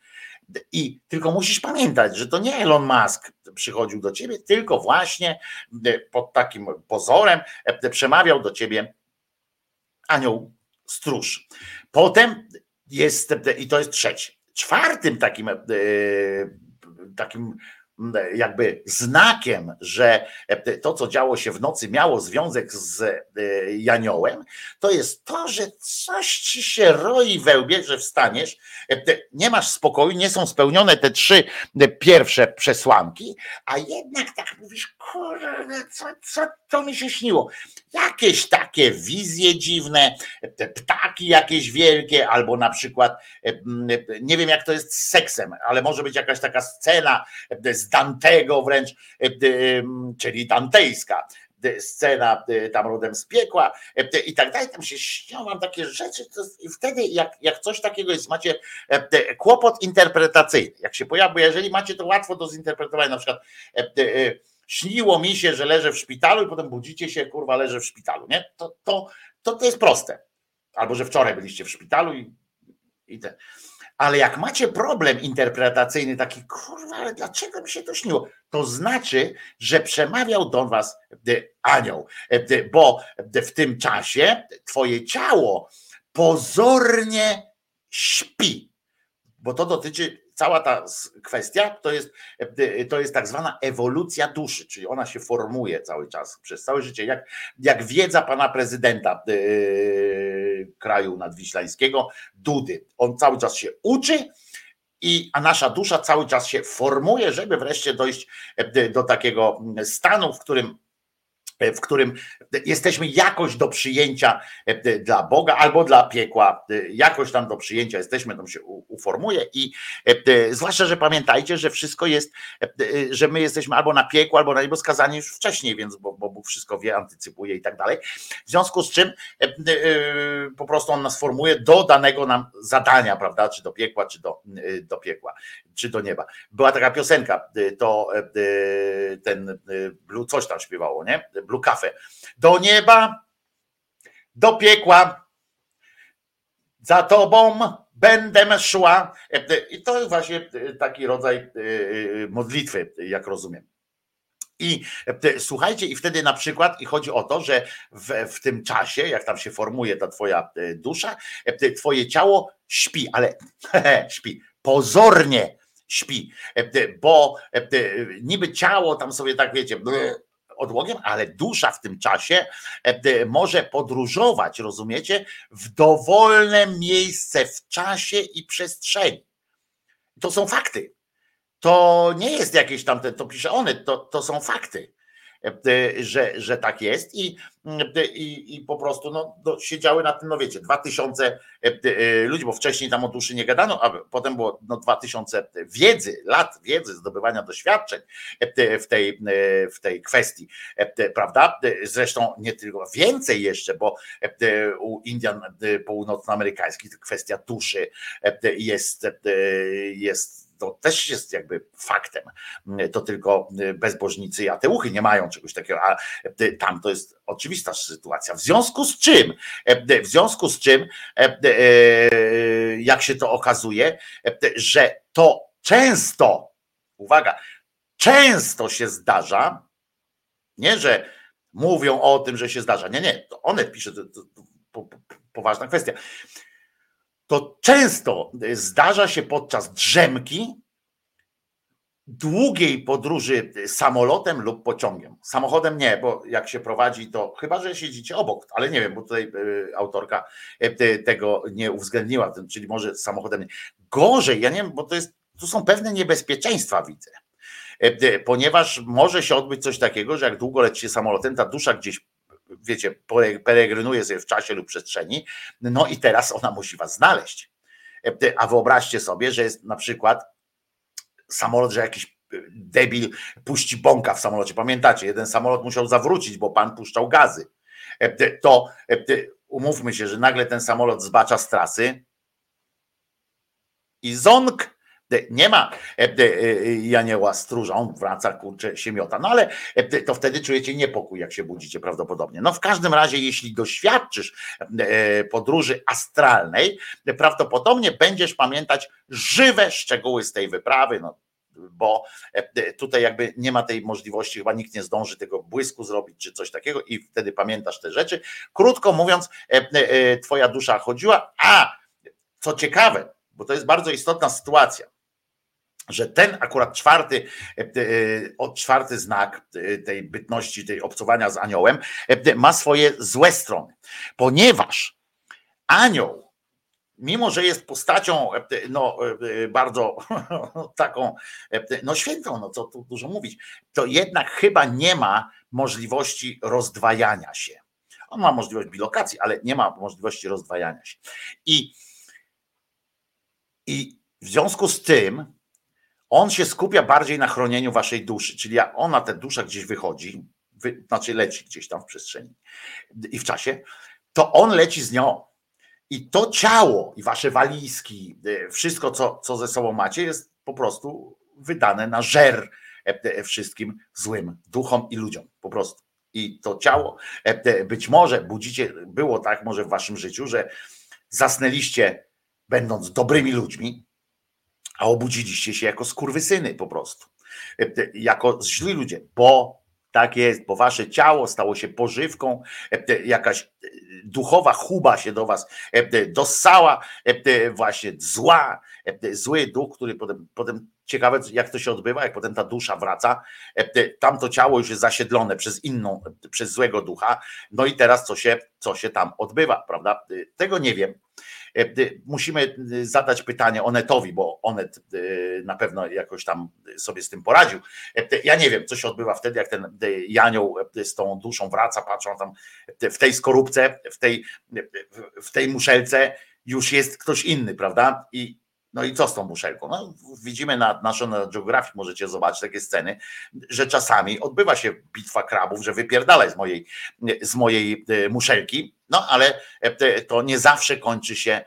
I tylko musisz pamiętać, że to nie Elon Musk przychodził do ciebie, tylko właśnie e, pod takim pozorem e, przemawiał do ciebie anioł stróż. Potem jest, i to jest trzeci. Czwartym takim, e, takim jakby znakiem, że to, co działo się w nocy, miało związek z e, Janiołem, to jest to, że coś ci się roi we łbie, że wstaniesz, nie masz spokoju, nie są spełnione te trzy pierwsze przesłanki, a jednak tak mówisz, kurde, co, co to mi się śniło? Jakieś takie wizje dziwne, te ptaki jakieś wielkie, albo na przykład, nie wiem jak to jest z seksem, ale może być jakaś taka scena z Dantego wręcz, e, czyli dantejska scena tam rodem z piekła i tak dalej, tam się śnią wam takie rzeczy i wtedy jak, jak coś takiego jest, macie kłopot interpretacyjny, jak się pojawi, jeżeli macie to łatwo do zinterpretowania, na przykład e, śniło mi się, że leżę w szpitalu i potem budzicie się, kurwa, leżę w szpitalu, nie? To, to, to, to jest proste. Albo, że wczoraj byliście w szpitalu i, i ten. Ale jak macie problem interpretacyjny, taki kurwa, ale dlaczego mi się to śniło? To znaczy, że przemawiał do was e, anioł, e, bo w tym czasie twoje ciało pozornie śpi, bo to dotyczy cała ta kwestia to jest, e, to jest tak zwana ewolucja duszy, czyli ona się formuje cały czas, przez całe życie, jak, jak wiedza pana prezydenta e, kraju nadwiślańskiego, Dudy. On cały czas się uczy, i, a nasza dusza cały czas się formuje, żeby wreszcie dojść e, do takiego stanu, w którym w którym jesteśmy jakoś do przyjęcia e, dla Boga albo dla piekła, e, jakoś tam do przyjęcia jesteśmy, tam się uformuje i e, e, zwłaszcza, że pamiętajcie, że wszystko jest, e, e, że my jesteśmy albo na piekło, albo na niebo skazani już wcześniej, więc bo, bo Bóg wszystko wie, antycypuje i tak dalej. W związku z czym e, e, po prostu on nas formuje do danego nam zadania, prawda, czy do piekła, czy do, e, do piekła, czy do nieba. Była taka piosenka, e, to e, e, ten e, Blue coś tam śpiewało, nie? Blue Cafe. Do nieba, do piekła, za tobą będę szła. E, e, I to jest właśnie e, taki rodzaj modlitwy, jak rozumiem. I słuchajcie, i wtedy na przykład, i chodzi o to, że w, w tym czasie, jak tam się formuje ta twoja dusza, twoje ciało śpi, ale śpi, pozornie śpi, bo niby ciało tam sobie tak wiecie, odłogiem, ale dusza w tym czasie e, może podróżować, rozumiecie, w dowolne miejsce w czasie i przestrzeni. To są fakty. To nie jest jakieś tam, to pisze one, to, to są fakty, że, że tak jest i, e, i, i po prostu no, no, siedziały na tym, no wiecie, 2000 e, e, ludzi, bo wcześniej tam o duszy nie gadano, a potem było no, 2000 wiedzy, lat wiedzy, zdobywania doświadczeń e, w tej, e, w tej kwestii, e, prawda? E, Zresztą nie tylko, więcej jeszcze, bo e, u Indian e, północnoamerykańskich kwestia duszy e, jest, e, jest to też jest jakby faktem. To tylko bezbożnicy i ateuchy nie mają czegoś takiego, a tam to jest oczywista sytuacja. W związku z czym, w związku z czym, jak się to okazuje, że to często, uwaga, często się zdarza, nie, że mówią o tym, że się zdarza. Nie, nie, to one pisze, to, to, to po- po- poważna kwestia to często zdarza się podczas drzemki długiej podróży samolotem lub pociągiem. Samochodem nie, bo jak się prowadzi, to chyba, że siedzicie obok, ale nie wiem, bo tutaj y, autorka y, tego nie uwzględniła, czyli może samochodem nie. Gorzej, ja nie wiem, bo to jest, tu są pewne niebezpieczeństwa, widzę. Y, Ponieważ może się odbyć coś takiego, że jak długo lecicie samolotem, ta dusza gdzieś wiecie, pere- peregrinuje sobie w czasie lub przestrzeni, no i teraz ona musi was znaleźć. E, A wyobraźcie sobie, że jest na przykład samolot, że jakiś e, debil puści bąka w samolocie. Pamiętacie, jeden samolot musiał zawrócić, bo pan puszczał gazy. E, To umówmy się, że nagle ten samolot zbacza z trasy i zonk nie ma e, e, Janioła stróża, on wraca, kurczę, się miota. No ale e, to wtedy czujecie niepokój, jak się budzicie prawdopodobnie. No w każdym razie, jeśli doświadczysz e, podróży astralnej, prawdopodobnie będziesz pamiętać żywe szczegóły z tej wyprawy, no bo e, tutaj jakby nie ma tej możliwości, chyba nikt nie zdąży tego błysku zrobić czy coś takiego i wtedy pamiętasz te rzeczy. Krótko mówiąc, e, e, twoja dusza chodziła, a co ciekawe, bo to jest bardzo istotna sytuacja, że ten akurat czwarty, e, e, czwarty znak e, tej bytności, tej obcowania z aniołem ma swoje złe strony, ponieważ anioł, mimo że jest postacią no, bardzo taką no świętą, no co tu dużo mówić, to jednak chyba nie ma możliwości rozdwajania się. On ma możliwość bilokacji, ale nie ma możliwości rozdwajania się. I, i w związku z tym on się skupia bardziej na chronieniu waszej duszy, czyli jak ona, ta dusza gdzieś wychodzi, wy, znaczy leci gdzieś tam w przestrzeni i w czasie, to on leci z nią. I to ciało i wasze walizki, y, wszystko, co, co ze sobą macie, jest po prostu wydane na żer e, e, wszystkim złym duchom i ludziom. Po prostu. I to ciało, e, być może budzicie, było tak może w waszym życiu, że zasnęliście będąc dobrymi ludźmi, a obudziliście się jako skurwysyny po prostu. E, Jako źli ludzie, bo Tak jest, bo wasze ciało stało się pożywką, e, jakaś e, duchowa chuba się do was dossała, właśnie zła, zły duch, który potem, potem ciekawe, jak to się odbywa, jak potem ta dusza wraca, tamto ciało już jest zasiedlone przez inną, przez złego ducha, no i teraz co się, co się tam odbywa, prawda? Tego nie wiem, musimy zadać pytanie Onetowi, bo Onet e, na pewno jakoś tam sobie z tym poradził. E, ja nie wiem, co się odbywa wtedy, jak ten Janioł z tą duszą wraca, patrzą tam w tej skorupce, w tej, w tej muszelce już jest ktoś inny, prawda? I, no i co z tą muszelką? No, widzimy na National Geographic, możecie zobaczyć takie sceny, że czasami odbywa się bitwa krabów, że wypierdalaj z mojej, z mojej muszelki, no ale to nie zawsze kończy się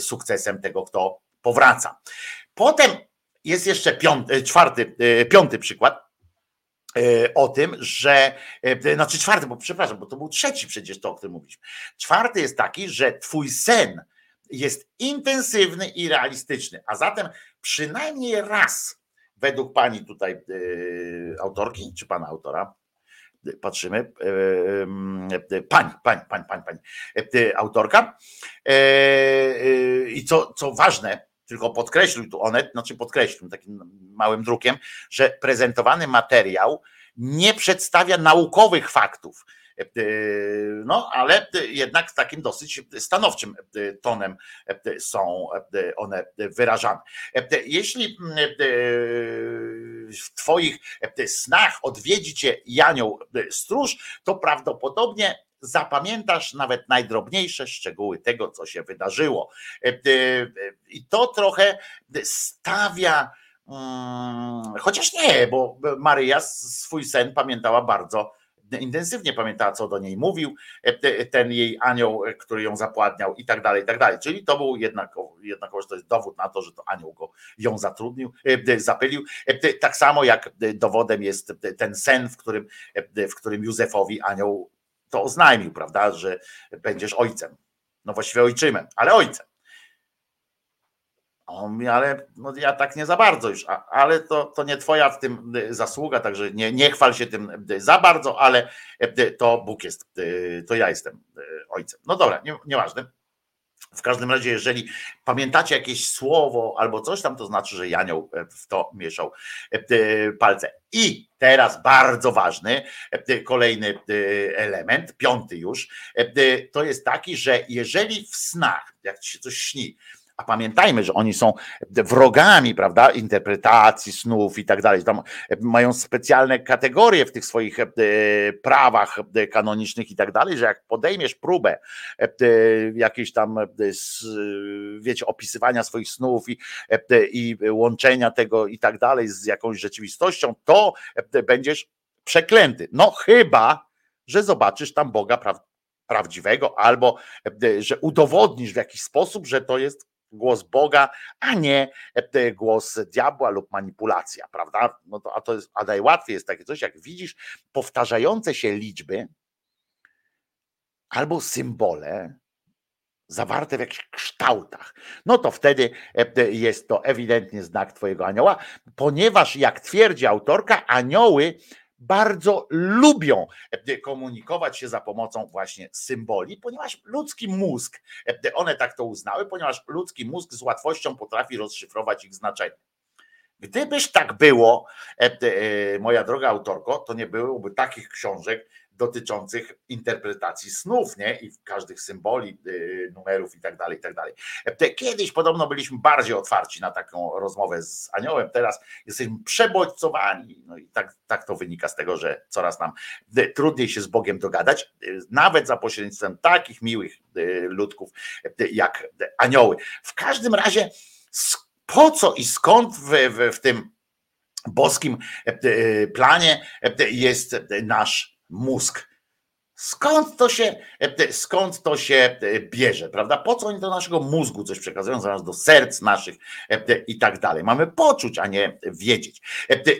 sukcesem tego, kto powraca. Potem jest jeszcze piąty, czwarty, piąty przykład o tym, że, znaczy czwarty, bo przepraszam, bo to był trzeci przecież to, o którym mówiliśmy. Czwarty jest taki, że twój sen jest intensywny i realistyczny, a zatem przynajmniej raz, według pani tutaj autorki, czy pana autora, patrzymy, pani, pani, pani, pani, pani autorka. I co, co ważne, tylko podkreślił tu Onet, znaczy podkreślił takim małym drukiem, że prezentowany materiał nie przedstawia naukowych faktów, no, ale jednak takim dosyć stanowczym tonem są one wyrażane. Jeśli w Twoich snach odwiedzi Cię Stróż, to prawdopodobnie zapamiętasz nawet najdrobniejsze szczegóły tego, co się wydarzyło. I to trochę stawia. Mm, chociaż nie, bo Maryja swój sen pamiętała bardzo intensywnie pamiętała, co do niej mówił, e, ten jej anioł, e, który ją zapładniał i tak dalej, i tak dalej. Czyli to był jednak, jednakowoż to jest dowód na to, że to anioł go ją zatrudnił, e, zapylił. Tak samo jak dowodem jest ten sen, w którym, w którym Józefowi anioł to oznajmił, prawda, że będziesz ojcem. No właściwie ojczymem, ale ojcem. On mówi, ale no ja tak nie za bardzo już, ale to, to nie twoja w tym y, zasługa, także nie, nie chwal się tym y, za bardzo, ale y, to Bóg jest, to ja jestem ojcem. No dobra, nie, nieważne. W każdym razie, jeżeli pamiętacie jakieś słowo albo coś tam, to znaczy, że Janioł w to mieszał palce. I teraz bardzo ważny, kolejny element, piąty już, to jest taki, że jeżeli w snach, jak ci się coś śni, a pamiętajmy, że oni są wrogami, prawda, interpretacji snów i tak dalej. Tam mają specjalne kategorie w tych swoich e, prawach e, kanonicznych i tak dalej, że jak podejmiesz próbę e, jakiejś tam, wiecie, opisywania swoich snów i, i łączenia tego i tak dalej z jakąś rzeczywistością, to będziesz przeklęty. No chyba, że zobaczysz tam Boga prawdziwego, albo że udowodnisz w jakiś sposób, że to jest głos Boga, a nie e, głos diabła lub manipulacja, prawda? No to, a, to jest, a najłatwiej jest takie coś, jak widzisz powtarzające się liczby albo symbole zawarte w jakichś kształtach, no to wtedy e, jest to ewidentnie znak Twojego anioła, ponieważ jak twierdzi autorka, anioły bardzo lubią e, komunikować się za pomocą właśnie symboli, ponieważ ludzki mózg, e, one tak to uznały, ponieważ ludzki mózg z łatwością potrafi rozszyfrować ich znaczenie. Gdybyż tak było, e, moja droga autorko, to nie byłoby takich książek dotyczących interpretacji snów, nie? I każdych symboli, y, numerów i tak dalej, i tak dalej. Kiedyś podobno byliśmy bardziej otwarci na taką rozmowę z aniołem, teraz jesteśmy przebodźcowani. No i tak, tak to wynika z tego, że coraz nam y, trudniej się z Bogiem dogadać, y, nawet za pośrednictwem takich miłych ludków jak anioły. W każdym razie, po co i skąd w, w, w tym boskim planie jest nasz mózg. Skąd to się, skąd to się bierze, prawda? Po co oni do naszego mózgu coś przekazują, zamiast do serc naszych i tak dalej. Mamy poczuć, a nie wiedzieć.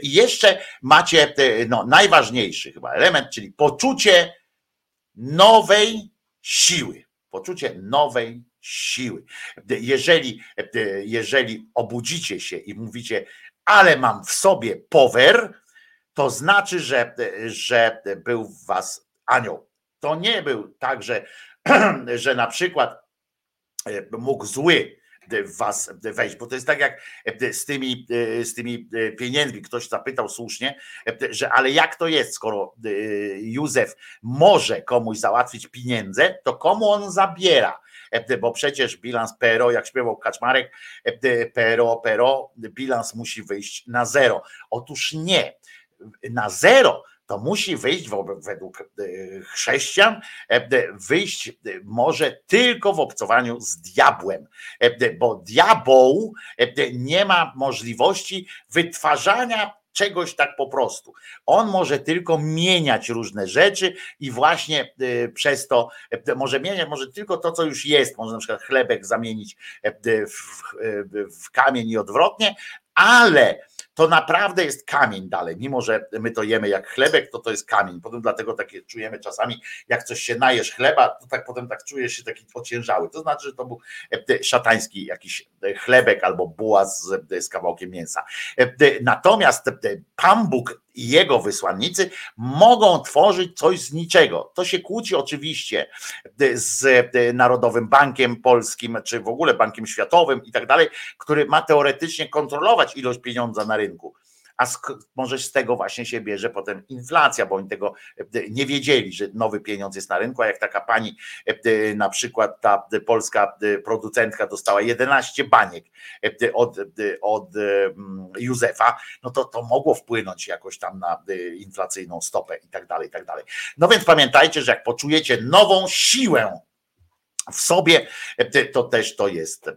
I jeszcze macie no, najważniejszy chyba element, czyli poczucie nowej siły. Poczucie nowej siły. Jeżeli, jeżeli obudzicie się i mówicie, ale mam w sobie power, to znaczy, że, że był w was anioł. To nie był tak, że, że na przykład e, mógł zły w was wejść, bo to jest tak jak z tymi, z tymi pieniędzmi. Ktoś zapytał słusznie, że ale jak to jest, skoro Józef może komuś załatwić pieniądze, to komu on zabiera? Bo przecież bilans PRO, jak śpiewał Kaczmarek, PRO, PRO, bilans musi wyjść na zero. Otóż nie. Na zero to musi wyjść według e, chrześcijan, e, wyjść e, może tylko w obcowaniu z diabłem, bo diabeł nie ma możliwości wytwarzania czegoś tak po prostu. On może tylko mieniać różne rzeczy i właśnie przez to może mieniać, może tylko to, co już jest, może na przykład chlebek zamienić w kamień i odwrotnie, ale to naprawdę jest kamień dalej, mimo że my to jemy jak chlebek, to to jest kamień. Potem dlatego takie czujemy czasami, jak coś się najesz chleba, to tak potem tak czujesz się taki ociężały. To znaczy, że to był e, szatański jakiś e, chlebek albo buła z, z kawałkiem mięsa. E, natomiast Pan Bóg i jego wysłannicy mogą tworzyć coś z niczego. To się kłóci oczywiście z Narodowym Bankiem Polskim, czy w ogóle Bankiem Światowym i tak dalej, który ma teoretycznie kontrolować ilość pieniądza na rynku a może z tego właśnie się bierze potem inflacja, bo oni tego e, nie wiedzieli, że nowy pieniądz jest na rynku, a jak taka pani, e, na przykład ta polska producentka dostała 11 baniek e, od, od Józefa, no to to mogło wpłynąć jakoś tam na inflacyjną stopę i tak dalej, i tak dalej. No więc pamiętajcie, że jak poczujecie nową siłę w sobie, e, to też to jest, e,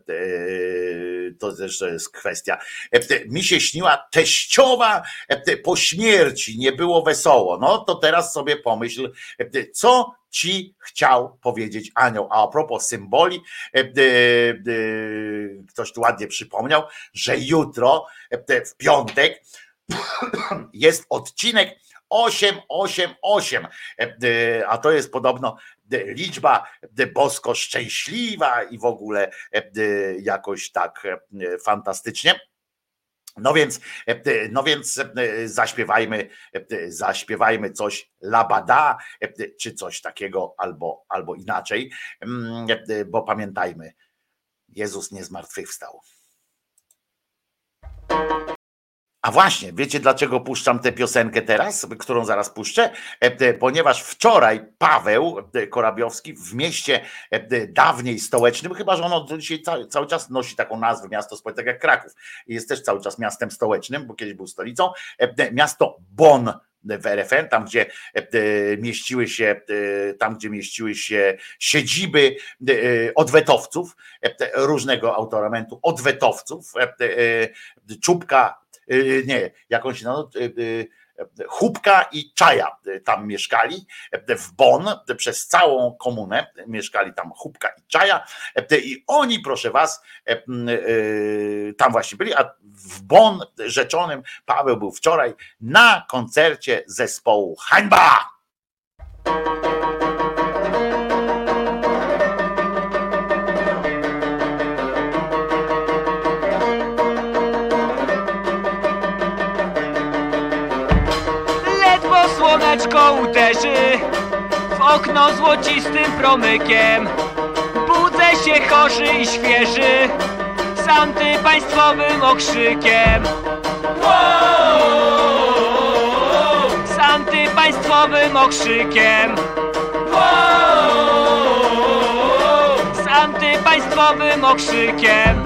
to też jest kwestia. E, mi się śniła teściowa po śmierci, nie było wesoło. No to teraz sobie pomyśl, co ci chciał powiedzieć anioł. A a propos symboli, ktoś tu ładnie przypomniał, że jutro, w piątek, jest odcinek 888, a to jest podobno liczba bosko szczęśliwa i w ogóle jakoś tak fantastycznie. No więc, no więc zaśpiewajmy, zaśpiewajmy coś labada, czy coś takiego, albo, albo inaczej, bo pamiętajmy, Jezus nie zmartwychwstał. A właśnie, wiecie dlaczego puszczam tę piosenkę teraz, którą zaraz puszczę? E, ponieważ wczoraj Paweł e, Korabiowski w mieście e, dawniej stołecznym, chyba że ono dzisiaj cały, czas nosi taką nazwę, miasto stołeczne, tak jak Kraków, jest też cały czas miastem stołecznym, bo kiedyś był stolicą, miasto Bonn w RFN, tam gdzie mieściły się, tam gdzie mieściły się siedziby odwetowców, różnego autoramentu odwetowców, Czubka, nie, jakąś no, Chubka i Czaja tam mieszkali w Bonn, przez całą komunę mieszkali tam Chubka i Czaja i oni, proszę was, tam właśnie byli, a w Bonn rzeczonym Paweł był wczoraj na koncercie zespołu Hańba! Okno złocistym promykiem. Budzę się chorzy i świeży z antypaństwowym okrzykiem. Z antypaństwowym okrzykiem. Z antypaństwowym okrzykiem.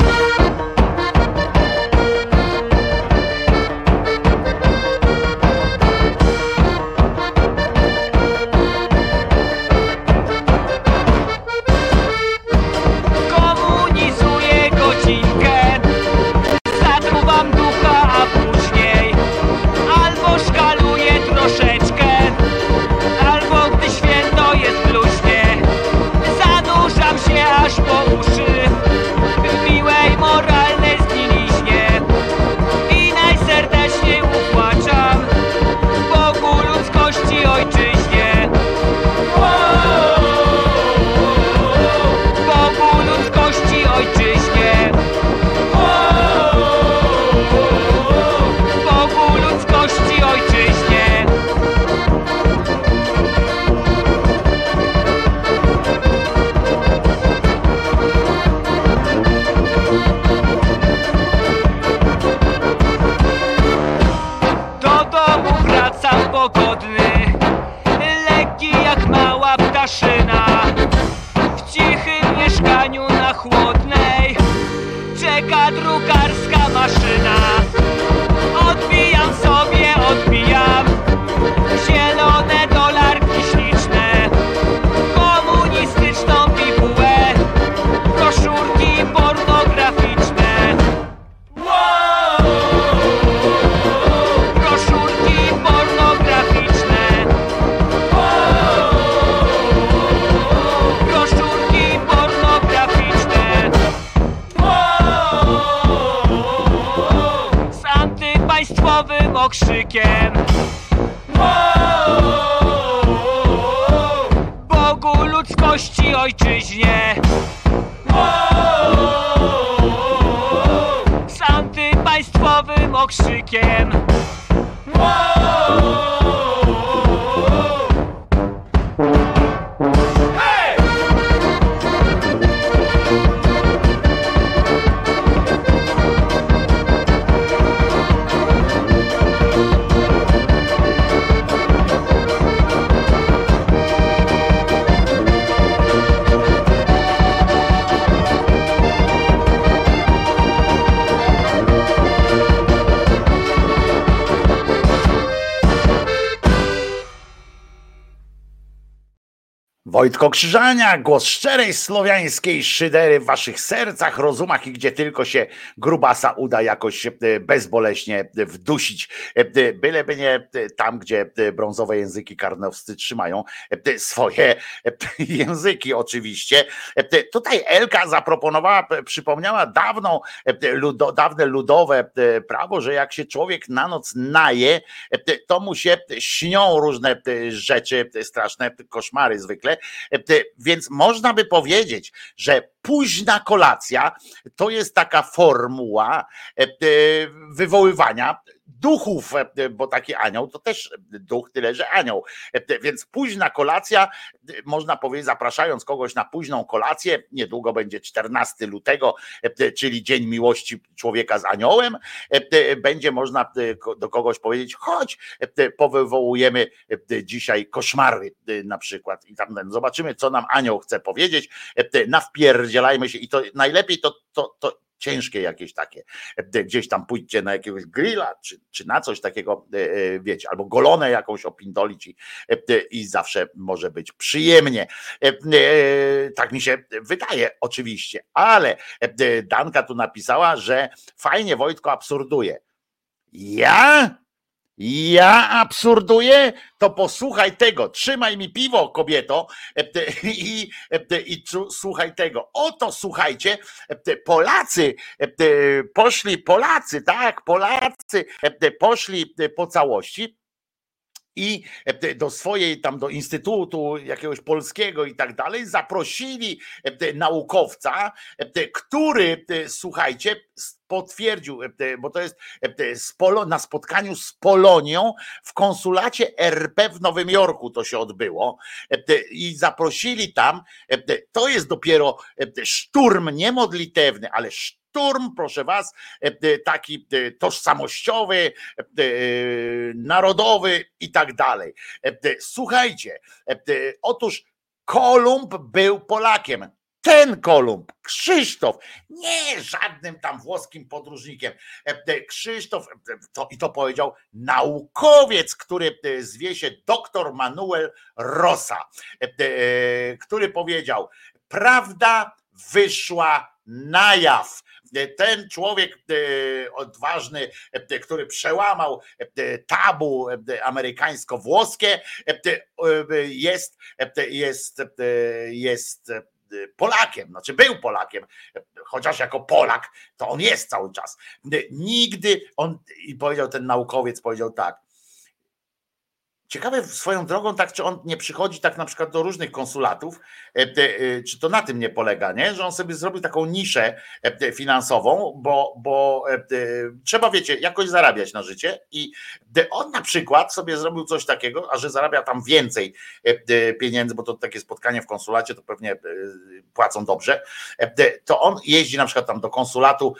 Wojtko Krzyżania, głos szczerej słowiańskiej szydery w waszych sercach, rozumach i gdzie tylko się grubasa uda jakoś e, bezboleśnie wdusić. E, Byleby nie e, tam, gdzie brązowe języki karnowscy trzymają swoje języki oczywiście. Tutaj Elka zaproponowała, przypomniała dawną, ludo, dawne ludowe prawo, że jak się człowiek na noc naje, to mu się śnią różne rzeczy, straszne koszmary zwykle. Więc można by powiedzieć, że późna kolacja to jest taka formuła wywoływania duchów, bo taki anioł to też duch, tyle że anioł. Więc późna kolacja, można powiedzieć, zapraszając kogoś na późną kolację, niedługo będzie 14 lutego, czyli Dzień Miłości Człowieka z Aniołem, będzie można do kogoś powiedzieć, chodź, powywołujemy dzisiaj koszmary na przykład i tam zobaczymy, co nam anioł chce powiedzieć, nawpierdzielajmy się i to najlepiej to, to, to ciężkie jakieś takie, gdzieś tam pójdźcie na jakiegoś grilla, czy, czy na coś takiego, wiecie, albo golonę jakąś opindolić i, i zawsze może być przyjemnie. Tak mi się wydaje oczywiście, ale Danka tu napisała, że fajnie Wojtko absurduje. Ja? Ja absurduję? To posłuchaj tego. Trzymaj mi piwo, kobieto, i, i słuchaj tego. Oto słuchajcie, Polacy poszli, Polacy, tak, Polacy poszli po całości i do swojej tam do instytutu jakiegoś polskiego i tak dalej zaprosili naukowca, który słuchajcie, potwierdził, bo to jest na spotkaniu z Polonią w konsulacie RP w Nowym Jorku to się odbyło i zaprosili tam, to jest dopiero szturm niemodlitewny, ale szturm szturm, proszę was, taki tożsamościowy, narodowy i tak dalej. Słuchajcie, otóż Kolumb był Polakiem. Ten Kolumb, Krzysztof, nie żadnym tam włoskim podróżnikiem. Krzysztof, to, i to powiedział naukowiec, który zwie się doktor Manuel Rosa, który powiedział: Prawda wyszła na jaw ten człowiek odważny, który przełamał tabu amerykańsko-włoskie, jest, jest, jest Polakiem, znaczy był Polakiem, chociaż jako Polak, to on jest cały czas. Nigdy on, i powiedział ten naukowiec, powiedział tak, Ciekawe swoją drogą, tak czy on nie przychodzi tak na przykład do różnych konsulatów, czy to na tym nie polega, nie? że on sobie zrobił taką niszę finansową, bo, bo trzeba, wiecie, jakoś zarabiać na życie i on na przykład sobie zrobił coś takiego, a że zarabia tam więcej pieniędzy, bo to takie spotkanie w konsulacie to pewnie płacą dobrze, to on jeździ na przykład tam do konsulatu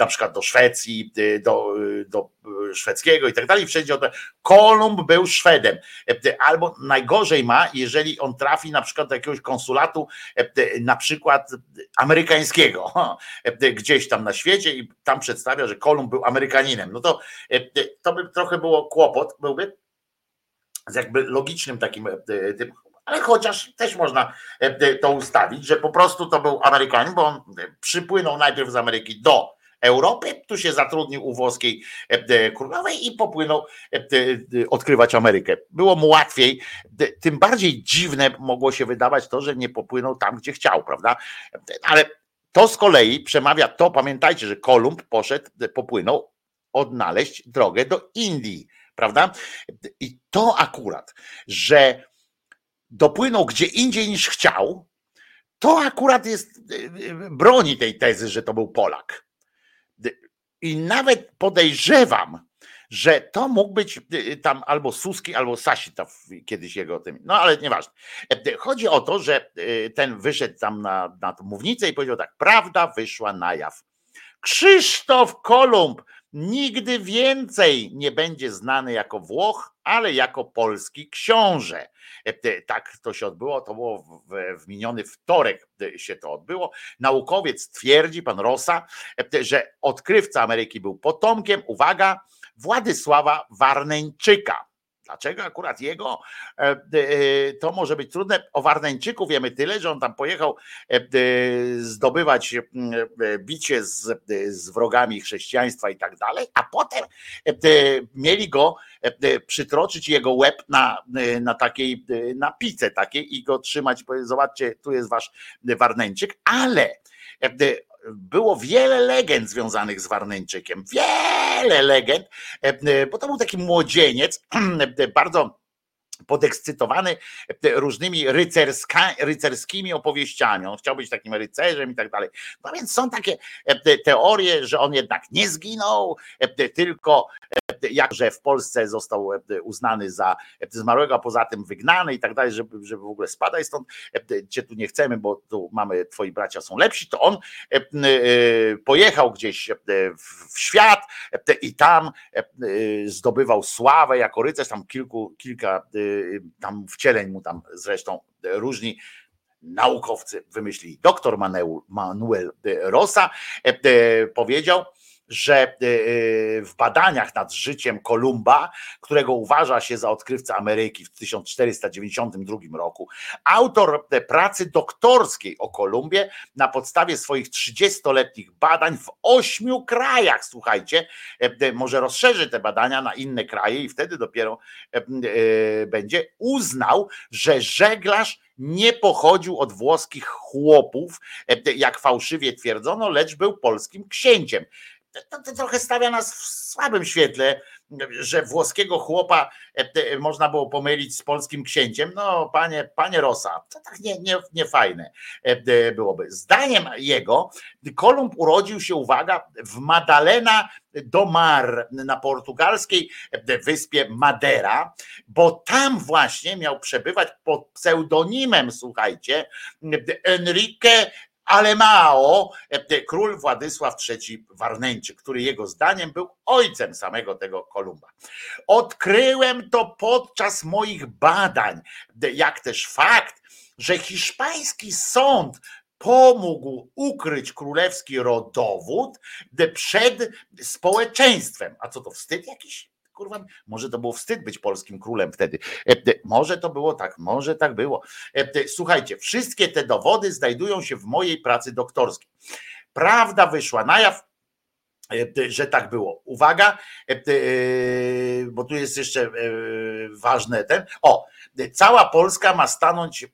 na przykład do Szwecji, do, do szwedzkiego i tak dalej. Wszędzie o to, Kolumb był Szwedem. Albo najgorzej ma, jeżeli on trafi na przykład do jakiegoś konsulatu, na przykład amerykańskiego, gdzieś tam na świecie i tam przedstawia, że Kolumb był Amerykaninem. No to, to by trochę było kłopot, byłby z jakby logicznym takim tym, ale chociaż też można to ustawić, że po prostu to był Amerykanin, bo on przypłynął najpierw z Ameryki do Europy, tu się zatrudnił u włoskiej królowej i popłynął odkrywać Amerykę. Było mu łatwiej, tym bardziej dziwne mogło się wydawać to, że nie popłynął tam, gdzie chciał, prawda? Ale to z kolei przemawia to, pamiętajcie, że Kolumb poszedł, popłynął odnaleźć drogę do Indii, prawda? I to akurat, że dopłynął gdzie indziej niż chciał, to akurat jest broni tej tezy, że to był Polak. I nawet podejrzewam, że to mógł być tam albo Suski, albo Sasita kiedyś jego tym. No ale nieważne. Chodzi o to, że ten wyszedł tam na, na tę mównicę i powiedział tak: Prawda wyszła na jaw. Krzysztof Kolumb nigdy więcej nie będzie znany jako Włoch, ale jako polski książę. Tak to się odbyło, to było w, w miniony wtorek się to odbyło. Naukowiec twierdzi, pan Rosa, że odkrywca Ameryki był potomkiem, uwaga, Władysława Warneńczyka. Dlaczego akurat jego? To może być trudne. O Warneńczyku wiemy tyle, że on tam pojechał zdobywać bicie z, z wrogami chrześcijaństwa i tak dalej, a potem mieli go przytroczyć jego łeb na, na takiej na pice takiej i go trzymać, zobaczcie, tu jest wasz Warneńczyk, ale było wiele legend związanych z Warneńczykiem. Wiele legend, bo to był taki młodzieniec, bardzo podekscytowany różnymi rycerska, rycerskimi opowieściami. On chciał być takim rycerzem i tak dalej. No więc są takie teorie, że on jednak nie zginął, tylko jakże w Polsce został uznany za zmarłego, a poza tym wygnany i tak dalej, żeby, żeby w ogóle spadać stąd, cię tu nie chcemy, bo tu mamy, twoi bracia są lepsi, to on pojechał gdzieś w świat i tam zdobywał sławę jako rycerz, tam kilku, kilka tam wcieleń mu tam zresztą różni naukowcy wymyślili. Doktor Manuel Rosa powiedział, że w badaniach nad życiem Kolumba, którego uważa się za odkrywcę Ameryki w 1492 roku, autor pracy doktorskiej o Kolumbie na podstawie swoich 30-letnich badań w ośmiu krajach, słuchajcie, może rozszerzy te badania na inne kraje i wtedy dopiero będzie uznał, że żeglarz nie pochodził od włoskich chłopów, jak fałszywie twierdzono, lecz był polskim księciem to, to trochę stawia nas w słabym świetle, że włoskiego chłopa e, można było pomylić z polskim księciem. No, panie, panie Rosa, to tak nie, nie, nie fajne e, byłoby. Zdaniem jego, Kolumb urodził się, uwaga, w Madalena do Mar na portugalskiej wyspie Madeira, bo tam właśnie miał przebywać pod pseudonimem, słuchajcie, Enrique Alemao, e, król Władysław III Warneńczyk, który jego zdaniem był ojcem samego tego Kolumba. Odkryłem to podczas moich badań, jak też fakt, że hiszpański sąd pomógł ukryć królewski rodowód przed społeczeństwem. A co to wstyd jakiś? Kurwa, może to było wstyd być polskim królem wtedy. E, może to było tak, może tak było. E, słuchajcie, wszystkie te dowody znajdują się w mojej pracy doktorskiej. Prawda wyszła na jaw, e, że tak było. Uwaga, bo tu jest jeszcze ważne ten. O, cała Polska ma stanąć.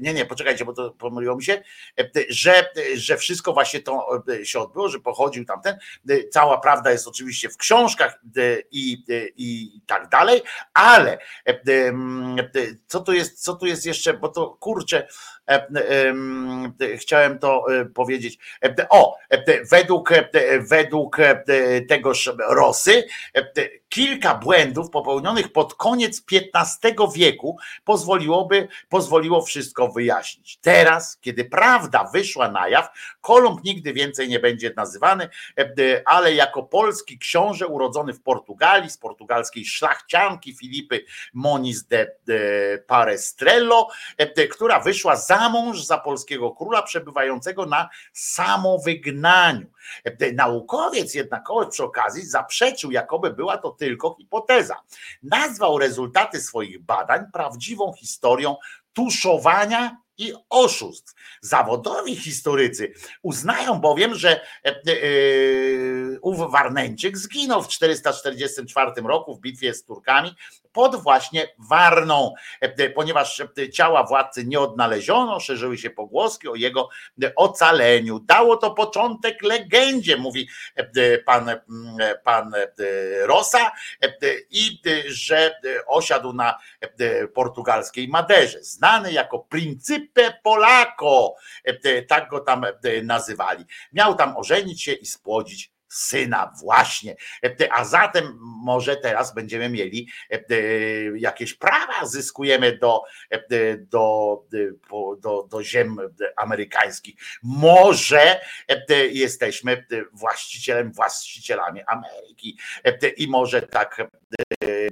Nie, nie, poczekajcie, bo to pomyliło mi się, że, że wszystko właśnie to się odbyło, że pochodził tamten. Cała prawda jest oczywiście w książkach i, i tak dalej, ale co tu jest, co tu jest jeszcze, bo to kurczę, chciałem to powiedzieć. O, według, według tegoż Rosy, kilka błędów popełnionych pod koniec XV wieku pozwoliłoby, pozwoliło wszystko wyjaśnić. Teraz, kiedy prawda wyszła na jaw, Kolumb nigdy więcej nie będzie nazywany, e, ale jako polski książę urodzony w Portugalii, z portugalskiej szlachcianki Filipy Moniz de, Parestrello, e, która wyszła za mąż za polskiego króla przebywającego na samowygnaniu. Naukowiec jednakowoż przy okazji zaprzeczył, jakoby była to tylko hipoteza. Nazwał rezultaty swoich badań prawdziwą historią tuszowania i oszustw. Zawodowi historycy uznają bowiem, że e, e, ów Warneńczyk zginął w 444 roku w bitwie z Turkami pod właśnie Warną, e, ponieważ ciała władcy nie odnaleziono, szerzyły się pogłoski o jego ocaleniu. Dało to początek legendzie, mówi pan, pan Rosa, i że osiadł na portugalskiej Maderze, znany jako Principe Polako, tak go tam nazywali. Miał tam ożenić się i spłodzić syna właśnie. A zatem może teraz będziemy mieli jakieś prawa, zyskujemy do, do, do, do ziem amerykańskich. Może jesteśmy właścicielem, właścicielami Ameryki i może tak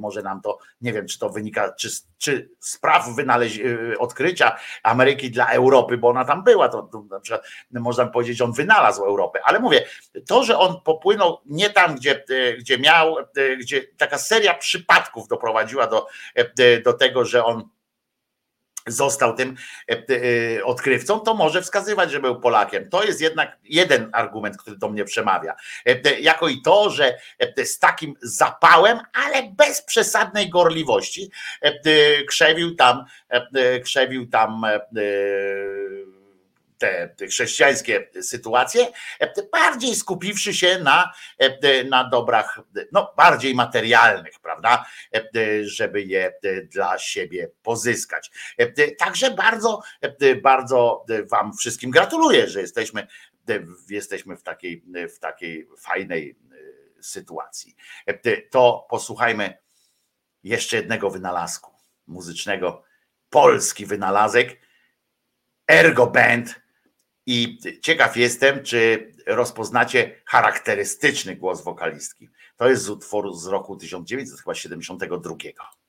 może nam to, nie wiem, czy to wynika, czy, czy spraw wynaleźć, odkrycia Ameryki dla Europy, bo ona tam była, to, to na przykład można powiedzieć, on wynalazł Europę, ale mówię, to, że on popłynął nie tam, gdzie, gdzie miał, gdzie taka seria przypadków doprowadziła do, do tego, że on został tym odkrywcą, to może wskazywać, że był Polakiem. To jest jednak jeden argument, który do mnie przemawia. Jako i to, że z takim zapałem, ale bez przesadnej gorliwości krzewił tam, krzewił tam te, chrześcijańskie sytuacje, bardziej skupiwszy się na, na dobrach, no bardziej materialnych, prawda, żeby je dla siebie pozyskać. Także bardzo, bardzo Wam wszystkim gratuluję, że jesteśmy, jesteśmy w takiej, w takiej fajnej sytuacji. To posłuchajmy jeszcze jednego wynalazku muzycznego, polski wynalazek, Ergo Band, i ciekaw jestem, czy rozpoznacie charakterystyczny głos wokalistki. To jest z utworu z roku 1972.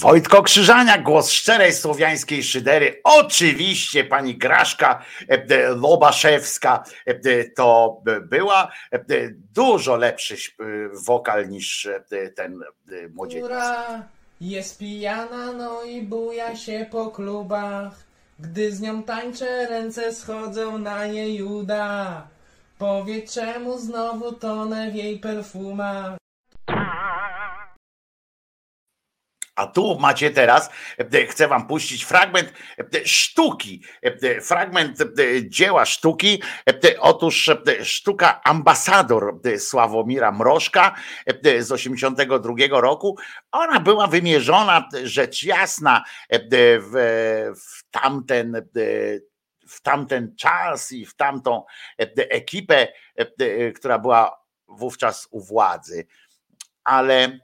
Wojtko Krzyżania, głos szczerej słowiańskiej szydery. Oczywiście pani Graszka e, e, Lobaszewska e, to była dużo lepszy wokal niż ten młodzieniec. która jest pijana, no i buja się po klubach. Gdy z nią tańczę, ręce schodzą na jej uda. Powie czemu znowu tonę w jej perfumach. A tu macie teraz, e, chcę wam puścić fragment e, sztuki, e, fragment e, dzieła sztuki. Otóż sztuka Ambasador Sławomira Mrożka z 82 roku. Ona była wymierzona, rzecz jasna, w, w tamten w tamten czas i w tamtą ekipę, która była wówczas u władzy. Ale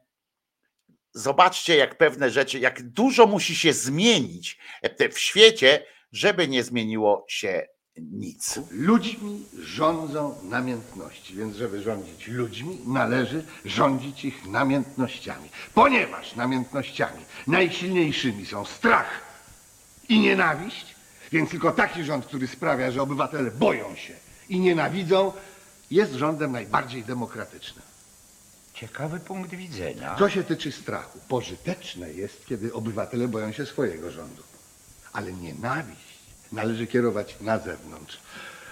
zobaczcie, jak pewne rzeczy, jak dużo musi się zmienić e, w świecie, żeby nie zmieniło się nic. Ludźmi rządzą namiętności, więc żeby rządzić ludźmi, należy rządzić ich namiętnościami. Ponieważ namiętnościami najsilniejszymi są strach i nienawiść, więc tylko taki rząd, który sprawia, że obywatele boją się i nienawidzą, jest rządem najbardziej demokratycznym. Ciekawy punkt widzenia. Co się tyczy strachu, pożyteczne jest, kiedy obywatele boją się swojego rządu. Ale nienawiść należy kierować na zewnątrz.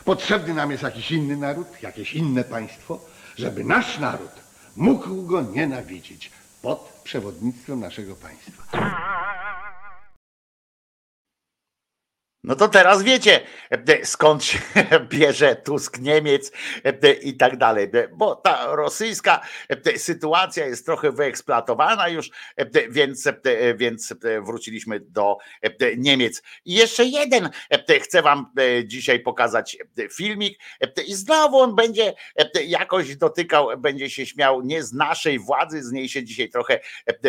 Potrzebny nam jest jakiś inny naród, jakieś inne państwo, żeby nasz naród mógł go nienawidzić pod przewodnictwem naszego państwa. No to teraz wiecie, e, skąd się bierze Tusk Niemiec e, i tak dalej, e, bo ta rosyjska sytuacja jest trochę wyeksploatowana już, więc, więc wróciliśmy do Niemiec. I jeszcze jeden chcę wam dzisiaj pokazać filmik i znowu on będzie jakoś dotykał, będzie się śmiał nie z naszej władzy, z niej się dzisiaj trochę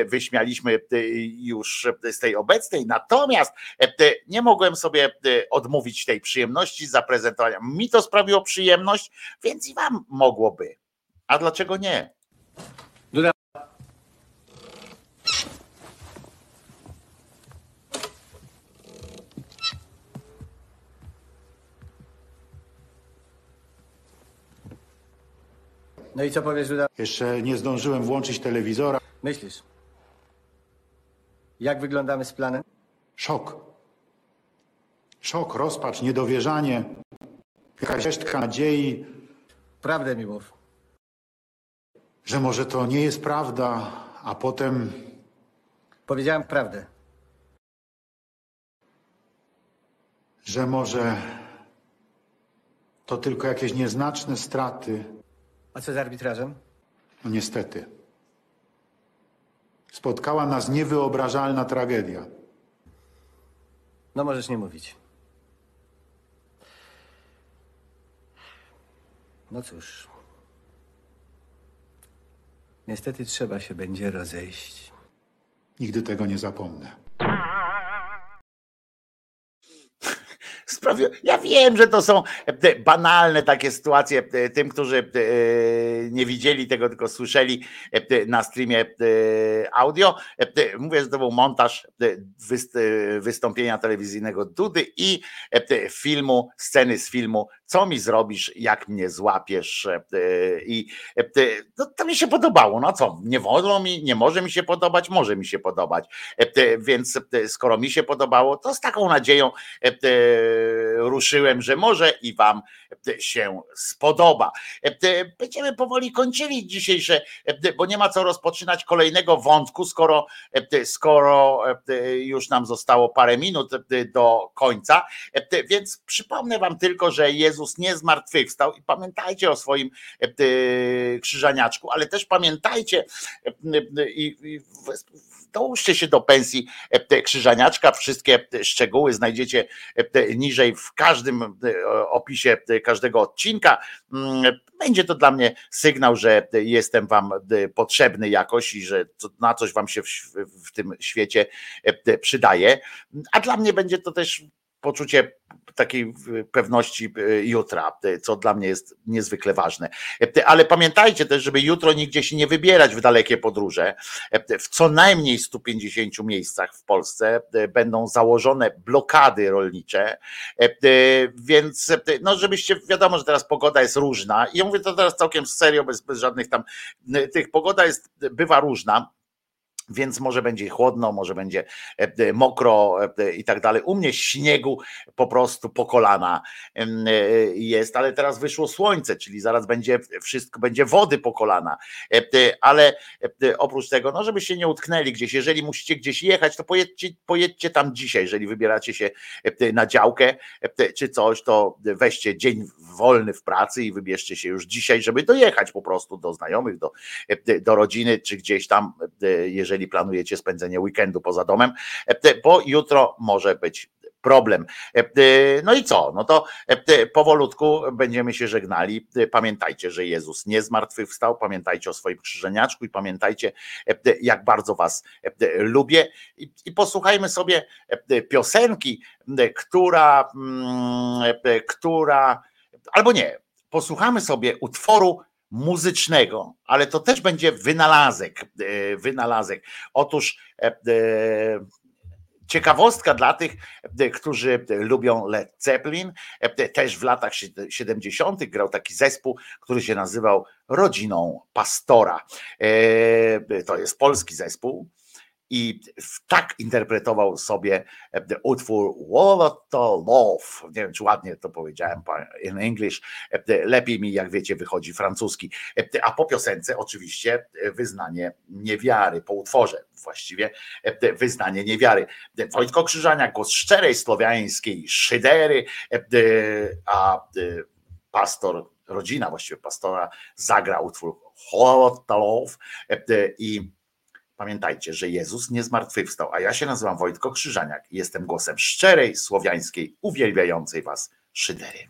wyśmialiśmy już z tej obecnej, natomiast nie mogłem sobie odmówić tej przyjemności zaprezentowania. Mi to sprawiło przyjemność, więc i wam mogłoby. A dlaczego nie? No i co powiesz, Duda? Jeszcze nie zdążyłem włączyć telewizora. Myślisz? Jak wyglądamy z planem? Szok. Szok, rozpacz, niedowierzanie, jakaś resztka nadziei, Prawdę mi mów. że może to nie jest prawda, a potem Powiedziałem prawdę. że może to tylko jakieś nieznaczne straty. A co z arbitrażem? No niestety. Spotkała nas niewyobrażalna tragedia. No możesz nie mówić. No cóż. Niestety trzeba się będzie rozejść. Nigdy tego nie zapomnę. Ja wiem, że to są e, banalne takie sytuacje. e, Tym, którzy e, nie widzieli tego, tylko słyszeli na streamie audio. Mówię, że to był montaż wyst- wystąpienia telewizyjnego Dudy i filmu, sceny z filmu co mi zrobisz, jak mnie złapiesz e, i e, to mi się podobało, no co, nie wolno mi, nie może mi się podobać, może mi się podobać, E, więc e, skoro mi się podobało, to z taką nadzieją e, e, ruszyłem, że może i wam e, się spodoba. E, e, Będziemy powoli kończyli dzisiejsze, e, bo nie ma co rozpoczynać kolejnego wątku, skoro, e, skoro e, już nam zostało parę minut e, do końca, E, więc przypomnę wam tylko, że Jezus nie zmartwychwstał i pamiętajcie o swoim e, e, krzyżaniaczku, ale też pamiętajcie e, i, dołóżcie się do pensji krzyżaniaczka. Wszystkie szczegóły znajdziecie niżej w każdym opisie każdego odcinka. Mm, Będzie to dla mnie sygnał, że jestem wam potrzebny jakoś i że na coś wam się w, tym świecie przydaje. A dla mnie będzie to też poczucie takiej pewności e, jutra, e, co dla mnie jest niezwykle ważne. E, Ale pamiętajcie też, żeby jutro nigdzie się nie wybierać w dalekie podróże. E, W co najmniej 150 miejscach w Polsce e, będą założone blokady rolnicze, E, e, więc e, no żebyście, wiadomo, że teraz pogoda jest różna i ja mówię to teraz całkiem serio, bez, bez żadnych tam e, tych, pogoda jest, bywa różna, więc może będzie chłodno, może będzie e, e, mokro e, i tak dalej. U mnie śniegu po prostu po kolana jest, ale teraz wyszło słońce, czyli zaraz będzie wszystko, będzie wody po kolana. Ale oprócz tego, no żebyście nie utknęli gdzieś, jeżeli musicie gdzieś jechać, to pojedźcie, pojedźcie tam dzisiaj, jeżeli wybieracie się na działkę czy coś, to weźcie dzień wolny w pracy i wybierzcie się już dzisiaj, żeby dojechać po prostu do znajomych, do, do rodziny, czy gdzieś tam, e, jeżeli planujecie spędzenie weekendu poza domem, e, bo jutro może być problem. E, No i co? No to e, powolutku będziemy się żegnali. Pamiętajcie, że Jezus nie zmartwychwstał, pamiętajcie o swoim krzyżeniaczku i pamiętajcie, jak bardzo was lubię. I, posłuchajmy sobie piosenki, która, która, albo nie, posłuchamy sobie utworu muzycznego, ale to też będzie wynalazek. e, Wynalazek. Otóż e, e, ciekawostka dla tych, którzy lubią Led Zeppelin. Też w latach sied- 70. grał taki zespół, który się nazywał Rodziną Pastora. To jest polski zespół. I tak interpretował sobie e, utwór What to Love. Nie wiem, czy ładnie to powiedziałem po- in English. E, Lepiej mi, jak wiecie, wychodzi francuski. E, A po piosence oczywiście wyznanie niewiary, po utworze właściwie wyznanie niewiary. Wojtko Krzyżaniak, głos szczerej słowiańskiej szydery, a pastor, rodzina właściwie pastora zagra utwór What to Love i Pamiętajcie, że Jezus nie zmartwychwstał, a ja się nazywam Wojtko Krzyżaniak i jestem głosem szczerej, słowiańskiej, uwielbiającej was szydery.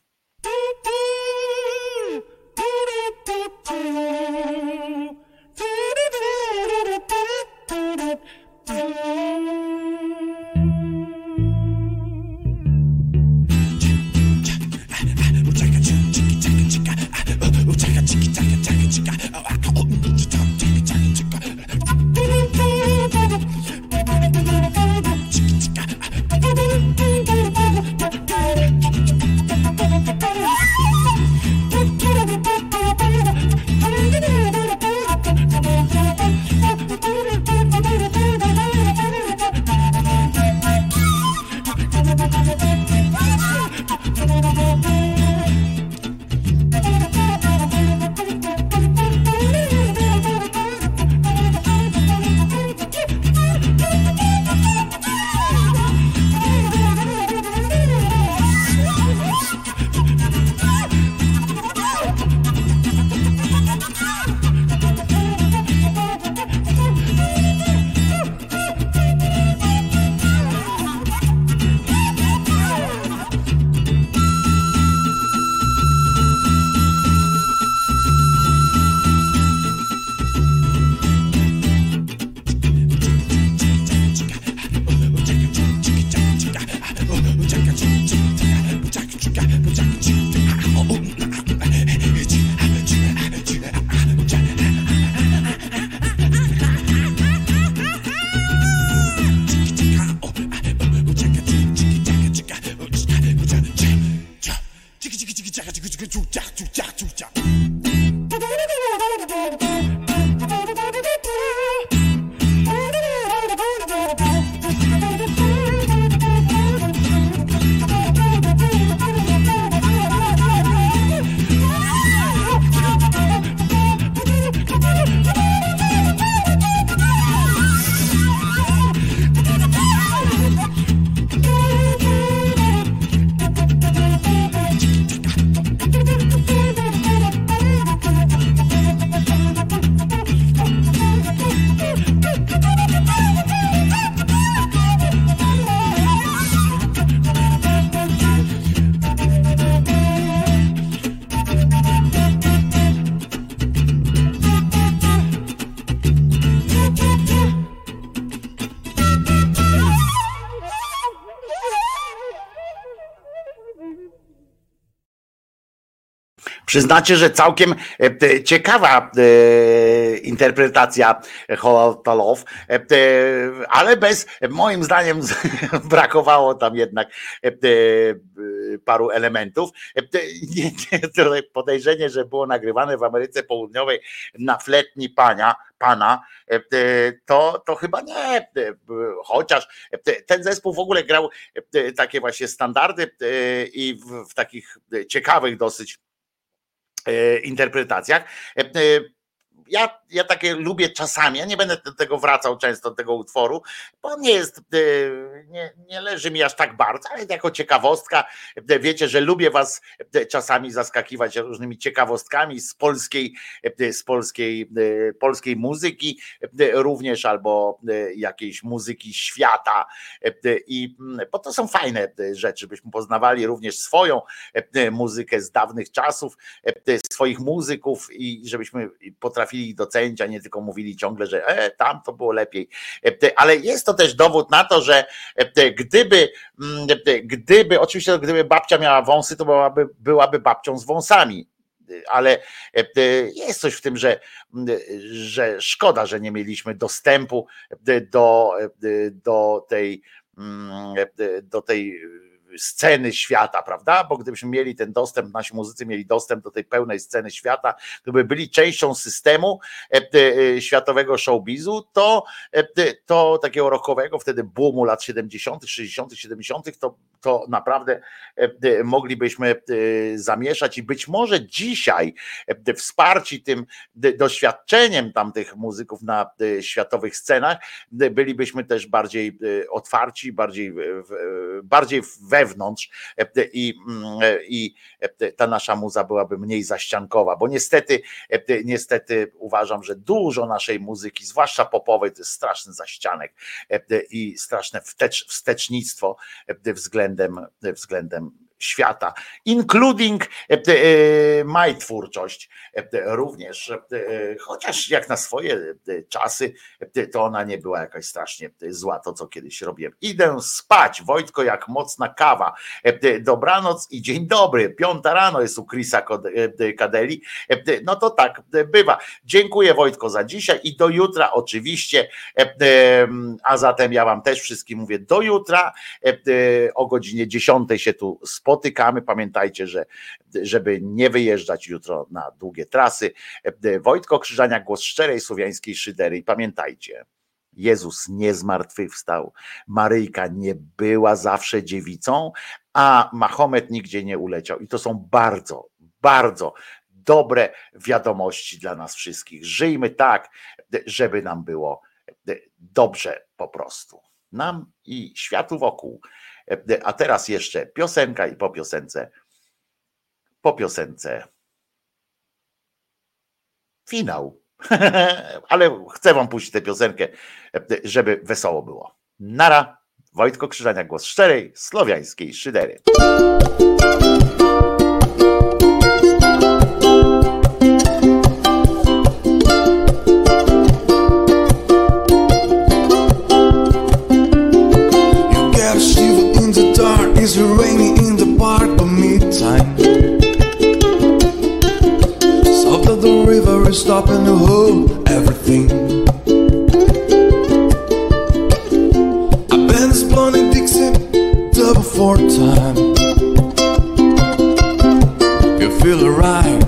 Przyznacie, że całkiem e, ciekawa e, interpretacja Holotalow, e, ale bez, moim zdaniem brakowało tam jednak paru elementów. Nie, nie, podejrzenie, że było nagrywane w Ameryce Południowej na fletni pania, pana, to, to chyba nie. Chociaż ten zespół w ogóle grał takie właśnie standardy i w, w takich ciekawych dosyć interpretacjach. Ja, ja takie lubię czasami, ja nie będę do tego wracał często, do tego utworu, bo nie jest, e, nie, nie leży mi aż tak bardzo, ale jako ciekawostka, e, wiecie, że lubię was e, czasami zaskakiwać różnymi ciekawostkami z polskiej, z polskiej, polskiej muzyki również, albo jakiejś muzyki świata i mm, bo to są fajne rzeczy, byśmy poznawali również swoją muzykę z dawnych czasów, swoich muzyków i żebyśmy potrafili docenić, a nie tylko mówili ciągle, że e, tam to było lepiej. E, ale jest to też dowód na to, że e, gdyby, mm, gdyby, oczywiście gdyby babcia miała wąsy, to byłaby, byłaby babcią z wąsami ale jest coś w tym, że, że szkoda, że nie mieliśmy dostępu do, do tej mm, do tej sceny świata, prawda? Bo gdybyśmy mieli ten dostęp, nasi muzycy mieli dostęp do tej pełnej sceny świata, gdyby byli częścią systemu e, e, światowego showbizu, to, e, to takiego rockowego, wtedy boomu lat 70., 60., 70., to, to naprawdę moglibyśmy zamieszać i być może dzisiaj wsparci tym doświadczeniem tamtych muzyków na światowych scenach, bylibyśmy też bardziej otwarci, bardziej, bardziej we wewnątrz e, i, mm, e, i e, ta nasza muza byłaby mniej zaściankowa, bo niestety, niestety uważam, że dużo naszej muzyki, zwłaszcza popowej, to jest straszny zaścianek i straszne wstecz, wstecznictwo względem, względem świata, including e, e, my twórczość e, również, chociaż jak na swoje czasy, to ona nie była jakaś strasznie zła, to co kiedyś robiłem. Idę spać, Wojtko, jak mocna kawa. Dobranoc i dzień dobry. Piąta rano jest u Chrisa Kadeli. No to tak bywa. Dziękuję Wojtko za dzisiaj i do jutra oczywiście. A zatem ja wam też wszystkim mówię do jutra. O godzinie 10 się tu spotykamy spotykamy. Pamiętajcie, że żeby nie wyjeżdżać jutro na długie trasy. Wojtko Krzyżania, głos szczerej słowiańskiej szydery. Pamiętajcie, Jezus nie zmartwychwstał, Maryjka nie była zawsze dziewicą, a Mahomet nigdzie nie uleciał. I to są bardzo, bardzo dobre wiadomości dla nas wszystkich. Żyjmy tak, żeby nam było dobrze po prostu. Nam i światu wokół. A teraz jeszcze piosenka i po piosence, po piosence finał. Ale chcę wam puścić tę piosenkę, żeby wesoło było. Nara, Wojtko Krzyżania, głos szczerej, słowiańskiej szydery. Stopping to hold everything. I've been spawning Dixie double four time. You feel alright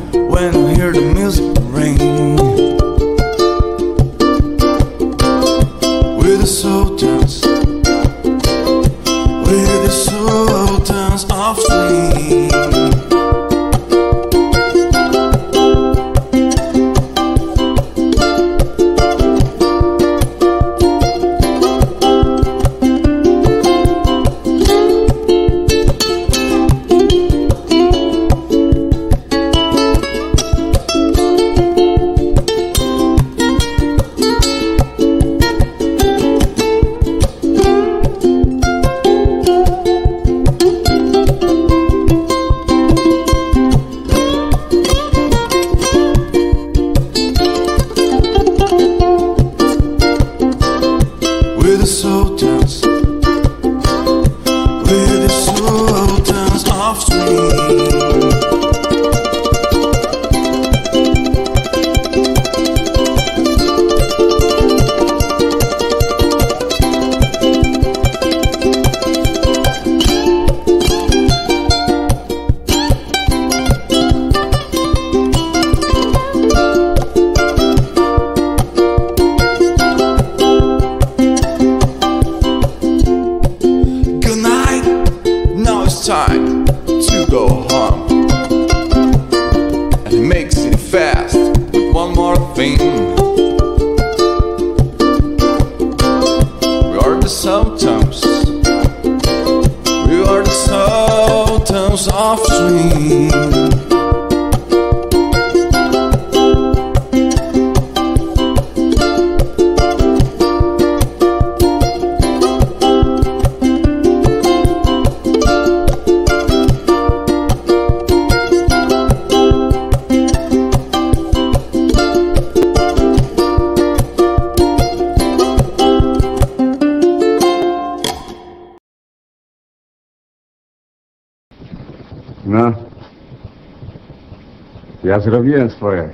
zrobiłem swoje.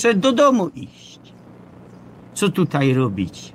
Proszę do domu iść. Co tutaj robić?